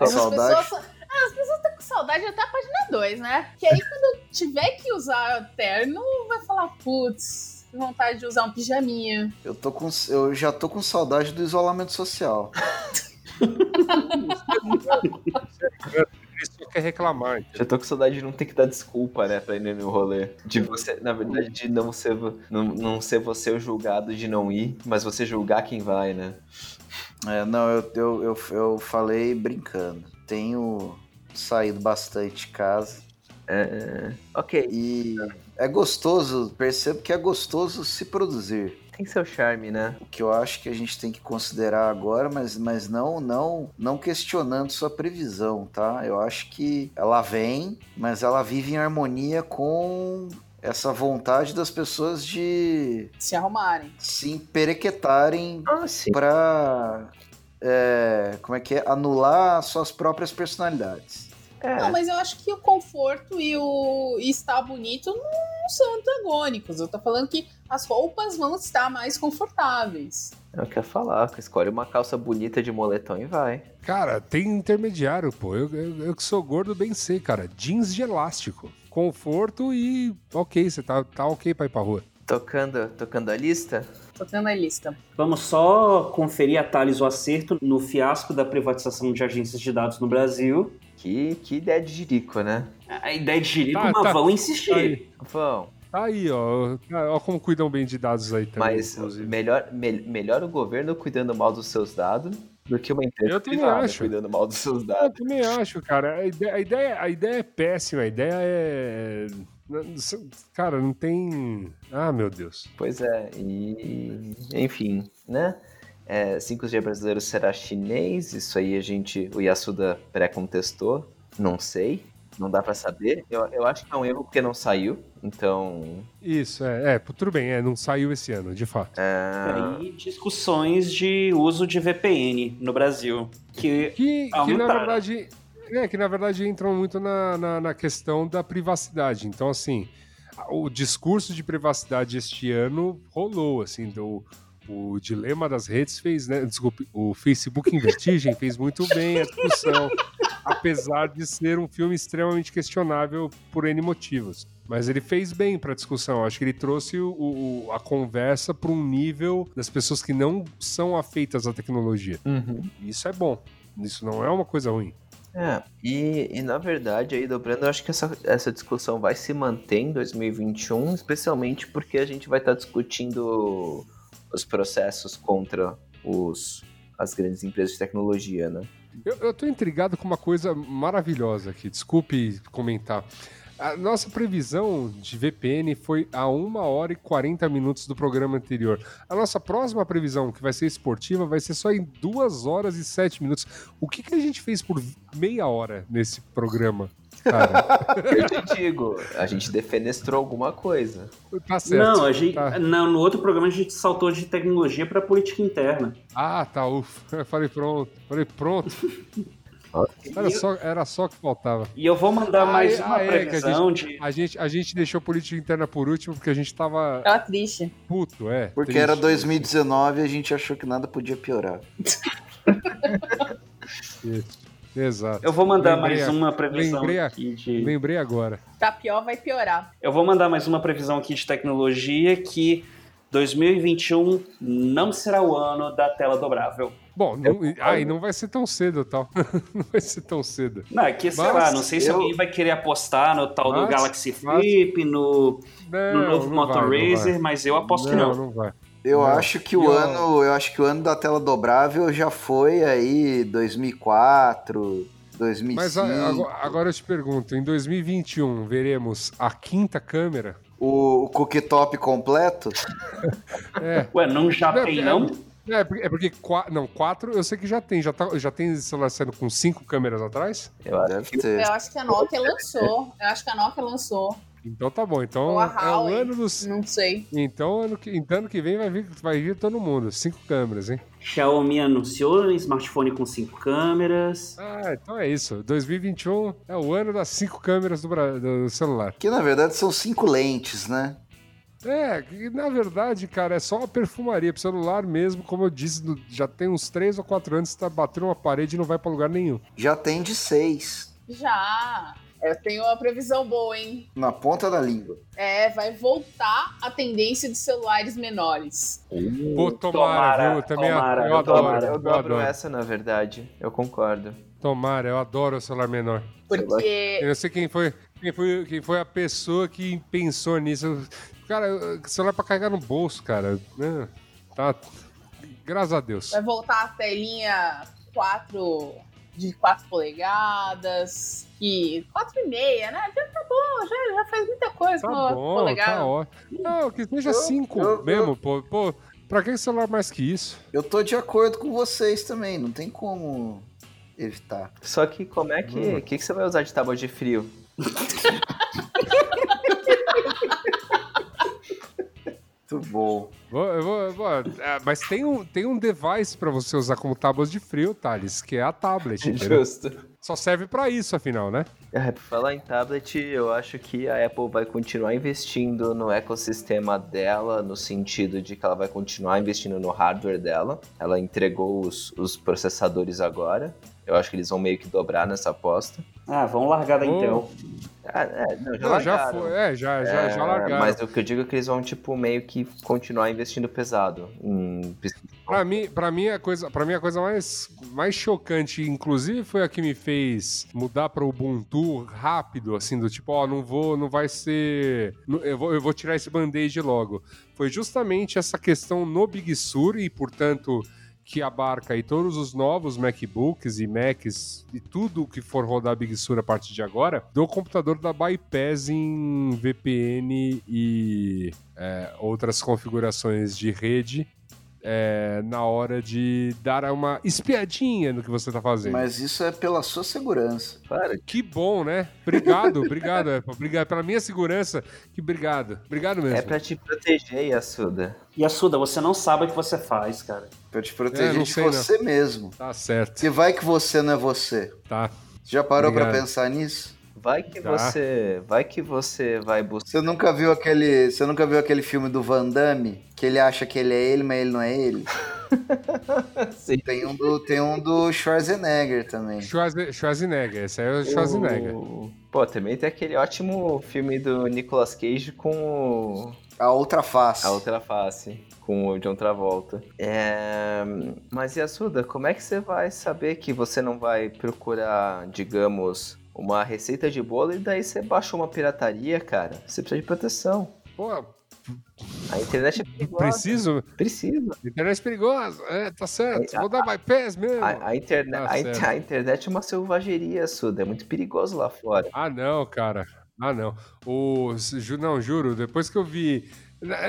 Saudade. pessoas, ah, as pessoas estão com saudade até a página 2, né? Que aí quando tiver que usar terno, vai falar, putz, vontade de usar um pijaminha. Eu, tô com, eu já tô com saudade do isolamento social. <laughs> Só quer reclamar. Já tô com saudade de não ter que dar desculpa, né, pra ir no rolê. De você, na verdade, de não ser, não, não ser você o julgado de não ir, mas você julgar quem vai, né? É, não, eu, eu, eu, eu falei brincando. Tenho saído bastante de casa É, ok. e É gostoso, percebo que é gostoso se produzir. Tem seu charme, né? O que eu acho que a gente tem que considerar agora, mas, mas não, não, não questionando sua previsão, tá? Eu acho que ela vem, mas ela vive em harmonia com essa vontade das pessoas de Se arrumarem. se emperequetarem Ah, sim. pra. é, como é que é? Anular suas próprias personalidades. É. Não, mas eu acho que o conforto e o e estar bonito não são antagônicos. Eu tô falando que as roupas vão estar mais confortáveis. É eu ia falar. Escolhe uma calça bonita de moletom e vai. Cara, tem intermediário, pô. Eu, eu, eu que sou gordo, bem sei, cara. Jeans de elástico. Conforto e ok, você tá, tá ok pra ir pra rua. Tocando, tocando a lista? Tô tendo a lista. Vamos só conferir a Thales o acerto no fiasco da privatização de agências de dados no Brasil. Que, que ideia de jirico, né? A ideia de Jerico, Tá, mas tá. vão insistir. Tá aí, Vão. tá aí ó. Ó como cuidam bem de dados aí também. Mas inclusive. melhor, me- melhor o governo cuidando mal dos seus dados do que uma empresa Eu também privada acho. cuidando mal dos seus Eu dados. também acho, cara. A ideia, a ideia, a ideia é péssima. A ideia é. Cara, não tem. Ah, meu Deus. Pois é, e enfim, né? É, 5G brasileiro será chinês, isso aí a gente, o Yasuda pré-contestou, não sei, não dá pra saber. Eu, eu acho que é um erro porque não saiu, então. Isso, é, é, tudo bem, é, não saiu esse ano, de fato. é, E discussões de uso de VPN no Brasil. Que Que, que na verdade. É, que na verdade entram muito na, na, na questão da privacidade. Então, assim, o discurso de privacidade este ano rolou, assim, do. O dilema das redes fez, né? Desculpe, o Facebook em Vertigem fez muito bem a discussão, apesar de ser um filme extremamente questionável por N motivos. Mas ele fez bem para a discussão. Acho que ele trouxe o- o- a conversa para um nível das pessoas que não são afeitas à tecnologia. uhum. Isso é bom. Isso não é uma coisa ruim. É, e, e na verdade, aí dobrando, eu acho que essa, essa discussão vai se manter em 2021, especialmente porque a gente vai estar discutindo os processos contra os, as grandes empresas de tecnologia, né? Eu, eu tô intrigado com uma coisa maravilhosa aqui. Desculpe comentar. A nossa previsão de VPN foi a 1 hora e 40 minutos do programa anterior. A nossa próxima previsão, que vai ser esportiva, vai ser só em 2 horas e 7 minutos. O que, que a gente fez por meia hora nesse programa? Cara, <laughs> Eu te digo, a gente defenestrou alguma coisa. tá certo. não, a gente, tá. não, no outro programa a gente saltou de tecnologia para política interna. Ah, tá, ufa. Eu falei pronto. Falei pronto. Era só, era só o que faltava. e eu vou mandar Ah, mais é- uma ah, é, que a previsão de. A gente, a gente deixou política interna por último porque a gente tava Tava triste. puto, é. Porque triste. era 2019 e a gente achou que nada podia piorar. Isso. Exato. Eu vou mandar Lembrei mais a- uma previsão lembrei a- aqui de. Lembrei agora. Tá pior, vai piorar. Eu vou mandar mais uma previsão aqui de tecnologia que 2021 não será o ano da tela dobrável. Bom, não, ai, não vai ser tão cedo, tal. <laughs> não vai ser tão cedo. Não, é que, sei Mas lá, não sei se eu- alguém vai querer apostar no tal do Mas- Galaxy mas- Flip, no, Não, no novo não Moto vai, Razer, mas eu aposto não, que não. não vai. Eu Não. acho que o E o- ano, eu acho que o ano da tela dobrável já foi aí 2004, 2005. Mas a- agora, agora eu te pergunto, em 2021 veremos a quinta câmera? O, o cooktop completo? <laughs> É. Ué, não já Não, tem, é- não? É porque, é porque não, quatro eu sei que já tem. Já, tá, já tem celular saindo com cinco câmeras atrás? Eu acho Deve que ter. Eu acho que a Nokia lançou. Eu acho que a Nokia lançou. Então tá bom. Então é o ano dos. Não sei. Então ano que, então ano que vem vai vir, vai vir todo mundo. Cinco câmeras, hein? Xiaomi anunciou um smartphone com cinco câmeras. Ah, então é isso. 2021 é o ano das cinco câmeras do, do celular. Que na verdade são cinco lentes, né? É, que, na verdade, cara, é só uma perfumaria pro celular mesmo, como eu disse, já tem uns três ou quatro anos, tá batendo uma parede e não vai pra lugar nenhum. Já tem de seis. Já. Eu tenho uma previsão boa, hein? Na ponta da língua. É, vai voltar a tendência de celulares menores. Pô, tomara, viu? Também tomara, eu adoro. tomara. eu Eu dobro adoro. essa, na verdade. Eu concordo. Tomara, eu adoro o celular menor. Porque. Eu não sei quem foi, quem foi, quem foi a pessoa que pensou nisso. Eu- Cara, eu- celular pra carregar no bolso, cara. né? Tá. Graças a Deus. Vai voltar a telinha 4 de 4 polegadas, e 4,5, né? Já tá bom, já, já faz muita coisa Tá com bom, polegada. tá ótimo. Não, que seja Eu- 5 eu- mesmo, pô. Pô, pra que celular mais que isso? Eu tô de acordo com vocês também, não tem como evitar. Só que como é que. O que, que você vai usar de tábua de frio? <laughs> Muito bom. Vou- eu vou- ah, mas tem um, tem um device pra você usar como tábuas de frio, Thales, que é a tablet. <laughs> Justo. Só serve pra isso, afinal, né? É, falar em tablet, eu acho que a Apple vai continuar investindo no ecossistema dela, no sentido de que ela vai continuar investindo no hardware dela. Ela entregou os, os processadores agora. Eu acho que eles vão meio que dobrar nessa aposta. Ah, vamos largar da Oh. Intel. Ah, é, não, já, Não, já foi, é, já, já, É, já largaram. Mas o que eu digo é que eles vão, tipo, meio que continuar investindo pesado em pesquisa. Pra mim, pra mim, a coisa, pra mim, a coisa mais, mais chocante, inclusive, foi a que me fez mudar para Ubuntu rápido, assim, do tipo, ó, não vou, não vai ser. Eu vou, eu vou tirar esse band-aid logo. Foi justamente essa questão no Big Sur e, portanto, que abarca aí todos os novos MacBooks e Macs e tudo que for rodar Big Sur a partir de agora, do computador da Bypass em VPN e é, outras configurações de rede é, na hora de dar uma espiadinha no que você tá fazendo. Mas isso é pela sua segurança. Claro, Que bom, né? Obrigado, obrigado, Apple. Obrigado pela minha segurança. Que obrigado. Obrigado mesmo. é pra te proteger, Yasuda. E Assuda, você não sabe o que você faz, cara. Pra te É, proteger não de sei, não. você mesmo. Tá certo. Se vai que você não é você. Tá. Já parou pra Obrigado. pensar nisso? Vai que Tá. você. Vai que você vai buscar. Você nunca viu aquele, você nunca viu aquele filme do Van Damme que ele acha que ele é ele, mas ele não é ele? <laughs> Sim. Tem um do, tem um do Schwarzenegger também. Schwarze- Schwarzenegger. Esse aí é o Schwarzenegger. O- Pô, também tem aquele ótimo filme do Nicolas Cage com o- A outra face. a outra face, com o John Travolta. É... Mas Yasuda, como é que você vai saber que você não vai procurar, digamos, uma receita de bolo e daí você baixou uma pirataria, cara? Você precisa de proteção. Pô, A internet é perigosa. preciso. Precisa. Internet perigosa. É, tá certo. A- Vou dar bypass mesmo. A, a interne- Tá a in- a internet é uma selvageria, Suda. É muito perigoso lá fora. Ah, não, cara. Ah, não. O, não, juro, depois que eu vi.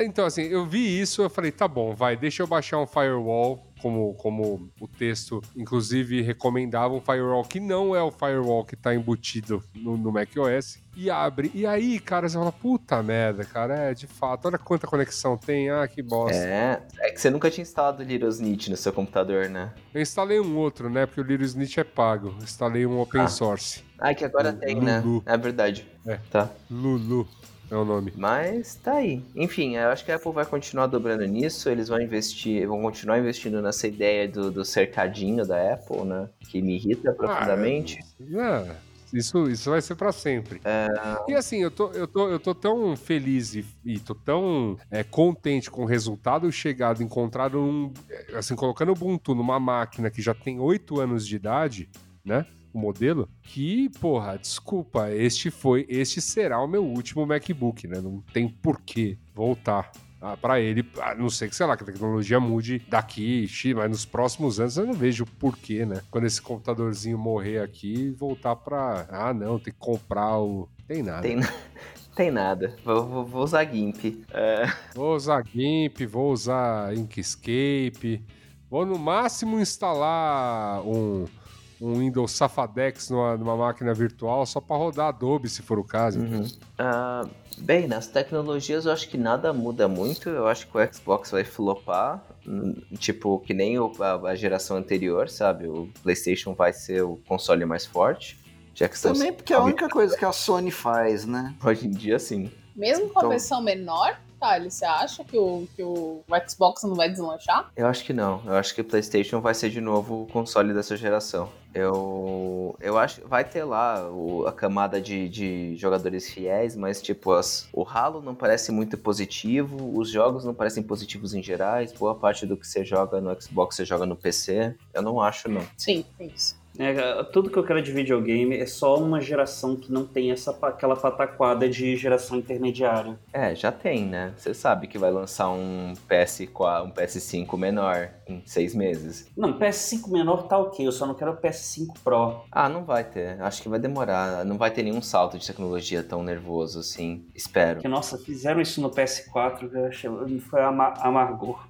Então, assim, eu vi isso, eu falei, tá bom, vai, deixa eu baixar um firewall, como, como o texto, inclusive, recomendava um firewall que não é o firewall que tá embutido no, no macOS, e abre. E aí, cara, você fala, puta merda, cara, é, de fato, olha quanta conexão tem, ah, que bosta. É, é que você nunca tinha instalado o Linux no seu computador, né? Eu instalei um outro, né, porque o Linux Snitch é pago, eu instalei um open Ah. source. Ah, que agora Lulu. tem, né? É verdade. É. Tá. Lulu é o nome. Mas tá aí. Enfim, eu acho que a Apple vai continuar dobrando nisso. Eles vão investir, vão continuar investindo nessa ideia do, do cercadinho da Apple, né? Que me irrita profundamente. É, isso, isso vai ser pra sempre. E assim, eu tô, eu tô, eu tô tão feliz e, e tô tão é, contente com o resultado chegado, encontrado um, é, assim, colocando o Ubuntu numa máquina que já tem oito anos de idade, né? O modelo, que, porra, desculpa, este foi, este será o meu último MacBook, né? Não tem porquê voltar. Ah, para ele, a não sei que, sei lá, que a tecnologia mude daqui, mas nos próximos anos eu não vejo porquê, né? Quando esse computadorzinho morrer aqui, voltar pra. Ah, não, tem que comprar o. Tem nada. Tem, <laughs> tem nada. Vou, vou- vou usar GIMP. É, Vou usar GIMP, vou usar Inkscape, vou no máximo instalar um, um Windows Safadex numa, numa máquina virtual só para rodar Adobe, se for o caso. Uhum. Ah, bem, nas tecnologias eu acho que nada muda muito. Eu acho que o Xbox vai flopar. hum, Tipo, que nem o- a, a geração anterior, sabe? O PlayStation vai ser o console mais forte. Já que Também porque é a única coisa que a Sony faz, né? Hoje em dia, sim. Mesmo com a Então- versão menor, Thales, você acha que o, que o Xbox não vai deslanchar? Eu acho que não. Eu acho que o PlayStation vai ser de novo o console dessa geração. Eu, eu acho vai ter lá o- a camada de, de jogadores fiéis, mas tipo, as, o Halo não parece muito positivo, os jogos não parecem positivos em gerais, boa parte do que você joga no Xbox você joga no PC. Eu não acho, não. Sim, tem isso. É, tudo que eu quero de videogame é só uma geração que não tem essa, aquela pataquada de geração intermediária. É, já tem, né? Você sabe que vai lançar um PS4, um PS5 menor em seis meses. Não, PS5 menor tá ok, eu só não quero o PS5 Pro. Ah, não vai ter. Acho que vai demorar. Não vai ter nenhum salto de tecnologia tão nervoso assim. Espero. Porque, nossa, fizeram isso no PS4, eu achei, foi ama amargor.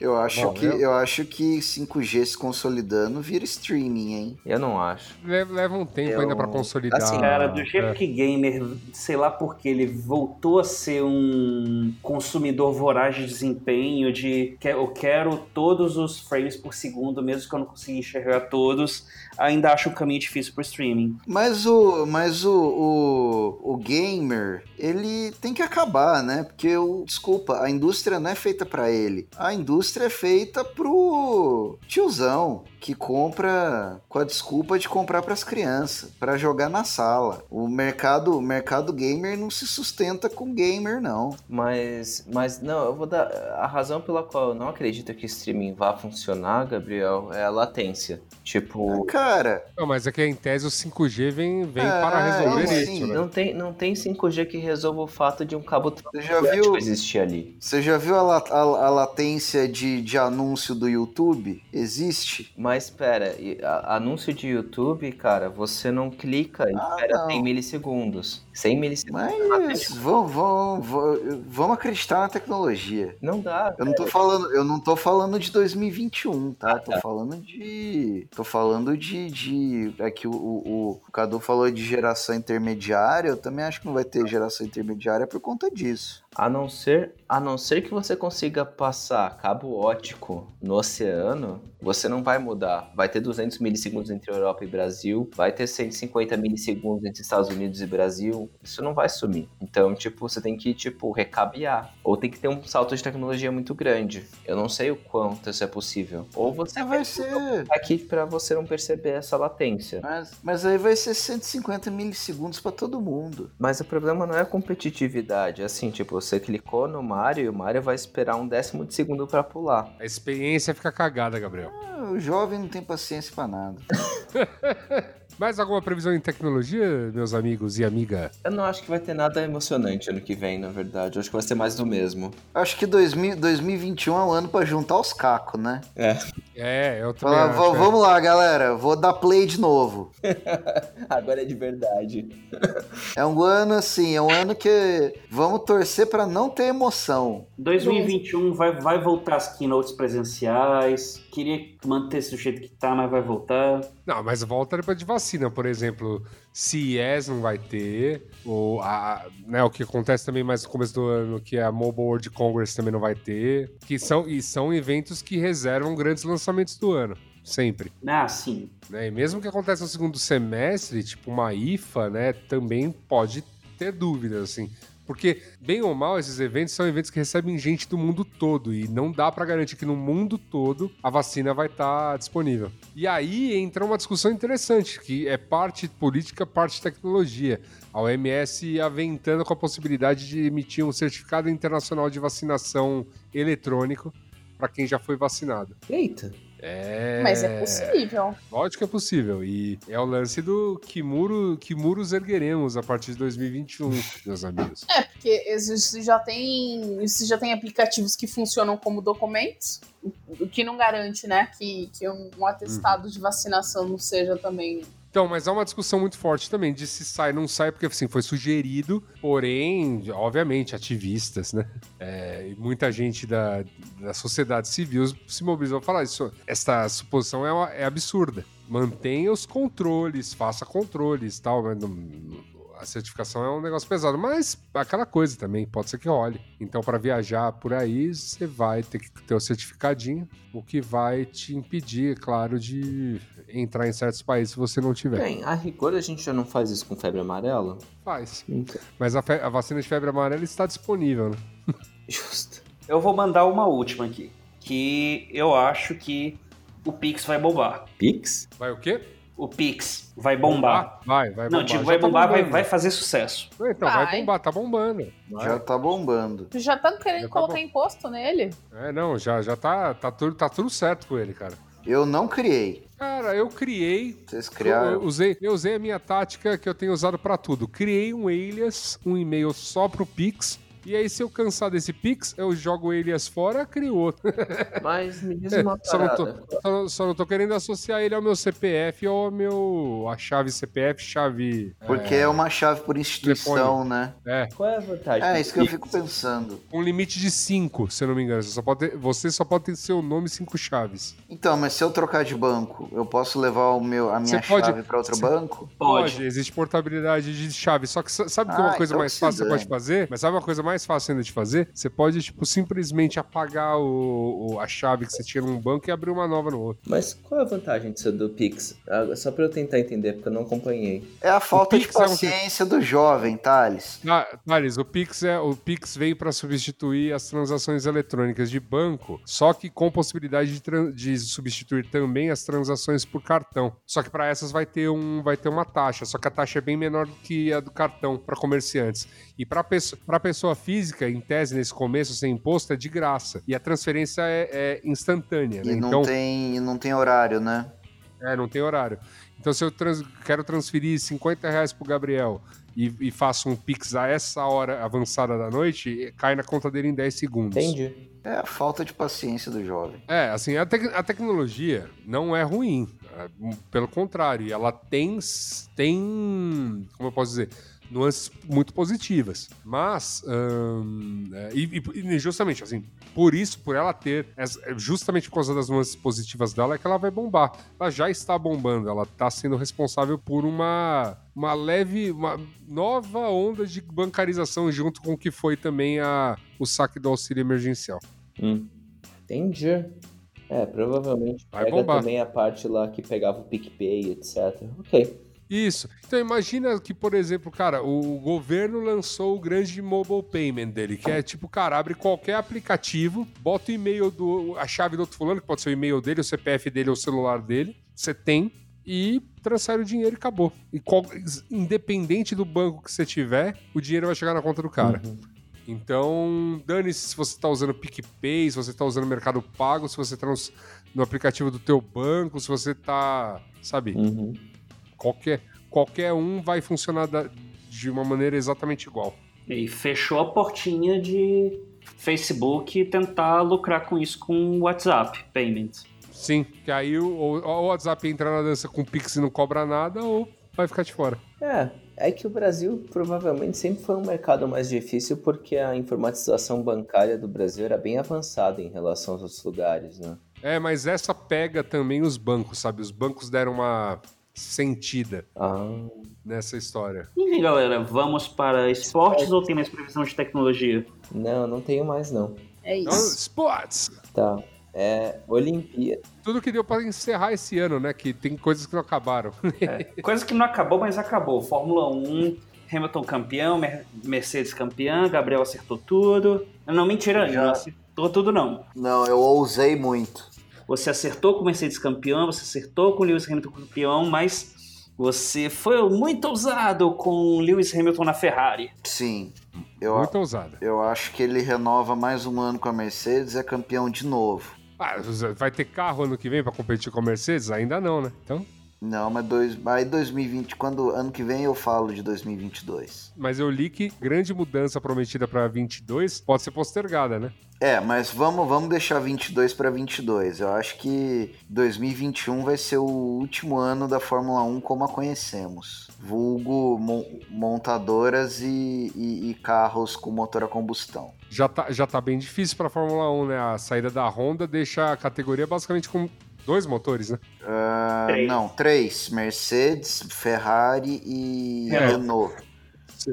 Eu acho, Bom, que, eu- eu acho que 5G se consolidando vira streaming, hein? Eu não acho. Leva, leva um tempo Eu- ainda pra consolidar. assim, Cara, do jeito é. que gamer, sei lá porque ele voltou a ser um consumidor voraz de desempenho, de que eu quero todos os frames por segundo, mesmo que eu não consiga enxergar todos, ainda acho o caminho difícil pro streaming. Mas o, mas o, o, o gamer, ele tem que acabar, né? Porque, o, desculpa, a indústria não é feita pra ele. A indústria é feita pro tiozão que compra com a desculpa de comprar pras crianças, pra jogar na sala. O mercado, o mercado gamer não se sustenta com gamer, não. Mas, mas não, eu vou dar. A razão pela qual eu não acredito que streaming vá funcionar, Gabriel, é a latência. Tipo, Cara, Não, mas é que em tese o 5G vem, vem Ah, para resolver sim, isso, né? não tem, não tem 5G que resolva o fato de um cabo Você já viu- existir ali. você já viu a, a- a latência de, de anúncio do YouTube? Existe? Mas espera, e a- anúncio de YouTube, cara, você não clica e Ah, espera não. 100 milissegundos. 100 milissegundos. Mas vamos, vamos, vamos, vamos acreditar na tecnologia. Não dá. Eu não tô falando, eu não tô falando de 2021, tá? Tô tá. falando de, tô falando de, de é que o, o, o Cadu falou de geração intermediária. Eu também acho que não vai ter geração intermediária por conta disso. A não ser, a não ser que você consiga passar cabo ótico no oceano, você não vai mudar. Vai ter 200 milissegundos entre Europa e Brasil, vai ter 150 milissegundos entre Estados Unidos e Brasil. Isso não vai sumir. Então, tipo, você tem que, tipo, recabear. Ou tem que ter um salto de tecnologia muito grande. Eu não sei o quanto isso é possível. Ou você Vai ser, aqui pra você não perceber essa latência. mas, mas aí vai ser 150 milissegundos pra todo mundo. Mas o problema não é a competitividade. É assim, tipo, você clicou no Mario e o Mario vai esperar um décimo de segundo pra pular. A experiência fica cagada, Gabriel. Ah, O jovem não tem paciência pra nada. <laughs> Mais alguma previsão em tecnologia, meus amigos e amiga? Eu não acho que vai ter nada emocionante ano que vem, na verdade. Eu acho que vai ser mais do mesmo. Acho que 2000, 2021 é um ano pra juntar os cacos, né? É, eu também acho. "Va- é. vamos lá, galera, vou dar play de novo. <laughs> Agora é de verdade. É um ano assim, é um ano que vamos torcer pra não ter emoção. 2021 vai, vai voltar as keynotes presenciais. Queria manter do jeito que tá, mas vai voltar. Não, mas volta depois de vacina, por exemplo. CES não vai ter. Ou a, né, o que acontece também mais no começo do ano, que é a Mobile World Congress também não vai ter. Que são, e são eventos que reservam grandes lançamentos do ano. Sempre. Ah, sim. né? E mesmo que aconteça no segundo semestre, tipo uma IFA, né, também pode ter dúvidas, assim. Porque, bem ou mal, esses eventos são eventos que recebem gente do mundo todo e não dá pra garantir que no mundo todo a vacina vai estar disponível. E aí entra uma discussão interessante, que é parte política, parte tecnologia. A OMS aventando com a possibilidade de emitir um certificado internacional de vacinação eletrônico para quem já foi vacinado. Eita. É... Mas é possível. Lógico que é possível. E é o lance do que, muro, que muros ergueremos a partir de 2021, meus amigos. É, porque isso já tem. Isso já tem aplicativos que funcionam como documentos, o que não garante, né, que, que um, um atestado de vacinação não seja também. Então, mas há uma discussão muito forte também de se sai não sai, porque assim, foi sugerido, porém, obviamente, ativistas, né? É, muita gente da, da sociedade civil se mobilizou a falar isso. Esta suposição é, uma- é absurda. Mantenha os controles, faça controles tal, não- a certificação é um negócio pesado, mas aquela coisa também, pode ser que role. Então, para viajar por aí, você vai ter que ter o certificadinho, o que vai te impedir, claro, de entrar em certos países se você não tiver. Bem, a rigor a gente já não faz isso com febre amarela? Faz. Então. Mas a, a vacina de febre amarela está disponível, né? <laughs> Justo. Eu vou mandar uma última aqui. Que eu acho que o Pix vai bombar. Pix? Vai o quê? O Pix vai bombar. Vai, vai bombar. Não, tipo, vai tá bombar, vai, vai fazer sucesso. Então, vai. Vai. bombar, tá bombando. Vai. Já tá bombando. Já estão querendo Já tá colocar bom. imposto nele. É, não, já, já tá, tá, tudo, tá tudo certo com ele, cara. Eu não criei. Cara, eu criei. Vocês Eu, criaram. eu usei, eu usei a minha tática que eu tenho usado pra tudo. Criei um alias, um e-mail só pro Pix. E aí, se eu cansar desse Pix, eu jogo o alias fora, crio outro. <laughs> Mas me diz É, uma só, não tô, só, não- só não tô querendo associar ele ao meu CPF ou ao meu. a chave CPF, chave. Porque é, uma chave por instituição, né? É, Qual é a vantagem? É isso que eu fico pensando. um limite de 5, se eu não me engano. Você só pode ter, você só pode ter seu nome e cinco chaves. Então, mas se eu trocar de banco, eu posso levar o meu, a minha pode- chave para outro banco? Pode. existe portabilidade de chave. Só que sa- sabe que é uma Ah, coisa então mais fácil que você pode fazer? Mas sabe uma coisa mais fácil ainda de fazer? Você pode, tipo, simplesmente apagar o, o- a chave que você tinha num banco e abrir uma nova no outro. Mas qual é a vantagem disso do Pix? Ah, Só pra eu tentar entender, porque eu não acompanhei. É a falta de Pix é um- paciência do jovem, Thales. Ah, Thales, o Pix, é, o Pix veio para substituir as transações eletrônicas de banco, só que com possibilidade de, de substituir também as transações por cartão. Só que para essas vai ter, um, vai ter uma taxa, só que a taxa é bem menor do que a do cartão para comerciantes. E para a pessoa física, em tese, nesse começo, sem imposto, é de graça. E a transferência é, é instantânea. Né? E não, Então, tem, e não tem horário, né? é, não tem horário. Então, se eu trans- quero transferir 50 reais pro Gabriel e, e faço um Pix a essa hora avançada da noite, cai na conta dele em 10 segundos. Entendi. É a falta de paciência do jovem. É, assim, a, tec- a tecnologia não é ruim. é, pelo contrário, ela tem, tem. Como eu posso dizer? Nuances muito positivas. Mas. hum, é, e, e- justamente, assim, por isso, por ela ter. essa- Justamente por causa das nuances positivas dela, é que ela vai bombar. Ela já está bombando. Ela está sendo responsável por uma. Uma leve, uma nova onda de bancarização junto com o que foi também a, o saque do auxílio emergencial. Hum. Entendi. É, provavelmente Vai pega bombar. também a parte lá que pegava o PicPay, etc. Ok. Isso. Então imagina que, por exemplo, cara, o governo lançou o grande mobile payment dele, que é tipo, cara, abre qualquer aplicativo, bota o e-mail do a chave do outro fulano, que pode ser o e-mail dele, o CPF dele ou o celular dele, você tem e transfere o dinheiro e acabou. E qual- independente do banco que você tiver, o dinheiro vai chegar na conta do cara. Uhum. Então, dane-se se você está usando PicPay, se você está usando Mercado Pago, se você está no, no aplicativo do teu banco, se você está, sabe, Uhum. Qualquer, qualquer um vai funcionar da- de uma maneira exatamente igual. E fechou a portinha de Facebook tentar lucrar com isso com o WhatsApp Payments. Sim, que aí o, o WhatsApp entra na dança com o Pix e não cobra nada, ou vai ficar de fora. É, é que o Brasil provavelmente sempre foi um mercado mais difícil porque a informatização bancária do Brasil era bem avançada em relação aos outros lugares, né? É, mas essa pega também os bancos, sabe? Os bancos deram uma sentida Ah, nessa história. Enfim, galera, vamos para esportes ou tem mais previsão de tecnologia? não, não tenho mais não. É Então, isso. sports! Tá. É, Olimpíada. Tudo que deu pra encerrar esse ano, né? Que tem coisas que não acabaram. <laughs> Coisa que não acabou, mas acabou. Fórmula 1, Hamilton campeão, Mer- Mercedes campeã, Gabriel acertou tudo. Não, mentira, Já. não acertou tudo não. Não, eu ousei muito. Você acertou com o Mercedes campeão, você acertou com o Lewis Hamilton campeão, mas você foi muito ousado com o Lewis Hamilton na Ferrari. Sim. Eu, Muito ousada. eu acho que ele renova mais um ano com a Mercedes e é campeão de novo. Ah, vai ter carro ano que vem pra competir com a Mercedes? Ainda não, né? Então, Não, mas dois, aí 2020, quando ano que vem eu falo de 2022. mas eu li que grande mudança prometida pra 22 pode ser postergada, né? É, mas vamos, vamos deixar 22 para 22. Eu acho que 2021 vai ser o último ano da Fórmula 1 como a conhecemos. Vulgo mon- montadoras e, e- e carros com motor a combustão. Já tá, já tá bem difícil pra Fórmula 1, né? A saída da Honda deixa a categoria basicamente com dois motores, né? Ah, Três. não, três: Mercedes, Ferrari e É. Renault.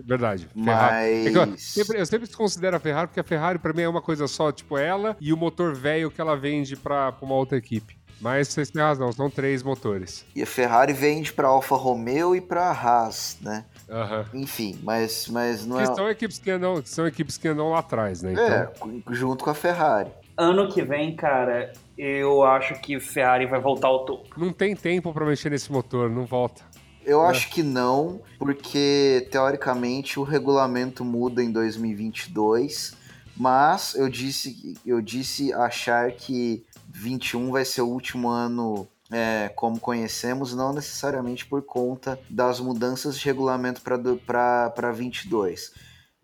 Verdade. É que eu, Mas. sempre, eu sempre considero a Ferrari, porque a Ferrari pra mim é uma coisa só, tipo ela e o motor velho que ela vende pra, pra uma outra equipe. Mas vocês têm razão, são três motores. E a Ferrari vende para Alfa Romeo e para Haas, né? Aham. Enfim, mas, mas não Que é. são equipes que andam, são equipes que andam lá atrás, né? Então, É, junto com a Ferrari. Ano que vem, cara, eu acho que Ferrari vai voltar ao topo. não tem tempo pra mexer nesse motor, não volta. Eu É. acho que não, porque teoricamente o regulamento muda em 2022, mas eu disse, eu disse achar que 21 vai ser o último ano é, como conhecemos, não necessariamente por conta das mudanças de regulamento para 22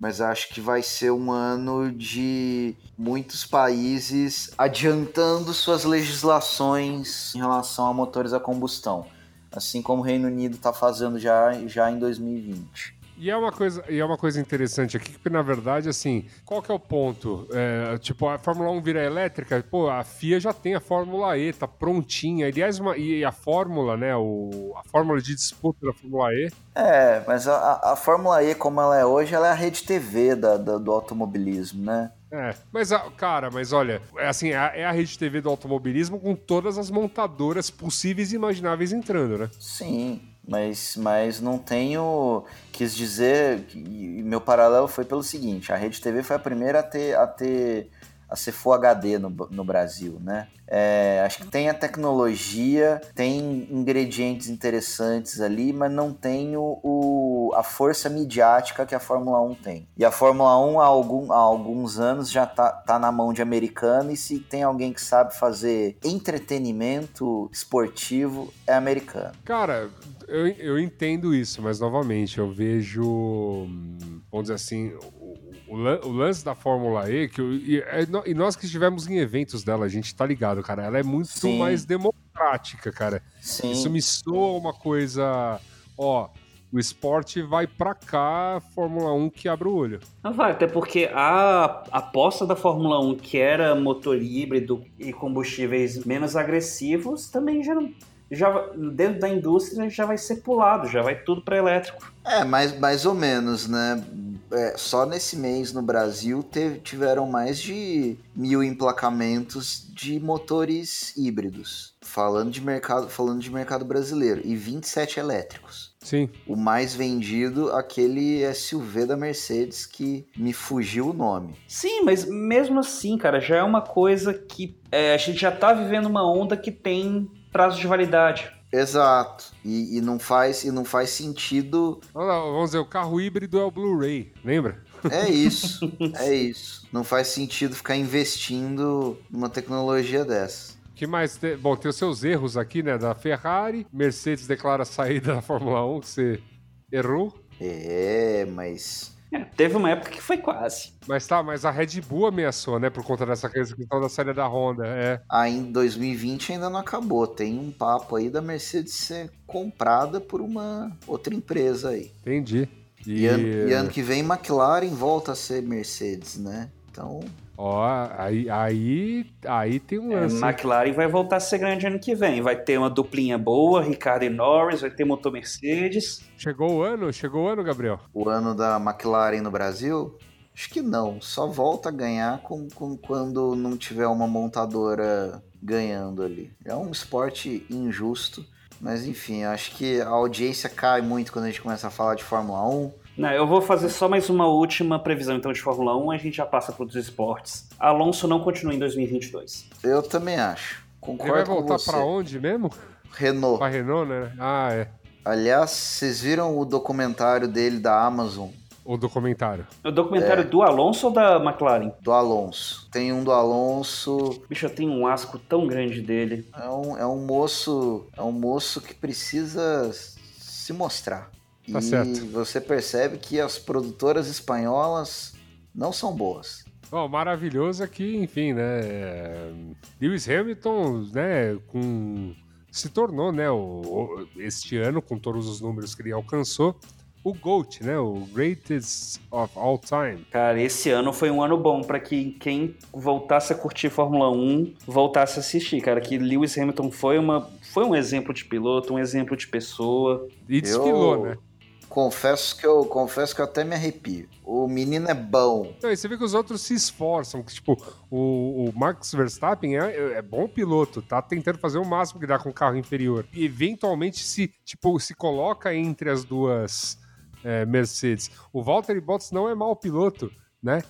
mas acho que vai ser um ano de muitos países adiantando suas legislações em relação a motores a combustão, assim como o Reino Unido está fazendo já, já em 2020. E é uma coisa, e é uma coisa interessante aqui, que na verdade, assim, qual que é o ponto? É, tipo, a Fórmula 1 vira elétrica, pô, a FIA já tem a Fórmula E, tá prontinha. Aliás, uma, e a Fórmula, né, o, a Fórmula de disputa da Fórmula E. É, mas a, a Fórmula E, como ela é hoje, ela é a rede TV da, da do automobilismo, né? É, mas, cara, mas olha, é assim, é a, é a rede TV do automobilismo com todas as montadoras possíveis e imagináveis entrando, né? Sim, mas, mas não tenho. Quis dizer. Meu paralelo foi pelo seguinte: a Rede TV foi a primeira a ter, a ter a ser Full HD no, no Brasil, né? É, acho que tem a tecnologia, tem ingredientes interessantes ali, mas não tem o, o, a força midiática que a Fórmula 1 tem. E a Fórmula 1 há, algum, há alguns anos já tá, tá na mão de americano e se tem alguém que sabe fazer entretenimento esportivo, é americano. Cara, eu, eu entendo isso, mas novamente, eu vejo, vamos dizer assim, o, o, lance da Fórmula E, que eu, e, é, e, nós que estivemos em eventos dela, a gente tá ligado, cara. Ela é muito Sim. mais democrática, cara. Sim. Isso me soa uma coisa. Ó, o esporte vai para cá, Fórmula 1 que abre o olho. Não vai, até porque a aposta da Fórmula 1, que era motor híbrido e combustíveis menos agressivos, também já não já dentro da indústria já vai ser pulado, já vai tudo para elétrico. É, mais, mais ou menos, né? É, só nesse mês no Brasil teve, tiveram mais de mil emplacamentos de motores híbridos. Falando de mercado, falando de mercado brasileiro. E 27 elétricos. Sim. O mais vendido, aquele SUV da Mercedes, que me fugiu o nome. Sim, mas mesmo assim, cara, já é uma coisa que é, a gente já tá vivendo uma onda que tem prazo de validade. Exato. E, e, não faz, e não faz sentido. Vamos dizer, o carro híbrido é o Blu-ray, lembra? É isso, <laughs> é isso. Não faz sentido ficar investindo numa tecnologia dessa. que mais? Tem? Bom, tem os seus erros aqui, né? Da Ferrari. Mercedes declara saída da Fórmula 1, que você errou. É, mas é, teve uma época que foi quase. Mas tá, mas a Red Bull ameaçou, né? Por conta dessa questão da série da Honda, é. Aí em 2020 ainda não acabou. Tem um papo aí da Mercedes ser comprada por uma outra empresa aí. Entendi. E, e, ano, e ano que vem McLaren volta a ser Mercedes, né? Então. Ó, aí, aí, aí tem um é, lance. É, McLaren vai voltar a ser grande ano que vem. Vai ter uma duplinha boa, Ricardo e Norris, vai ter motor Mercedes. Chegou o ano? Chegou o ano, Gabriel? O ano da McLaren no Brasil? Acho que não. Só volta a ganhar com, com quando não tiver uma montadora ganhando ali. É um esporte injusto. Mas enfim, acho que a audiência cai muito quando a gente começa a falar de Fórmula 1 não, eu vou fazer só mais uma última previsão então de Fórmula 1, a gente já passa para os esportes. Alonso não continua em 2022. Eu também acho. Concordo Ele vai voltar para onde mesmo? Renault. Para Renault, né? Ah, é. Aliás, vocês viram o documentário dele da Amazon? O documentário. O documentário é. do Alonso ou da McLaren? Do Alonso. Tem um do Alonso. Bicho, eu tenho um asco tão grande dele. É um, é um moço. É um moço que precisa se mostrar. Tá e certo. você percebe que as produtoras espanholas não são boas. Bom, maravilhoso é que, enfim, né? Lewis Hamilton, né, com se tornou, né, o, este ano com todos os números que ele alcançou, o GOAT, né, o greatest of all time. Cara, esse ano foi um ano bom para que quem voltasse a curtir Fórmula 1 voltasse a assistir, cara, que Lewis Hamilton foi uma foi um exemplo de piloto, um exemplo de pessoa. E desfilou, Eu... né? Confesso que eu confesso que eu até me arrepio. O menino é bom. Então, você vê que os outros se esforçam. Que, tipo, o, o Max Verstappen é, é, bom piloto, tá tentando fazer o máximo que dá com o carro inferior. E eventualmente se, tipo, se coloca entre as duas é, Mercedes. O Valtteri Bottas não é mau piloto, né?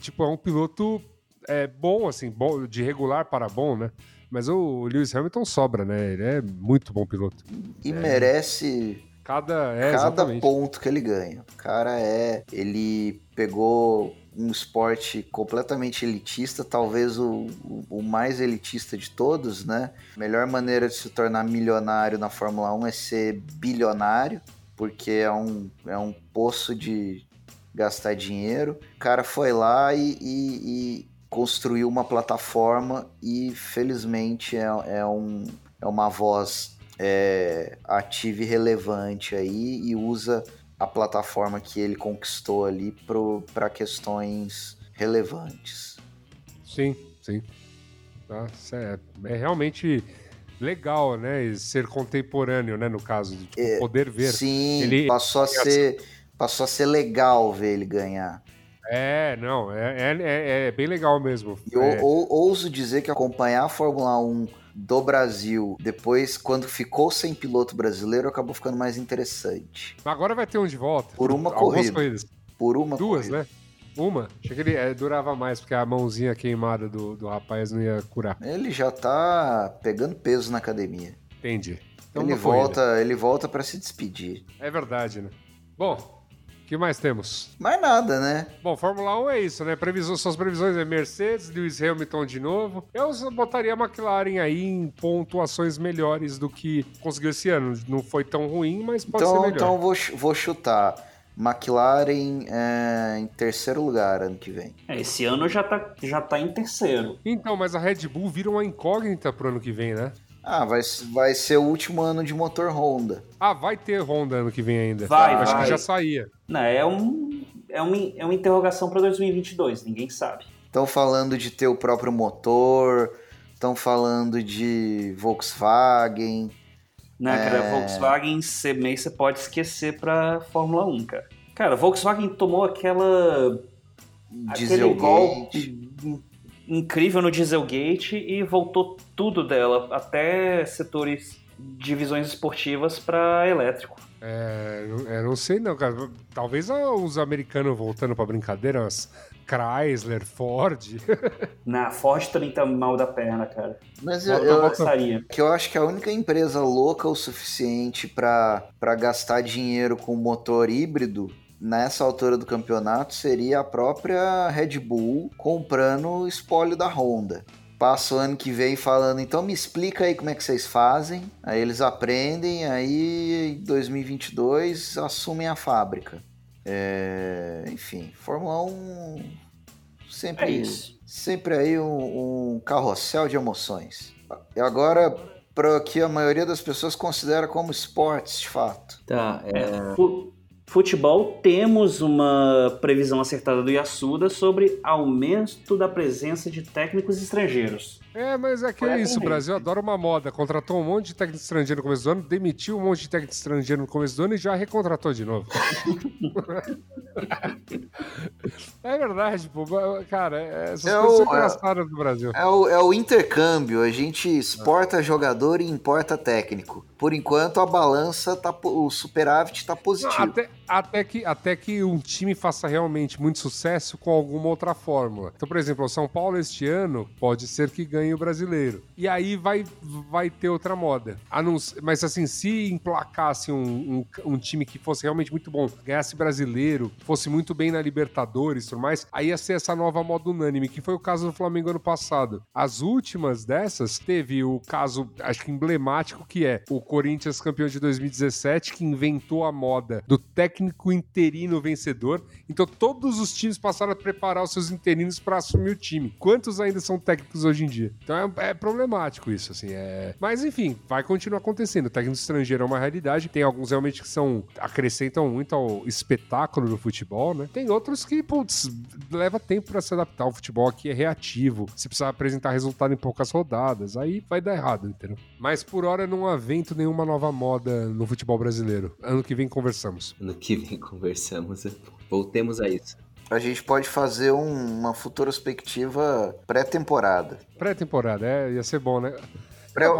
Tipo, é um piloto é, bom, assim, bom, de regular para bom, né? Mas o Lewis Hamilton sobra, né? Ele é muito bom piloto. E é. merece Cada, é, Cada ponto que ele ganha. O cara é. Ele pegou um esporte completamente elitista, talvez o, o, mais elitista de todos, né? A melhor maneira de se tornar milionário na Fórmula 1 é ser bilionário, porque é um, é um poço de gastar dinheiro. O cara foi lá e, e, e construiu uma plataforma e felizmente é, é, um, é uma voz é, ativa e relevante aí e usa a plataforma que ele conquistou ali para questões relevantes. Sim, sim. Tá, é, é, realmente legal, né? Ser contemporâneo, né? No caso, de tipo, é, poder ver. Sim, ele passou a ser passou a ser legal ver ele ganhar. É, não, é, é, é, é bem legal mesmo. E é. ou, ouso dizer que acompanhar a Fórmula 1 do Brasil, depois, quando ficou sem piloto brasileiro, acabou ficando mais interessante. Agora vai ter um de volta. Por uma corrida. Corridas. Por uma Duas, corrida. né? Uma? Achei que ele é, durava mais, porque a mãozinha queimada do, do rapaz não ia curar. Ele já tá pegando peso na academia. Entendi. Então ele, volta, ele volta para se despedir. É verdade, né? Bom, que mais temos? Mais nada, né? Bom, Fórmula 1 é isso, né? Previsão, suas previsões é Mercedes, Lewis Hamilton de novo. Eu botaria a McLaren aí em pontuações melhores do que conseguiu esse ano. Não foi tão ruim, mas pode então, ser melhor. Então vou, vou chutar. McLaren é, em terceiro lugar ano que vem. É, esse ano já tá, já tá em terceiro. Então, mas a Red Bull vira uma incógnita pro ano que vem, né? Ah, vai, vai ser o último ano de motor Honda. Ah, vai ter Honda ano que vem ainda. Vai, Acho vai. que já saía. Não, é, um, é, uma, é uma interrogação para 2022, ninguém sabe. Estão falando de ter o próprio motor, estão falando de Volkswagen. Não, é... cara, Volkswagen meio você pode esquecer pra Fórmula 1, cara. Cara, Volkswagen tomou aquela. aquele golpe incrível no Dieselgate e voltou tudo dela, até setores divisões esportivas para elétrico. É, eu não sei não, cara. Talvez os americanos voltando pra brincadeira, as Chrysler, Ford. <laughs> Na Ford também tá mal da perna, cara. Mas eu, eu, eu que eu acho que a única empresa louca o suficiente para gastar dinheiro com motor híbrido nessa altura do campeonato seria a própria Red Bull comprando o espólio da Honda. Passa o ano que vem falando, então me explica aí como é que vocês fazem. Aí eles aprendem, aí em 2022 assumem a fábrica. É, enfim, Fórmula 1 sempre, é sempre aí um, um carrossel de emoções. E agora para que a maioria das pessoas considera como esportes, de fato. Tá, é... é Futebol, temos uma previsão acertada do Yasuda sobre aumento da presença de técnicos estrangeiros. É, mas é que é isso, o Brasil adora uma moda. Contratou um monte de técnico estrangeiro no começo do ano, demitiu um monte de técnico estrangeiro no começo do ano e já recontratou de novo. <laughs> é verdade, pô. Cara, é, essas é coisas o, são engraçadas é, do Brasil. É o, é o intercâmbio. A gente exporta jogador e importa técnico. Por enquanto, a balança, tá, o superávit tá positivo. Até, até, que, até que um time faça realmente muito sucesso com alguma outra fórmula. Então, por exemplo, o São Paulo este ano pode ser que ganhe o brasileiro. E aí vai, vai ter outra moda. Mas assim, se emplacasse um, um, um, time que fosse realmente muito bom, ganhasse brasileiro, fosse muito bem na Libertadores e tudo mais, aí ia ser essa nova moda unânime, que foi o caso do Flamengo ano passado. As últimas dessas, teve o caso, acho que emblemático, que é o Corinthians campeão de 2017, que inventou a moda do técnico interino vencedor. Então todos os times passaram a preparar os seus interinos para assumir o time. Quantos ainda são técnicos hoje em dia? Então é, é problemático isso, assim. É... Mas enfim, vai continuar acontecendo. O técnico estrangeiro é uma realidade. Tem alguns realmente que são acrescentam muito ao espetáculo do futebol, né? Tem outros que, putz, leva tempo para se adaptar. O futebol aqui é reativo. Você precisa apresentar resultado em poucas rodadas. Aí vai dar errado, entendeu? Mas por hora não há vento nenhuma nova moda no futebol brasileiro. Ano que vem conversamos. Ano que vem <laughs> conversamos. Voltemos a isso a gente pode fazer um, uma futura perspectiva pré-temporada. Pré-temporada, é, ia ser bom, né?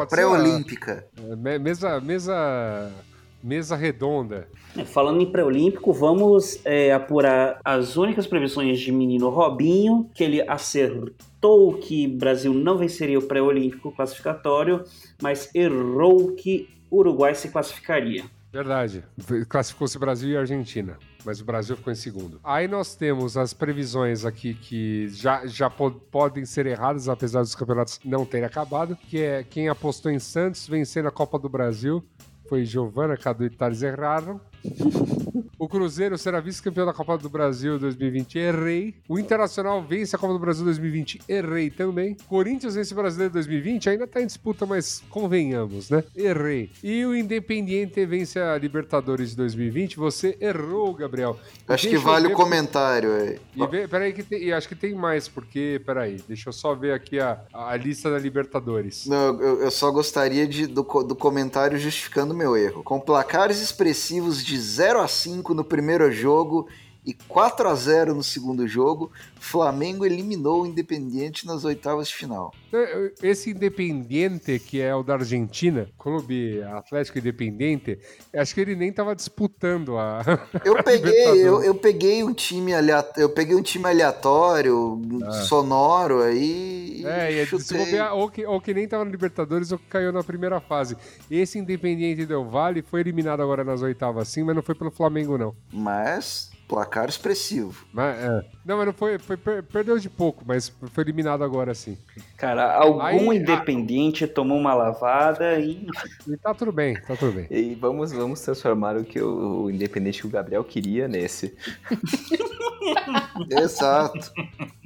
Pré-olímpica. Pré mesa, mesa, mesa redonda. É, falando em pré-olímpico, vamos é, apurar as únicas previsões de menino Robinho, que ele acertou que Brasil não venceria o pré-olímpico classificatório, mas errou que Uruguai se classificaria. Verdade. Classificou-se Brasil e Argentina, mas o Brasil ficou em segundo. Aí nós temos as previsões aqui que já, já po podem ser erradas, apesar dos campeonatos não terem acabado, que é quem apostou em Santos vencendo a Copa do Brasil foi Giovana, Cadu e Thales erraram. <laughs> O Cruzeiro será vice-campeão da Copa do Brasil 2020, errei. O Internacional vence a Copa do Brasil 2020, errei também. Corinthians vence o Brasileiro 2020, ainda tá em disputa, mas convenhamos, né? Errei. E o Independiente vence a Libertadores de 2020, você errou, Gabriel. Acho que Deixa eu vale o ver- comentário aí. E vê, peraí, que tem, e acho que tem mais, porque, peraí, deixa eu só ver aqui a, a lista da Libertadores. Não, eu, eu só gostaria de, do, do comentário justificando meu erro. Com placares expressivos de 0 a 5 no primeiro jogo e 4 a 0 no segundo jogo, Flamengo eliminou o Independiente nas oitavas de final. É, Esse Independiente, que é o da Argentina, Clube Atlético Independiente, acho que ele nem tava disputando a. <laughs> Eu peguei, eu, eu peguei um time aleatório, eu peguei um time aleatório, sonoro aí. É, e é chutei. bobear, ou, que, ou que nem tava na Libertadores ou que caiu na primeira fase. Esse Independiente Del Valle foi eliminado agora nas oitavas, sim, mas não foi pelo Flamengo, não. Mas placar expressivo. Mas, é. Não, mas não foi. foi per- perdeu de pouco, mas foi eliminado agora, sim. Cara, algum Aí, a- independente tomou uma lavada e E tá tudo bem, tá tudo bem. E vamos, vamos transformar o que o, o independente que o Gabriel queria nesse. <laughs> Exato.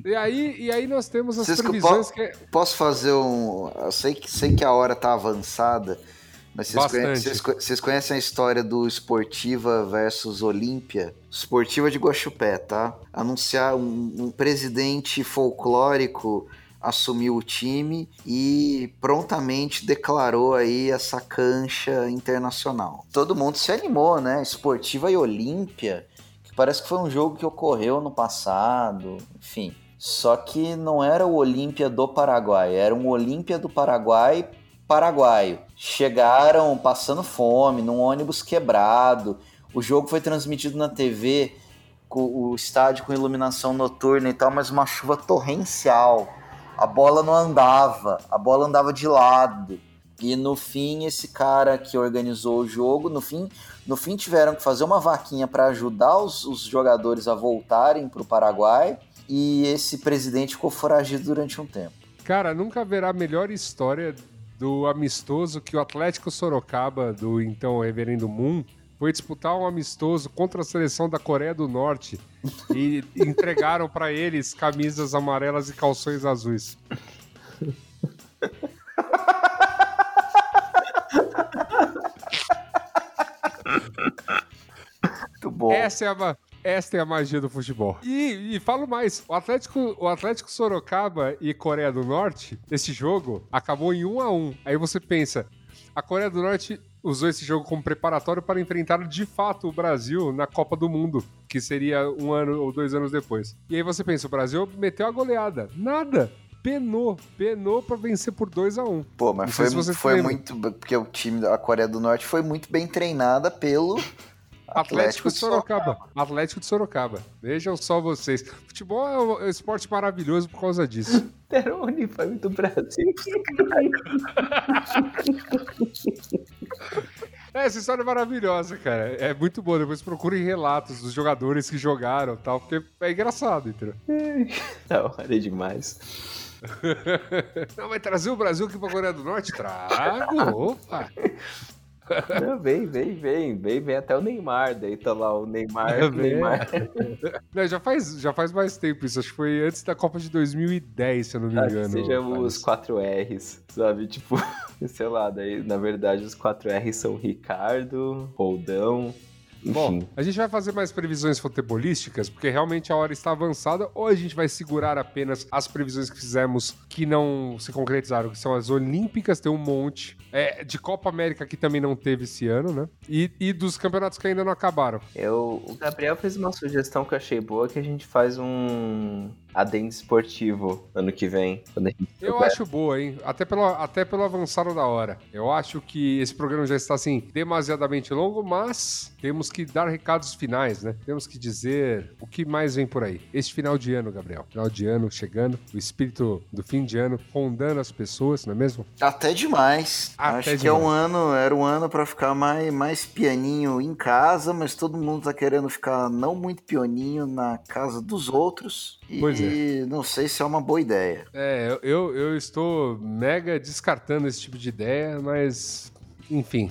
E aí, e aí nós temos as Vocês que previsões po- que. é- Posso fazer um. Eu sei que, sei que a hora tá avançada, mas vocês, Bastante. conhe- vocês co- vocês conhecem a história do Esportiva versus Olímpia? Esportiva de Guaxupé, tá? Anunciar um, um presidente folclórico assumiu o time e prontamente declarou aí essa cancha internacional. Todo mundo se animou, né? Esportiva e Olímpia, que parece que foi um jogo que ocorreu no passado, enfim. Só que não era o Olímpia do Paraguai, era um Olímpia do Paraguai paraguaio. Chegaram passando fome, num ônibus quebrado. O jogo foi transmitido na TV, o estádio com iluminação noturna e tal, mas uma chuva torrencial. A bola não andava, a bola andava de lado. E no fim, esse cara que organizou o jogo, no fim, no fim tiveram que fazer uma vaquinha para ajudar os, os jogadores a voltarem para o Paraguai. E esse presidente ficou foragido durante um tempo. Cara, nunca haverá melhor história do amistoso que o Atlético Sorocaba, do então Reverendo Moon, foi disputar um amistoso contra a seleção da Coreia do Norte e <laughs> entregaram pra eles camisas amarelas e calções azuis. <laughs> Muito bom. Essa é a, esta é a magia do futebol. E, e falo mais, o Atlético, o Atlético Sorocaba e Coreia do Norte, esse jogo acabou em 1 a 1. Aí você pensa, a Coreia do Norte usou esse jogo como preparatório para enfrentar de fato o Brasil na Copa do Mundo, que seria um ano ou dois anos depois. E aí você pensa, o Brasil meteu a goleada. Nada. Penou, penou pra vencer por 2 a 1 Pô, mas Não foi, foi muito. Porque o time da Coreia do Norte foi muito bem treinada pelo Atlético de Sorocaba. Atlético de Sorocaba. Vejam só vocês. Futebol é um, é esporte maravilhoso por causa disso. <laughs> Peroni foi muito Brasil. É, <laughs> essa história é maravilhosa, cara. É muito boa. Depois procurem relatos dos jogadores que jogaram e tal, porque é engraçado, entendeu? <laughs> Não, era demais. Não, vai trazer o Brasil aqui pra Coreia do Norte? Trago! Opa! Não, vem, vem, vem, vem, vem até o Neymar, daí tá lá o Neymar, <laughs> É, o Neymar. <laughs> Não, já, faz, já faz mais tempo isso. Acho que foi antes da Copa de 2010, se eu não me que engano. seja os Thales. 4 R's, sabe? Tipo, <laughs> sei lá, daí na verdade os 4 R's são Ricardo, Roldão, Bom, a gente vai fazer mais previsões futebolísticas, porque realmente a hora está avançada, ou a gente vai segurar apenas as previsões que fizemos que não se concretizaram, que são as olímpicas, tem um monte. É, de Copa América que também não teve esse ano, né? E, e dos campeonatos que ainda não acabaram. Eu, o Gabriel fez uma sugestão que eu achei boa, que a gente faz um, adendo esportivo ano que vem. Quando a gente Eu acho boa, hein? Até pelo, até pelo avançado da hora. Eu acho que esse programa já está, assim, demasiadamente longo, mas temos que dar recados finais, né? Temos que dizer o que mais vem por aí. Este final de ano, Gabriel. Final de ano chegando, o espírito do fim de ano rondando as pessoas, não é mesmo? Até demais. Até Acho que é demais. um ano, era um ano pra ficar mais, mais pianinho em casa, mas todo mundo tá querendo ficar não muito pianinho na casa dos outros. E Pois é. Não sei se é uma boa ideia. É, eu, eu estou mega descartando esse tipo de ideia, mas, enfim.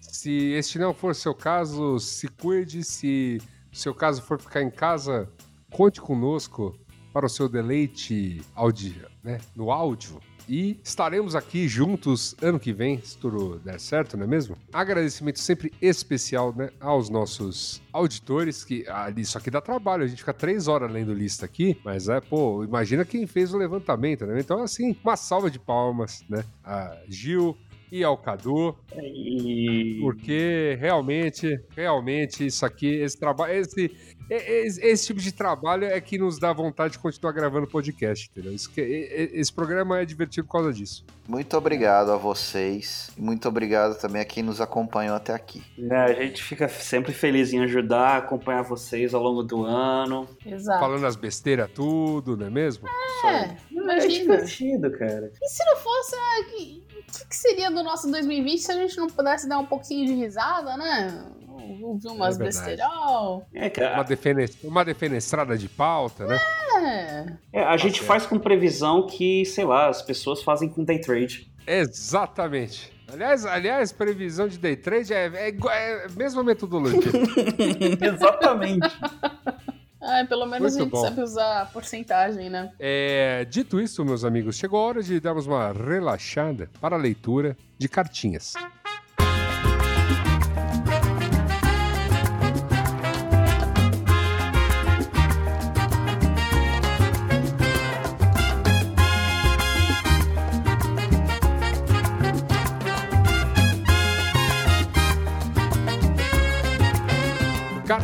Se este não for seu caso, se cuide. Se seu caso for ficar em casa, conte conosco para o seu deleite áudio, né, no áudio. E estaremos aqui juntos ano que vem, se tudo der certo, não é mesmo? Agradecimento sempre especial né, aos nossos auditores, que ah, isso aqui dá trabalho, a gente fica três horas lendo lista aqui, mas é, pô, imagina quem fez o levantamento, né? Então, assim, uma salva de palmas, né? A Gil e ao Cadu, E... porque realmente, realmente, isso aqui, esse trabalho, esse, esse, esse tipo de trabalho é que nos dá vontade de continuar gravando podcast, entendeu? Isso que- esse programa é divertido por causa disso. Muito obrigado a vocês. E muito obrigado também a quem nos acompanhou até aqui. né, a gente fica sempre feliz em ajudar, acompanhar vocês ao longo do ano. Exato. Falando as besteiras tudo, não é mesmo? É, É imagina. divertido, cara. E se não fosse, ah, que- o que, seria do nosso 2020 se a gente não pudesse dar um pouquinho de risada, né? Ouvir umas É besterol. É, Uma, cara, defene, uma defenestrada de pauta, né? É. é, a gente certo. faz com previsão que, sei lá, as pessoas fazem com day trade. Exatamente. Aliás, aliás, previsão de day trade é, é, é a mesma metodologia. <laughs> Exatamente. <laughs> Ah, pelo menos Muito a gente bom. sabe usar porcentagem, né? É, dito isso, meus amigos, chegou a hora de darmos uma relaxada para a leitura de cartinhas.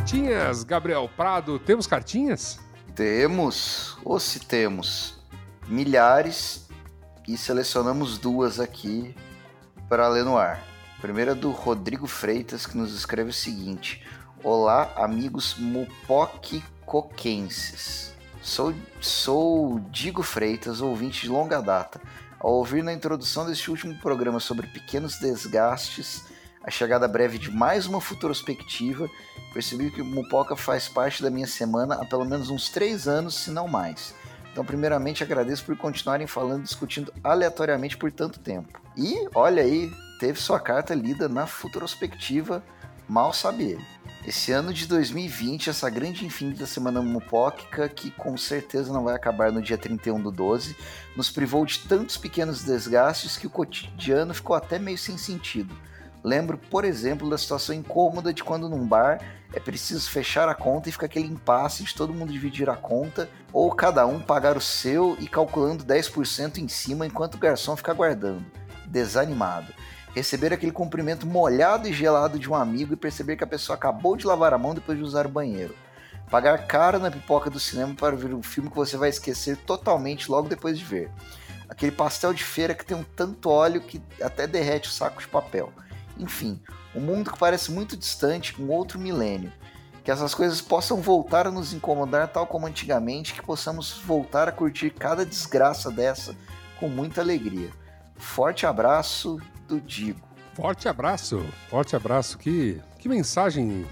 Cartinhas, Gabriel Prado, temos cartinhas? Temos, ou se temos, milhares e selecionamos duas aqui para ler no ar. A primeira é do Rodrigo Freitas, que nos escreve o seguinte: Olá, amigos mupoquicoquenses. Sou, sou Digo Freitas, ouvinte de longa data. Ao ouvir na introdução deste último programa sobre pequenos desgastes, a chegada breve de mais uma futurospectiva, percebi que Mupoca faz parte da minha semana há pelo menos uns três anos, se não mais. Então, primeiramente, agradeço por continuarem falando discutindo aleatoriamente por tanto tempo. E, olha aí, teve sua carta lida na futurospectiva, mal sabe ele. Esse ano de 2020, essa grande infinita semana mupóquica, que com certeza não vai acabar no dia 31 do 12, nos privou de tantos pequenos desgastes que o cotidiano ficou até meio sem sentido. Lembro, por exemplo, da situação incômoda de quando num bar é preciso fechar a conta e fica aquele impasse de todo mundo dividir a conta, ou cada um pagar o seu e calculando 10% em cima enquanto o garçom fica aguardando. Desanimado. Receber aquele cumprimento molhado e gelado de um amigo e perceber que a pessoa acabou de lavar a mão depois de usar o banheiro. Pagar caro na pipoca do cinema para ver um filme que você vai esquecer totalmente logo depois de ver. Aquele pastel de feira que tem um tanto óleo que até derrete o saco de papel. Enfim, um mundo que parece muito distante, com outro milênio. Que essas coisas possam voltar a nos incomodar tal como antigamente, que possamos voltar a curtir cada desgraça dessa com muita alegria. Forte abraço do Digo. Forte abraço, forte abraço. Que, que mensagem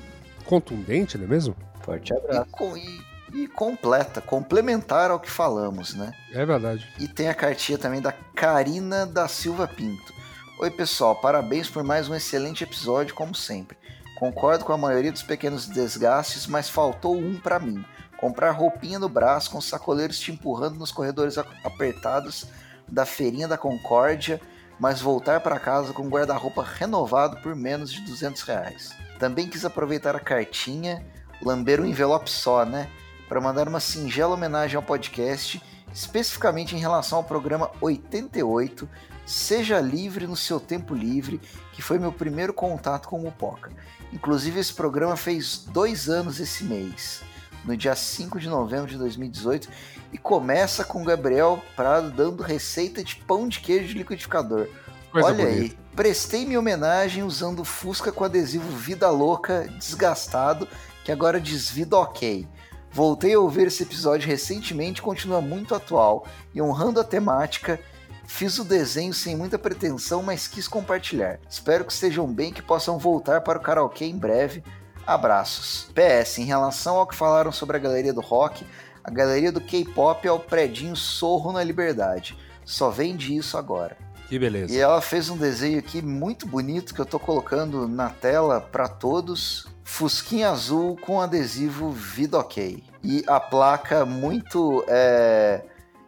contundente, não é mesmo? Forte abraço. e- e completa, complementar ao que falamos, né? É verdade. E tem a cartinha também da Karina da Silva Pinto. Oi, pessoal, parabéns por mais um excelente episódio, como sempre. Concordo com a maioria dos pequenos desgastes, mas faltou um pra mim. Comprar roupinha no braço com sacoleiros te empurrando nos corredores apertados da feirinha da Concórdia, mas voltar para casa com guarda-roupa renovado por menos de 200 reais. Também quis aproveitar a cartinha, lamber um envelope só, né? Para mandar uma singela homenagem ao podcast, especificamente em relação ao programa 88, Seja Livre no Seu Tempo Livre, que foi meu primeiro contato com o Mupoca. Inclusive, esse programa fez dois anos esse mês. no dia 5 de novembro de 2018 e começa com Gabriel Prado dando receita de pão de queijo de liquidificador. Coisa Olha bonita. aí, prestei minha homenagem usando Fusca com adesivo Vida Louca desgastado, que agora diz Vida Ok. Voltei a ouvir esse episódio recentemente e continua muito atual e honrando a temática. Fiz o desenho sem muita pretensão, mas quis compartilhar. Espero que estejam bem e que possam voltar para o karaokê em breve. Abraços. PS, em relação ao que falaram sobre a galeria do rock, a galeria do K-pop é o predinho Sorro na Liberdade. Só vende isso agora. Que beleza. E ela fez um desenho aqui muito bonito que eu tô colocando na tela para todos. Fusquinha azul com adesivo Vida OK. E a placa muito é,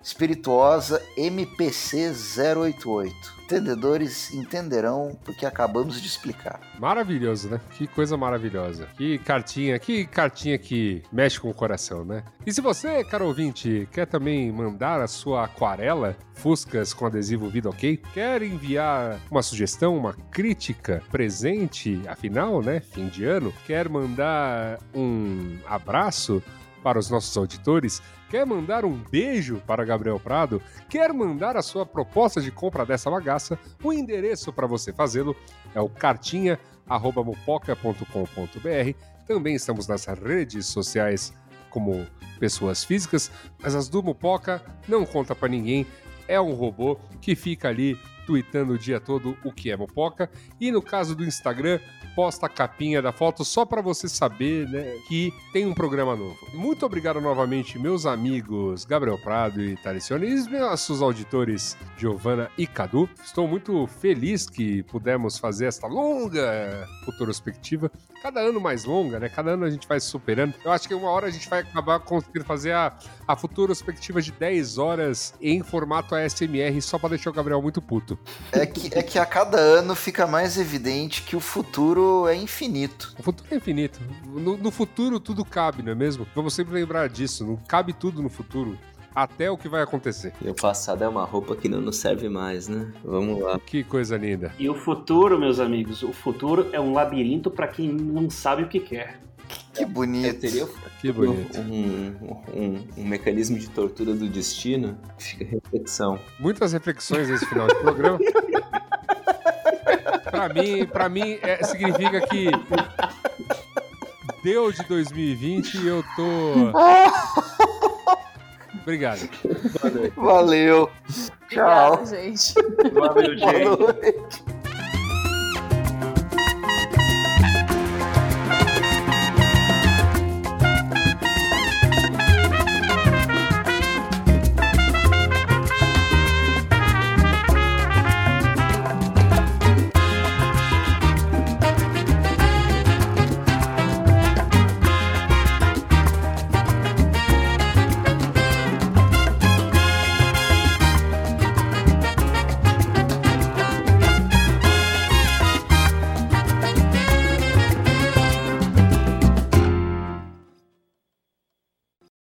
espirituosa MPC 088. Entendedores entenderão porque acabamos de explicar. Maravilhoso, né? Que coisa maravilhosa. Que cartinha, que cartinha que mexe com o coração, né? E se você, caro ouvinte, quer também mandar a sua aquarela, Fuscas com adesivo Vida OK, quer enviar uma sugestão, uma crítica, presente, afinal, né? Fim de ano, quer mandar um abraço para os nossos auditores, quer mandar um beijo para Gabriel Prado, quer mandar a sua proposta de compra dessa bagaça, o endereço para você fazê-lo é o cartinha@mupoca.com.br. Também estamos nas redes sociais como pessoas físicas, mas as do Mupoca não conta para ninguém. É um robô que fica ali tweetando o dia todo o que é Mupoca. E no caso do Instagram, posta a capinha da foto só para você saber né, que tem um programa novo. Muito obrigado novamente, meus amigos Gabriel Prado e Taricione, e os nossos auditores Giovana e Cadu. Estou muito feliz que pudemos fazer esta longa futurospectiva. Cada ano mais longa, né? Cada ano a gente vai superando. Eu acho que uma hora a gente vai acabar conseguindo fazer a, a futurospectiva de 10 horas em formato ASMR só para deixar o Gabriel muito puto. É que, é que a cada ano fica mais evidente que o futuro é infinito. O futuro é infinito. No, no futuro tudo cabe, não é mesmo? Vamos sempre lembrar disso. Não cabe tudo no futuro. Até o que vai acontecer. E o passado é uma roupa que não nos serve mais, né? Vamos lá. Que coisa linda. E o futuro, meus amigos, o futuro é um labirinto para quem não sabe o que quer. Que bonito. teria Que bonito. um, um, um mecanismo de tortura do destino. Fica a reflexão. Muitas reflexões nesse final de programa. <laughs> pra mim, pra mim é, significa que deu de 2020 e eu tô. Obrigado. Valeu. Tchau. Obrigada, gente. Valeu, gente. Boa noite.